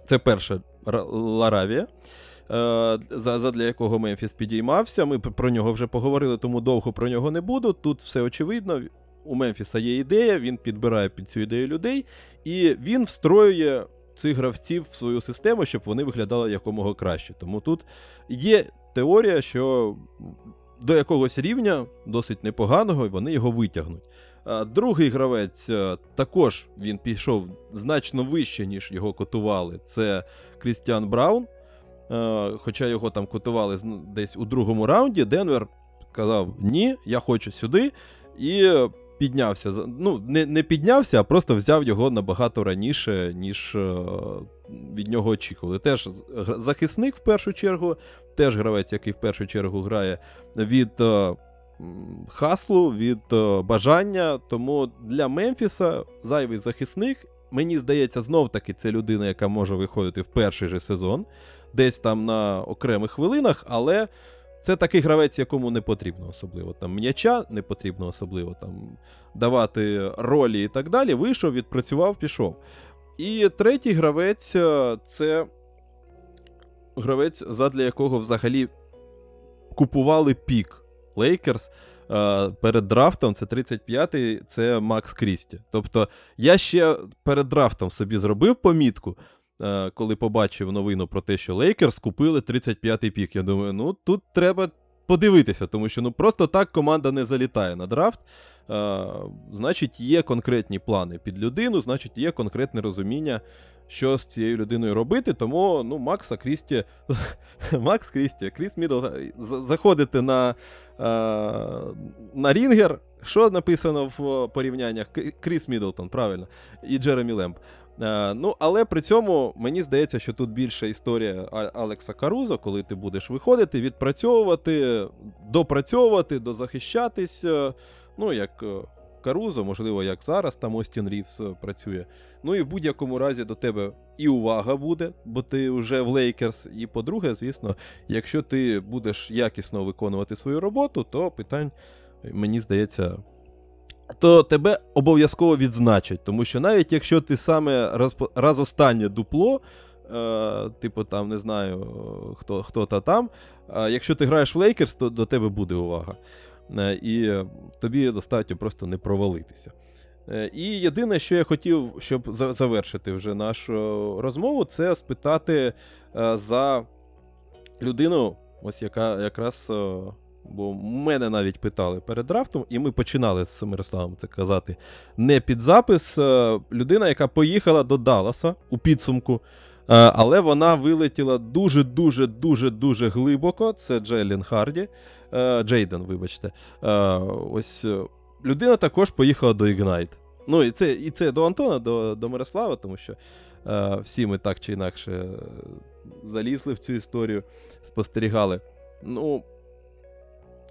Це перша Ларавія. Е, задля якого Мемфіс підіймався. Ми про нього вже поговорили, тому довго про нього не буду. Тут все очевидно. У Мемфіса є ідея, він підбирає під цю ідею людей, і він встроює цих гравців в свою систему, щоб вони виглядали якомога краще. Тому тут є теорія, що до якогось рівня, досить непоганого, вони його витягнуть. Другий гравець е, також він пішов значно вище, ніж його котували. Це Крістіан Браун. Е, хоча його там котували десь у другому раунді, Денвер сказав: Ні, я хочу сюди. І піднявся. Ну, не не піднявся, а просто взяв його набагато раніше, ніж е, від нього очікували. Теж захисник в першу чергу, теж гравець, який в першу чергу грає від е, хаслу, від бажання. Тому для Мемфіса зайвий захисник. Мені здається, знов-таки це людина, яка може виходити в перший же сезон десь там на окремих хвилинах, але це такий гравець, якому не потрібно особливо там м'яча, не потрібно особливо там давати ролі і так далі. Вийшов, відпрацював, пішов. І третій гравець е, це гравець, задля якого взагалі купували пік Лейкерс. Перед драфтом це 35-й, це Макс Крісті. Тобто я ще перед драфтом собі зробив помітку. Е, коли побачив новину про те, що Лейкерс купили 35-й пік. Я думаю, ну тут треба подивитися, тому що ну просто так команда не залітає на драфт. А, е, Значить, є конкретні плани під людину, значить, є конкретне розуміння, що з цією людиною робити. Тому ну, Макса Крісті. Макс Крісті, Кріс Мідл, заходите на е, на Рінгер. Що написано в порівняннях? Кріс Мідлтон, правильно, і Джеремі Лемб. Е, ну, але при цьому мені здається, що тут більша історія Алекса Карузо, коли ти будеш виходити, відпрацьовувати, допрацьовувати, дозахищатись. Е, ну, як е, Карузо, можливо, як зараз там Остін Рівс працює. Ну і в будь-якому разі до тебе і увага буде, бо ти вже в Лейкерс. І по-друге, звісно, якщо ти будеш якісно виконувати свою роботу, то питань, мені здається то тебе обов'язково відзначать. Тому що навіть якщо ти саме раз, раз останнє дупло, е, типу там не знаю хто хто та там, е, якщо ти граєш в Лейкерс, то до тебе буде увага. Е, і тобі достатньо просто не провалитися. Е, і єдине, що я хотів, щоб завершити вже нашу розмову, це спитати е, за людину, ось яка якраз Бо мене навіть питали перед драфтом, і ми починали з Мирославом це казати не під запис. Е, людина, яка поїхала до Далласа у підсумку, е, але вона вилетіла дуже-дуже дуже дуже глибоко. Це Джейлін Харді. Е, Джейден, вибачте. Ось людина також поїхала до Ignite. Ну, і це і це до Антона, до до Мирослава, тому що всі ми так чи інакше залізли в цю історію, спостерігали. Ну,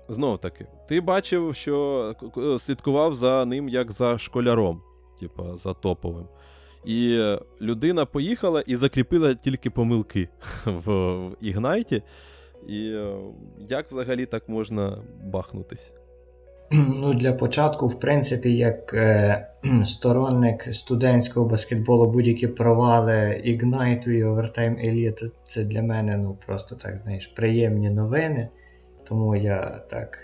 знов таки, ти бачив, що слідкував за ним як за школяром, типа за топовим. І людина поїхала і закріпила тільки помилки в, в Ігнайті. І е, як взагалі так можна бахнутись? Ну, Для початку, в принципі, як е, сторонник студентського баскетболу будь-які провали Ігнайту і Overtime Elite, це для мене ну, просто так, знаєш, приємні новини. Тому я так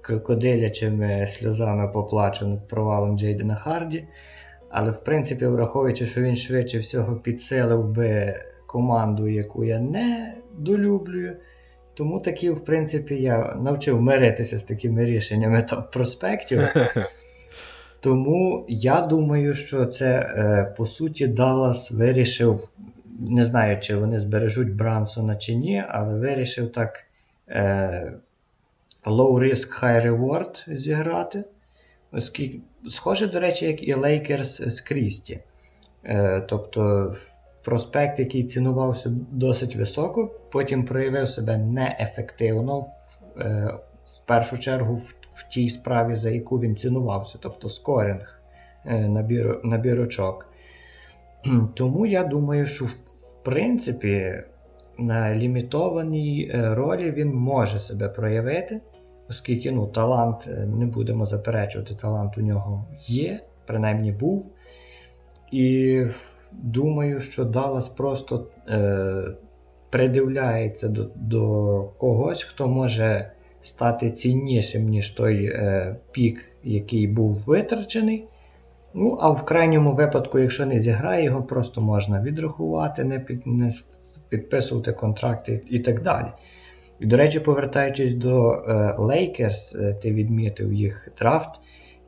крокодилячими сльозами поплачу над провалом Джейдена Харді. Але, в принципі, враховуючи, що він швидше всього підсилив би команду, яку я не долюблюю. Тому такі, в принципі, я навчив миритися з такими рішеннями топ-проспектів. Тому я думаю, що це, е, по суті, Даллас вирішив, не знаю, чи вони збережуть Брансона чи ні, але вирішив так low risk, high reward зіграти. Оскільки, Схоже, до речі, як і Лейкерс з Крісті. Е, тобто проспект, який цінувався досить високо, потім проявив себе неефективно в, е, в першу чергу в, в тій справі, за яку він цінувався, тобто скорінг е, набір, набірочок. Тому я думаю, що в принципі на лімітованій е, ролі він може себе проявити, оскільки ну, талант, е, не будемо заперечувати, талант у нього є, принаймні був. І думаю, що Даллас просто е, придивляється до до когось, хто може стати ціннішим, ніж той е, пік, який був витрачений. Ну, а в крайньому випадку, якщо не зіграє, його просто можна відрахувати, не, під, не підписувати контракти і так далі. І, до речі, повертаючись до Лейкерс, ти відмітив їх драфт.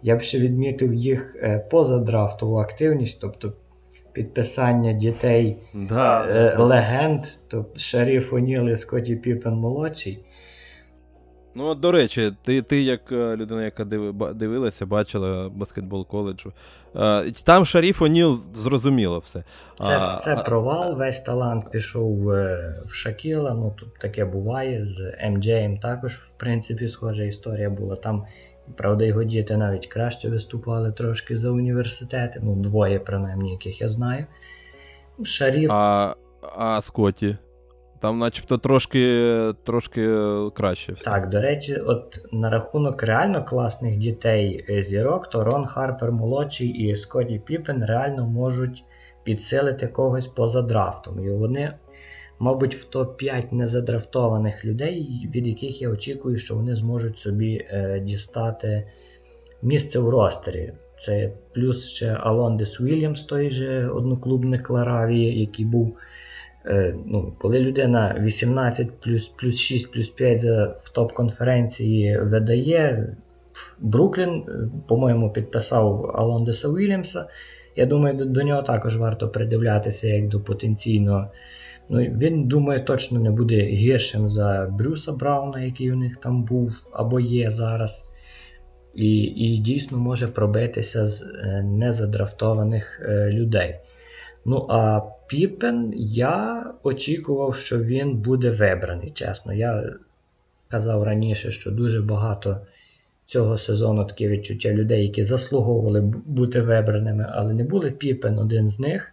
Я б ще відмітив їх е, позадрафтову активність, тобто підписання дітей да. е, легенд, тобто Шаріф О'Ніл і Скотті Піпен молодший. Ну, до речі, ти ти як е, людина, яка дивилася, бачила баскетбол коледжу. Е, там Шаріф Оніл зрозуміло все. Це це провал, весь талант пішов в, в Шакіла. Ну тут таке буває. З МД також, в принципі, схожа історія була. Там Правда, його діти навіть краще виступали трошки за університети, ну, двоє, принаймні, яких я знаю. Шаріф. А а Скотті? Там, начебто, трошки трошки краще. все. Так, до речі, от на рахунок реально класних дітей е, зірок, то Рон Харпер молодший і Скотті Піпен реально можуть підсилити когось поза драфтом. І вони мабуть, в топ-5 незадрафтованих людей, від яких я очікую, що вони зможуть собі е, дістати місце в ростері. Це плюс ще Алондес Уільямс, той же одноклубник Ларавії, який був. Е, ну, Коли людина 18 плюс плюс 6 плюс 5 за, в топ-конференції видає, Бруклін, е, по-моєму, підписав Алондеса Уільямса. Я думаю, до, до нього також варто придивлятися як до потенційно Ну, Він, думаю, точно не буде гіршим за Брюса Брауна, який у них там був або є зараз. І і дійсно може пробитися з е, незадрафтованих людей. Ну, а Піпен я очікував, що він буде вибраний. Чесно. Я казав раніше, що дуже багато цього сезону таке відчуття людей, які заслуговували бути вибраними, але не були Піпен один з них.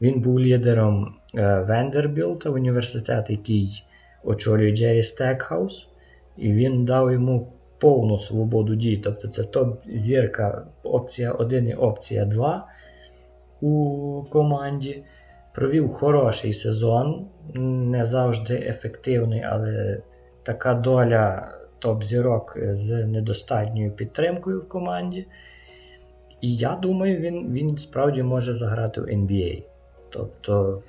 Він був лідером Вендербілта, університет, який очолює Джері Стекхаус, і він дав йому повну свободу дій. Тобто це топ-зірка опція 1 і опція 2 у команді. Провів хороший сезон, не завжди ефективний, але така доля топ-зірок з недостатньою підтримкою в команді. І я думаю, він він справді може заграти в NBA. Тобто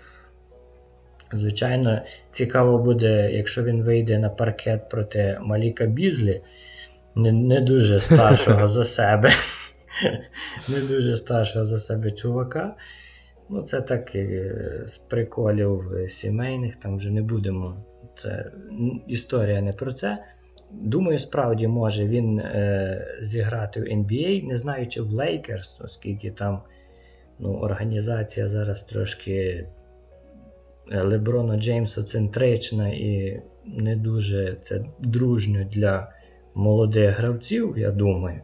Звичайно, цікаво буде, якщо він вийде на паркет проти Маліка Бізлі, не, не дуже старшого за себе. Не дуже старшого за себе чувака. Ну, це так е, з приколів сімейних, там вже не будемо. Це історія не про це. Думаю, справді може він е, зіграти в NBA, не знаю, чи в Лейкерс, оскільки там ну, організація зараз трошки Леброна Джеймса центрична і не дуже це дружньо для молодих гравців, я думаю.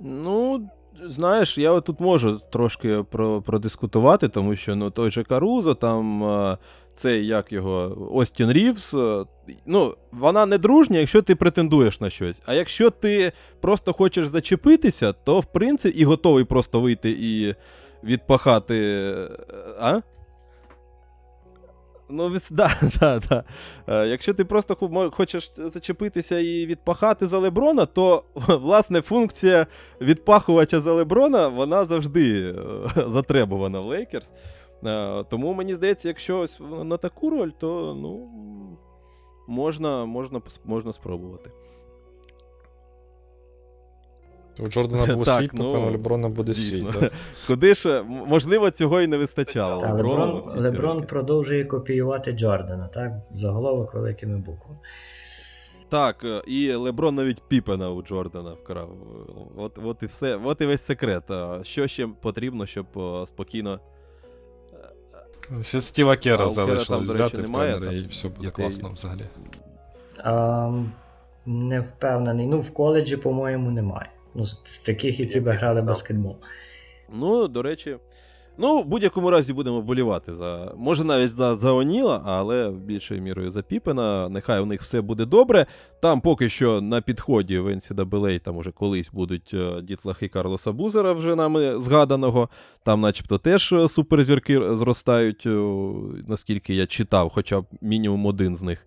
Ну, знаєш, я тут можу трошки про, продискутувати, тому що ну, той же Карузо, там е, цей як його Остін Рівс. е, Ну, вона не дружня, якщо ти претендуєш на щось. А якщо ти просто хочеш зачепитися, то в принципі і готовий просто вийти і відпахати. е, А? Ну, да, да, да. Е, Якщо ти просто хочеш зачепитися і відпахати за Леброна, то власне функція відпахувача за Леброна вона завжди е, затребувана в Лейкерс. Е, Тому мені здається, якщо ось на таку роль, то ну, можна, можна, можна спробувати. У Джордана був Так, свій, ну, у Леброна буде свій. Куди ж, можливо, цього і не вистачало. Та Леброн, Леброн продовжує копіювати Джордана, так? Заголовок великими буквами. Так, е, і Леброн навіть Піпена у Джордана вкрав. От, от і все, от і весь секрет. Що ще потрібно, щоб е, спокійно. Ще Стіва Кера залишилось взяти речі, в тренера, там, і все буде класно взагалі. А, не впевнений. Ну, в коледжі, по-моєму, немає. Ну, з, таких, які би грали баскетбол. Ну, до речі. Ну, в будь-якому разі будемо вболівати за. Може навіть за, за Оніла, але більшою мірою за Піпена. Нехай у них все буде добре. Там поки що на підході в NCAA там уже колись будуть е, дітлахи Карлоса Бузера, вже нами згаданого. Там, начебто, теж е, суперзірки зростають, е, наскільки я читав, хоча б мінімум один з них.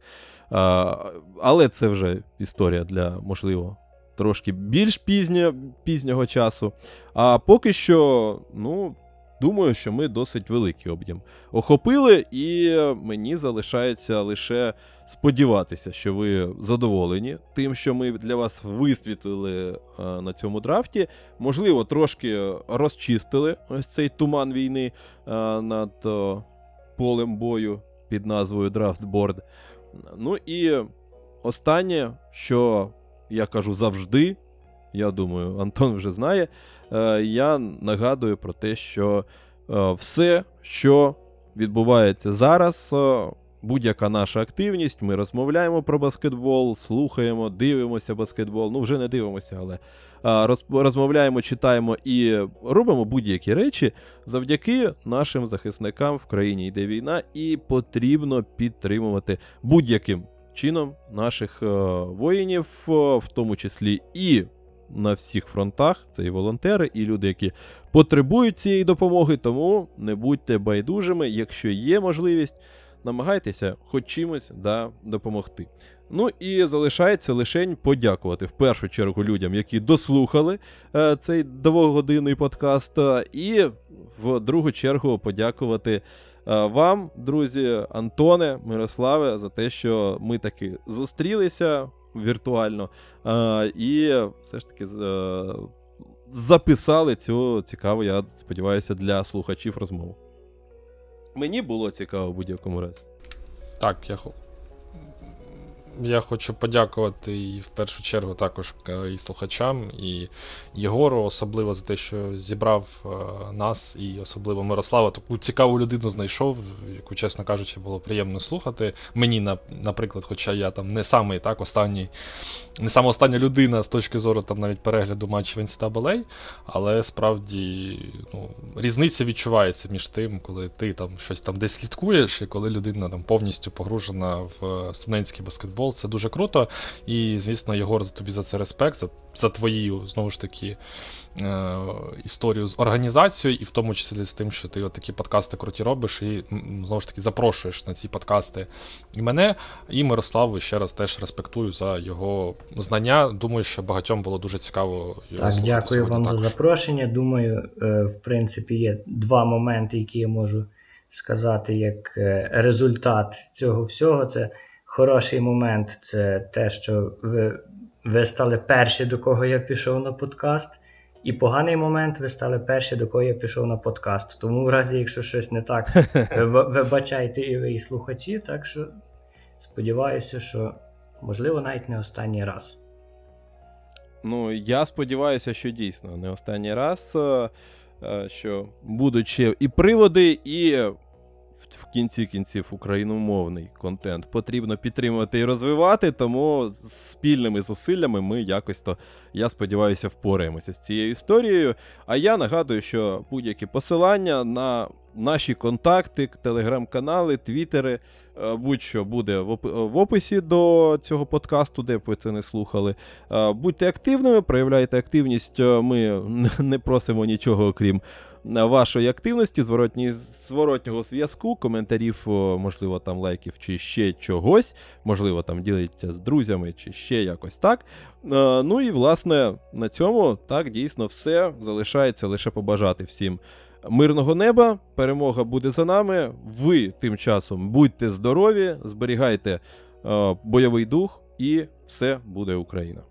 А, але це вже історія для, можливо, трошки більш пізньо, пізнього часу. А поки що, ну, думаю, що ми досить великий об'єм охопили, і мені залишається лише сподіватися, що ви задоволені тим, що ми для вас висвітлили е, на цьому драфті. Можливо, трошки розчистили ось цей туман війни е, над е, полем бою під назвою Драфтборд. Ну і останнє, що я кажу завжди, я думаю, Антон вже знає. Е, я нагадую про те, що е, все, що відбувається зараз, е, будь-яка наша активність, ми розмовляємо про баскетбол, слухаємо, дивимося баскетбол. Ну, вже не дивимося, але роз- розмовляємо, читаємо і робимо будь-які речі завдяки нашим захисникам в країні йде війна, і потрібно підтримувати будь-яким чином наших е, воїнів, е, в тому числі і на всіх фронтах. Це і волонтери, і люди, які потребують цієї допомоги. Тому не будьте байдужими, якщо є можливість, намагайтеся хоч чимось да, допомогти. Ну і залишається лише подякувати в першу чергу людям, які дослухали е, цей двогодинний подкаст, е, і в другу чергу подякувати вам, друзі, Антоне, Мирославе, за те, що ми таки зустрілися віртуально е, і все ж таки е, записали цю цікаву, я сподіваюся, для слухачів розмову. Мені було цікаво в будь-якому разі. Так, я, я хочу подякувати і в першу чергу також е, і слухачам, і Єгору, особливо за те, що зібрав е, нас, і особливо Мирослава, таку цікаву людину знайшов, яку, чесно кажучи, було приємно слухати. Мені, наприклад, хоча я там не самий так останній, не сама остання людина з точки зору там навіть перегляду матчів NCAA, але справді ну, різниця відчувається між тим, коли ти там щось там десь слідкуєш, і коли людина там повністю погружена в е, студентський баскетбол. Це дуже круто. І, звісно, Єгор, за тобі за це респект, за, за твою, знову ж таки, е, історію з організацією, і в тому числі з тим, що ти от такі подкасти круті робиш, і знову ж таки запрошуєш на ці подкасти і мене. І Мирославу ще раз теж респектую за його знання. Думаю, що багатьом було дуже цікаво його Так, дякую вам за запрошення. Думаю, е, в принципі, є два моменти, які я можу сказати як е, результат цього всього. Це хороший момент це те, що ви, ви стали перші, до кого я пішов на подкаст. І поганий момент, ви стали перші, до кого я пішов на подкаст. Тому, в разі, якщо щось не так, вибачайте і ви, і слухачі. Так що сподіваюся, що можливо навіть не останній раз. Ну, я сподіваюся, що дійсно не останній раз, е, е, що будуть ще і приводи, і в кінці кінців україномовний контент потрібно підтримувати і розвивати, тому спільними зусиллями ми якось то, я сподіваюся, впораємося з цією історією. А я нагадую, що будь-які посилання на наші контакти, телеграм-канали, твіттери, е, будь-що буде в описі до цього подкасту, де б ви це не слухали. Е, будьте активними, проявляйте активність. Е, ми не просимо нічого, окрім вашої активності, зворотні, зворотнього зв'язку, коментарів, можливо, там лайків чи ще чогось, можливо, там ділиться з друзями чи ще якось так. Ну і власне на цьому так дійсно все залишається лише побажати всім. Мирного неба, перемога буде за нами. Ви тим часом будьте здорові, зберігайте е, бойовий дух, і все буде Україна.